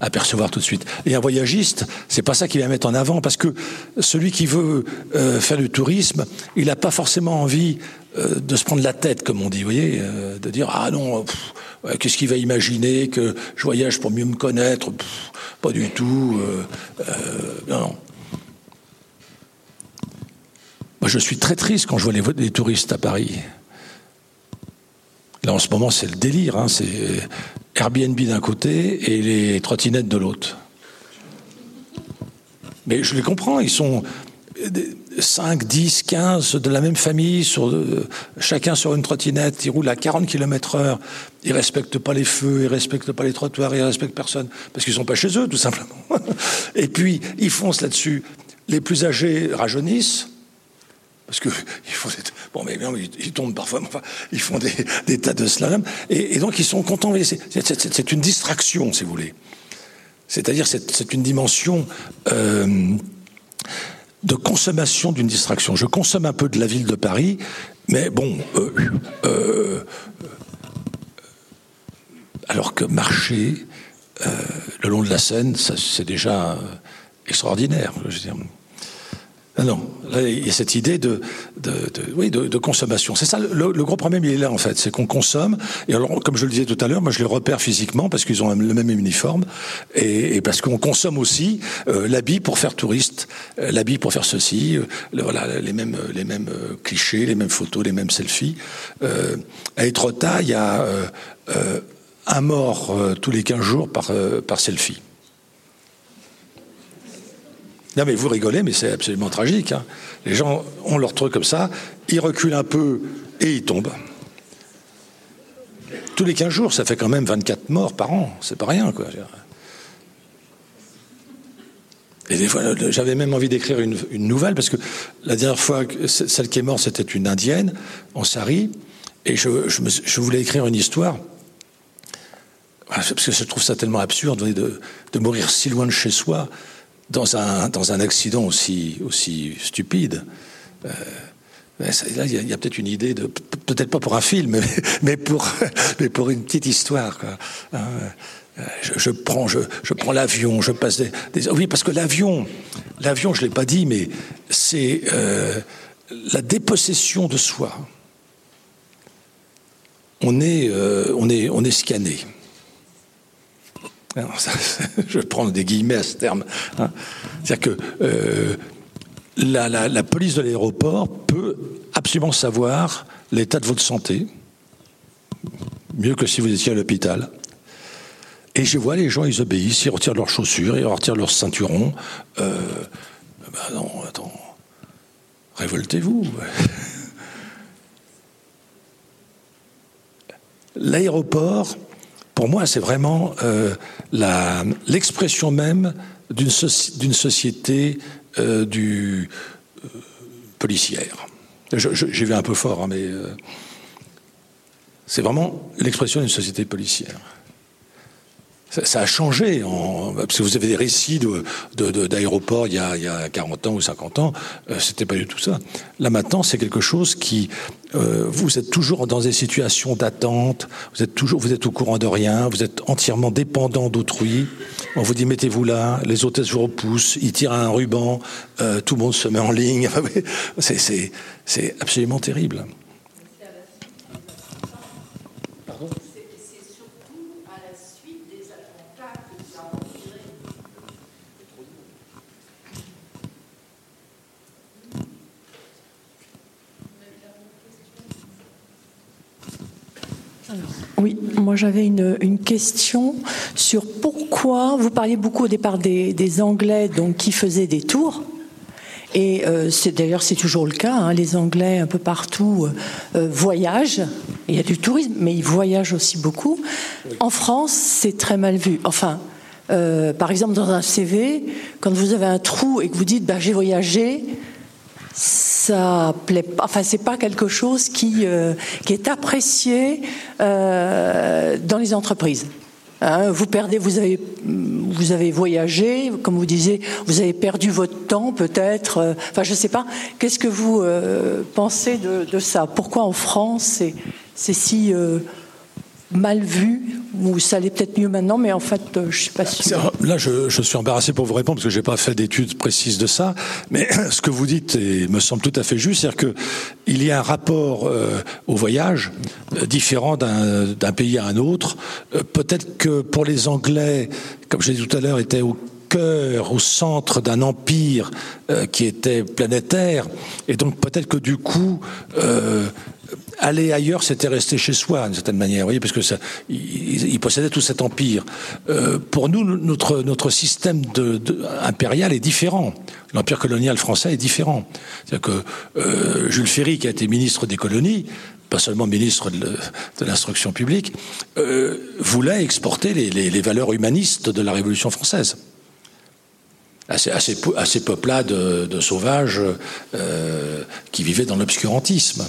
à, percevoir tout de suite. Et un voyagiste, c'est pas ça qu'il va mettre en avant, parce que celui qui veut euh, faire du tourisme, il n'a pas forcément envie euh, de se prendre la tête, comme on dit, vous voyez, euh, de dire ah non, qu'est-ce qu'il va imaginer que je voyage pour mieux me connaître Pas du tout. non, je suis très triste quand je vois les touristes à Paris. Là, en ce moment, c'est le délire. Hein. C'est Airbnb d'un côté et les trottinettes de l'autre. Mais je les comprends. Ils sont 5, 10, 15 de la même famille, euh, chacun sur une trottinette. Ils roulent à 40 km heure. Ils respectent pas les feux, ils respectent pas les trottoirs, ils respectent personne. Parce qu'ils sont pas chez eux, tout simplement. Et puis, ils foncent là-dessus. Les plus âgés rajeunissent. Parce que ils font bon, mais ils, tombent parfois, enfin, ils font des, tas de slalom, et, donc ils sont contents. C'est une distraction, si vous voulez. C'est-à-dire, c'est une dimension euh, de consommation d'une distraction. Je consomme un peu de la ville de Paris, mais bon, euh, euh, alors que marcher le long de la Seine, c'est déjà extraordinaire. Je veux dire. Ah non, il y a cette idée de, de, oui, de, consommation. C'est ça, le, gros problème, il est là, en fait. C'est qu'on consomme. Et alors, comme je le disais tout à l'heure, moi, je les repère physiquement parce qu'ils ont le même uniforme. Et, parce qu'on consomme aussi euh, l'habit pour faire touriste, euh, l'habit pour faire ceci, euh, voilà, les mêmes, les mêmes clichés, les mêmes photos, les mêmes selfies. à Etretat, il y a un mort tous les 15 jours par, par selfie. Non, mais vous rigolez, mais c'est absolument tragique. Hein. Les gens ont leur truc comme ça, ils reculent un peu et ils tombent. Tous les 15 jours, ça fait quand même 24 morts par an. C'est pas rien, quoi. Et des fois, j'avais même envie d'écrire une, nouvelle, parce que la dernière fois, celle qui est morte, c'était une indienne, en Sari, et je, je, voulais écrire une histoire, parce que je trouve ça tellement absurde de, de mourir si loin de chez soi dans un, dans un accident aussi, aussi stupide. Euh, là, il y a, peut-être une idée de, peut-être pas pour un film, mais, pour, mais pour une petite histoire. Hein, euh, je, prends, je, je prends l'avion, je passe des, oui, parce que l'avion, l'avion, je l'ai pas dit, mais c'est euh, la dépossession de soi. On est, on est, on est scanné. je prends des guillemets à ce terme. Hein. C'est-à-dire que euh, la, police de l'aéroport peut absolument savoir l'état de votre santé, mieux que si vous étiez à l'hôpital. Et je vois les gens, ils obéissent, ils retirent leurs chaussures, ils retirent leurs ceinturons. Ben non, attends, révoltez-vous. L'aéroport, pour moi, c'est vraiment euh, l'expression même d'une société euh, euh, policière. J'ai vu un peu fort, hein, mais c'est vraiment l'expression d'une société policière ça, a changé, en, parce que vous avez des récits d'aéroports de, il, il, y a 40 ans ou 50 ans, euh, c'était pas du tout ça. Là maintenant, c'est quelque chose qui, euh, vous êtes toujours dans des situations d'attente, vous êtes toujours, vous êtes au courant de rien, vous êtes entièrement dépendant d'autrui. On vous dit mettez-vous là, les hôtesses vous repoussent, ils tirent un ruban, euh, tout le monde se met en ligne. c'est absolument terrible. Oui, moi j'avais une, question sur pourquoi vous parliez beaucoup au départ des, Anglais donc qui faisaient des tours. Et euh, d'ailleurs c'est toujours le cas. Hein, les Anglais un peu partout euh, euh, voyagent. Il y a du tourisme, mais ils voyagent aussi beaucoup. En France, c'est très mal vu. Enfin, par exemple dans un CV, quand vous avez un trou et que vous dites bah, j'ai voyagé, ça plaît pas. Enfin, c'est pas quelque chose qui euh, qui est apprécié euh, dans les entreprises. Hein, vous perdez, vous avez, vous avez voyagé, comme vous disiez, vous avez perdu votre temps peut-être. Euh, enfin, je sais pas. Qu'est-ce que vous pensez de, de, ça? Pourquoi en France c'est si mal vu ou ça allait peut-être mieux maintenant, mais en fait, euh, je suis pas sûr. Là, je, suis embarrassé pour vous répondre parce que j'ai pas fait d'études précises de ça. Mais ce que vous dites me semble tout à fait juste, c'est-à-dire que il y a un rapport euh, au voyage euh, différent d'un pays à un autre. Peut-être que pour les Anglais, comme je l'ai dit tout à l'heure, était au au centre d'un empire qui était planétaire, et donc peut-être que du coup, aller ailleurs, c'était rester chez soi, d'une certaine manière, vous voyez, parce que il, possédait tout cet empire. Euh, pour nous, notre système impérial est différent. L'empire colonial français est différent. C'est-à-dire que euh, Jules Ferry, qui a été ministre des colonies, pas seulement ministre de, l'instruction publique, euh, voulait exporter les, valeurs humanistes de la Révolution française à ces, à ces, de, sauvages qui vivaient dans l'obscurantisme.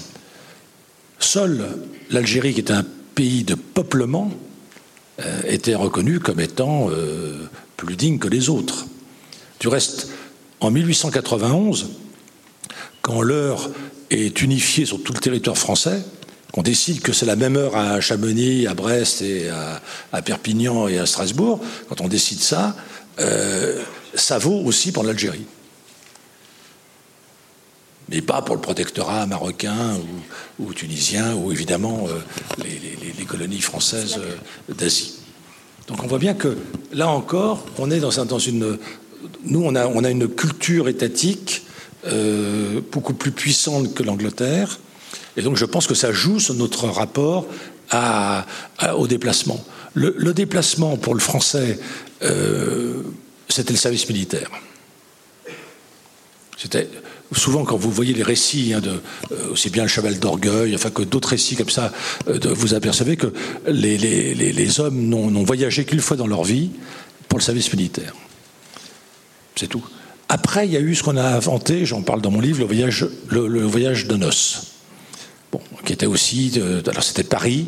Seule l'Algérie, qui est un pays de peuplement, euh, était reconnue comme étant euh, plus digne que les autres. Du reste, en 1891, quand l'heure est unifiée sur tout le territoire français, qu'on décide que c'est la même heure à Chamonix, à Brest et à, Perpignan et à Strasbourg, quand on décide ça, euh, ça vaut aussi pour l'Algérie. mais pas pour le protectorat marocain ou, tunisien ou évidemment les, colonies françaises d'Asie. Donc on voit bien que là encore, on est dans, dans une... Nous, on a, une culture étatique beaucoup plus puissante que l'Angleterre, et donc je pense que ça joue sur notre rapport au déplacement. Le, déplacement pour le français, euh, c'était le service militaire. C'était souvent quand vous voyez les récits, hein, euh, aussi bien le cheval d'orgueil, enfin que d'autres récits comme ça, euh, vous apercevez que les, hommes n'ont voyagé qu'une fois dans leur vie pour le service militaire. C'est tout. Après, il y a eu ce qu'on a inventé, j'en parle dans mon livre, le voyage, de noces qui était aussi, alors c'était Paris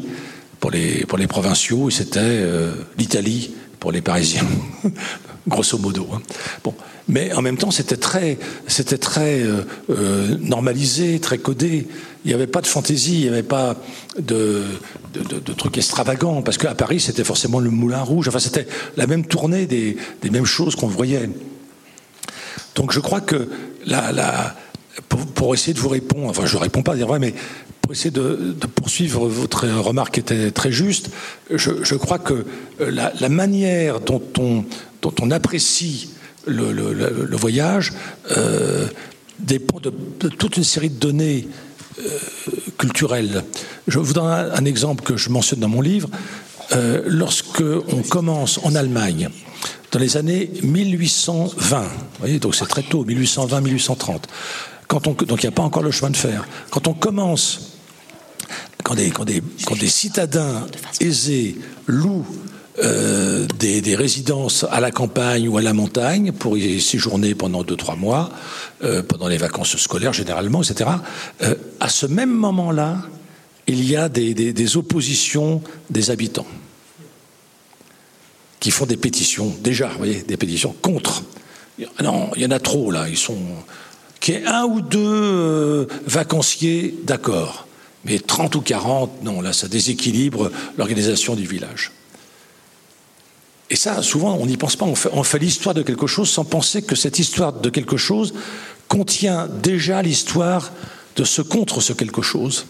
pour les, provinciaux et c'était euh, l'Italie pour les Parisiens, grosso modo. Hein. Bon, mais en même temps, c'était très, c'était très euh, euh, normalisé, très codé. Il n'y avait pas de fantaisie, il n'y avait pas de, de, trucs extravagants, parce qu'à Paris, c'était forcément le Moulin Rouge. Enfin, c'était la même tournée des, mêmes choses qu'on voyait. Donc, je crois que la pour, essayer de vous répondre, enfin, je ne réponds pas, dire vrai, mais pour essayer de, poursuivre votre remarque qui était très juste, je, crois que euh, la, manière dont on, on apprécie le, voyage euh, dépend de, toute une série de données euh, culturelles. Je vous donne un, exemple que je mentionne dans mon livre. lorsque on commence en Allemagne, dans les années 1820, vous voyez, donc c'est très tôt, 1820-1830, quand on, donc il n'y a pas encore le chemin de fer. Quand on commence quand des, citadins aisés louent euh, des, résidences à la campagne ou à la montagne pour y séjourner pendant deux trois mois, euh, pendant les vacances scolaires généralement, etc. Euh, à ce même moment-là, il y a des, oppositions des habitants qui font des pétitions, déjà, vous voyez, des pétitions contre. Non, il y en a trop là, ils sont. Qu'il y un ou deux vacanciers, d'accord. Mais 30 ou 40, non, là, ça déséquilibre l'organisation du village. Et ça, souvent, on n'y pense pas. On fait, l'histoire de quelque chose sans penser que cette histoire de quelque chose contient déjà l'histoire de ce contre ce quelque chose.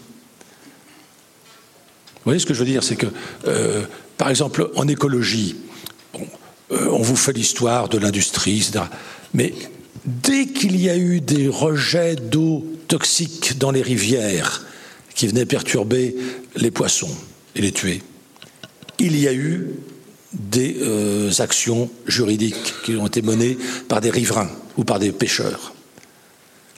Vous voyez ce que je veux dire? C'est que, euh, par exemple, en écologie, euh, on vous fait l'histoire de l'industrie, etc. Mais dès qu'il y a eu des rejets d'eau toxiques dans les rivières, qui venaient perturber les poissons et les tuer. Il y a eu des euh, actions juridiques qui ont été menées par des riverains ou par des pêcheurs.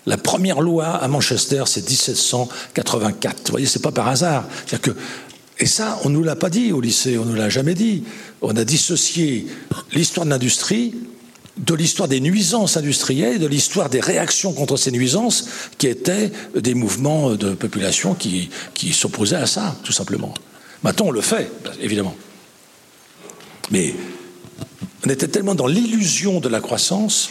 La première loi à Manchester, c'est 1784. Vous voyez, c'est pas par hasard. Que, et ça, on nous l'a pas dit au lycée, on nous l'a jamais dit. On a dissocié l'histoire de l'industrie de l'histoire des nuisances industrielles, de l'histoire des réactions contre ces nuisances, qui étaient des mouvements de population qui, s'opposaient à ça, tout simplement. Maintenant, on le fait, évidemment. Mais on était tellement dans l'illusion de la croissance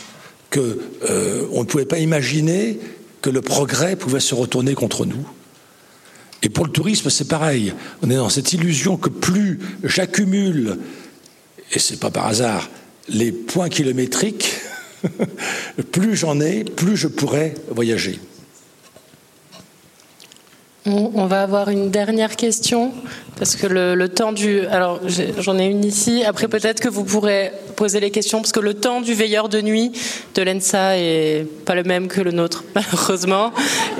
qu'on euh, ne pouvait pas imaginer que le progrès pouvait se retourner contre nous. Et pour le tourisme, c'est pareil. On est dans cette illusion que plus j'accumule, et c'est pas par hasard, les points kilométriques, plus j'en ai, plus je pourrais voyager. On va avoir une dernière question parce que le, temps du. Alors j'en ai une ici. Après peut-être que vous pourrez poser les questions parce que le temps du veilleur de nuit de l'ENSA est pas le même que le nôtre malheureusement.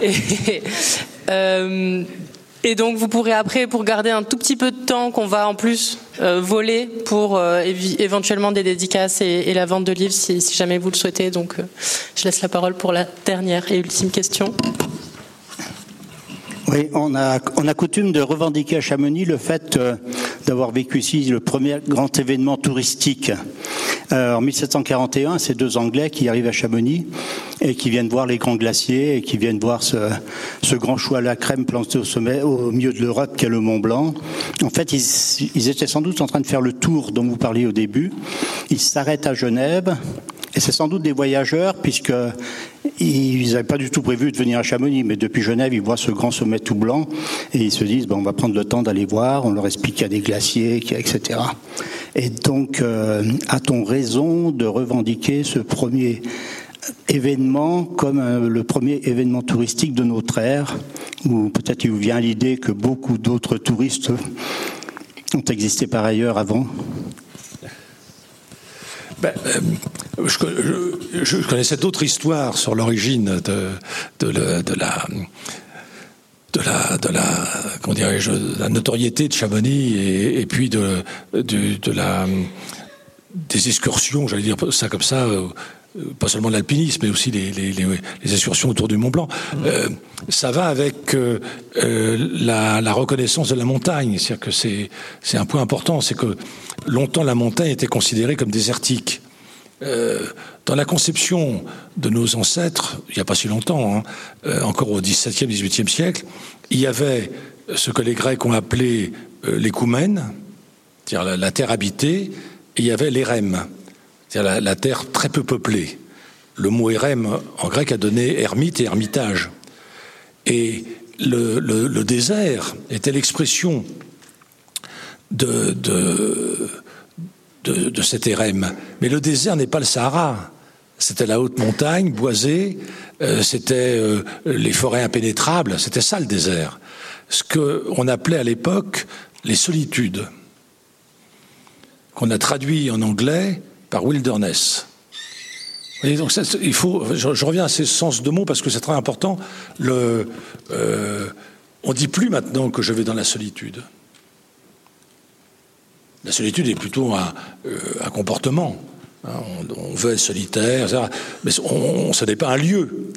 Et, euh, et donc vous pourrez après, pour garder un tout petit peu de temps qu'on va en plus euh, voler pour euh, éventuellement des dédicaces et, la vente de livres si, jamais vous le souhaitez. Donc je laisse la parole pour la dernière et ultime question. On a, coutume de revendiquer à Chamonix le fait euh, d'avoir vécu ici le premier grand événement touristique. Euh, en 1741, c'est deux Anglais qui arrivent à Chamonix et qui viennent voir les grands glaciers et qui viennent voir ce, ce grand chou à la crème planté au sommet, au milieu de l'Europe qu'est le Mont Blanc. En fait, ils, ils étaient sans doute en train de faire le tour dont vous parliez au début. Ils s'arrêtent à Genève et c'est sans doute des voyageurs, puisqu'ils n'avaient pas du tout prévu de venir à Chamonix, mais depuis Genève, ils voient ce grand sommet tout blanc, et ils se disent, bon, on va prendre le temps d'aller voir, on leur explique qu'il y a des glaciers, etc. Et donc, euh, a-t-on raison de revendiquer ce premier événement comme euh, le premier événement touristique de notre ère, ou peut-être il vous vient l'idée que beaucoup d'autres touristes ont existé par ailleurs avant? Ben, euh, je, connaissais d'autres histoires sur l'origine de, de, la de la, de la, comment dirais-je, la notoriété de Chamonix et, puis de, de, la, des excursions, j'allais dire ça comme ça, euh, pas seulement l'alpinisme, mais aussi les, les, les, excursions autour du Mont Blanc. Mmh. Euh, ça va avec euh, euh, la, la, reconnaissance de la montagne. C'est-à-dire que c'est, c'est un point important, c'est que longtemps la montagne était considérée comme désertique. Euh, dans la conception de nos ancêtres, il n'y a pas si longtemps, hein, euh, encore au XVIIe, XVIIIe siècle, il y avait ce que les Grecs ont appelé l'écoumène, c'est-à-dire la, terre habitée, et il y avait l'érème, c'est-à-dire la, terre très peu peuplée. Le mot erem en grec a donné ermite et ermitage. Et le, désert était l'expression de, de, de, cet erem. Mais le désert n'est pas le Sahara. C'était la haute montagne, boisée, euh, c'était euh, les forêts impénétrables, c'était ça le désert. Ce qu'on appelait à l'époque les solitudes, qu'on a traduit en anglais par wilderness. donc il faut, je, reviens à ces sens de mots parce que c'est très important. Le, euh, on dit plus maintenant que je vais dans la solitude. La solitude est plutôt un, euh, comportement. Hein. on, veut être solitaire, mais ce n'est pas un lieu.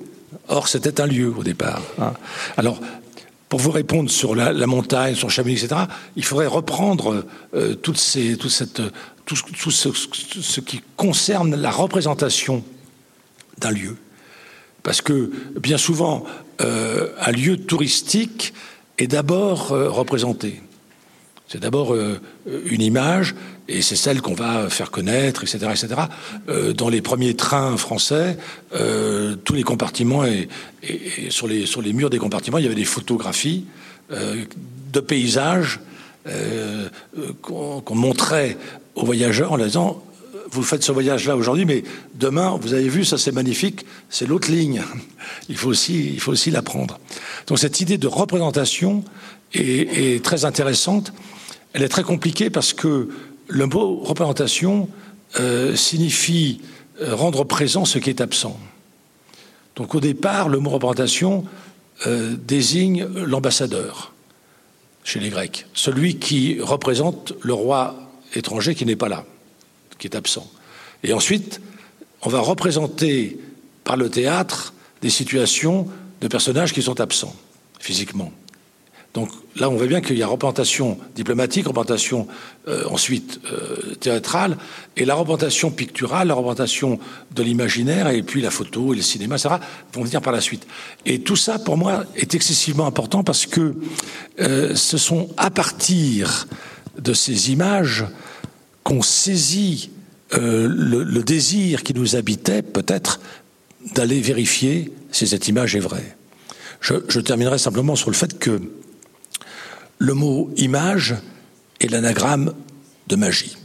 Or, c'était un lieu au départ. Hein. Alors, pour vous répondre sur la, montagne, sur Chamonix, etc., il faudrait reprendre euh, tout, ce, qui concerne la représentation d'un lieu. Parce que bien souvent, euh, un lieu touristique est d'abord représenté. C'est d'abord une image, et c'est celle qu'on va faire connaître, etc., etc. dans les premiers trains français, tous les compartiments et, sur, les, sur les murs des compartiments, il y avait des photographies de paysages qu'on montrait aux voyageurs en leur disant vous faites ce voyage-là aujourd'hui, mais demain, vous avez vu, ça c'est magnifique, c'est l'autre ligne. Il faut aussi, il faut aussi l'apprendre. Donc cette idée de représentation est, très intéressante. Elle est très compliquée parce que le mot représentation euh, signifie euh, rendre présent ce qui est absent. Donc au départ, le mot représentation euh, désigne l'ambassadeur chez les Grecs, celui qui représente le roi étranger qui n'est pas là, qui est absent. Et ensuite, on va représenter par le théâtre des situations de personnages qui sont absents physiquement. Donc là, on voit bien qu'il y a représentation diplomatique, représentation euh, ensuite euh, théâtrale, et la représentation picturale, la représentation de l'imaginaire, et puis la photo et le cinéma, etc., vont venir par la suite. Et tout ça, pour moi, est excessivement important parce que euh, ce sont à partir de ces images qu'on saisit euh, le, désir qui nous habitait, peut-être, d'aller vérifier si cette image est vraie. Je, terminerai simplement sur le fait que le mot image est l'anagramme de magie.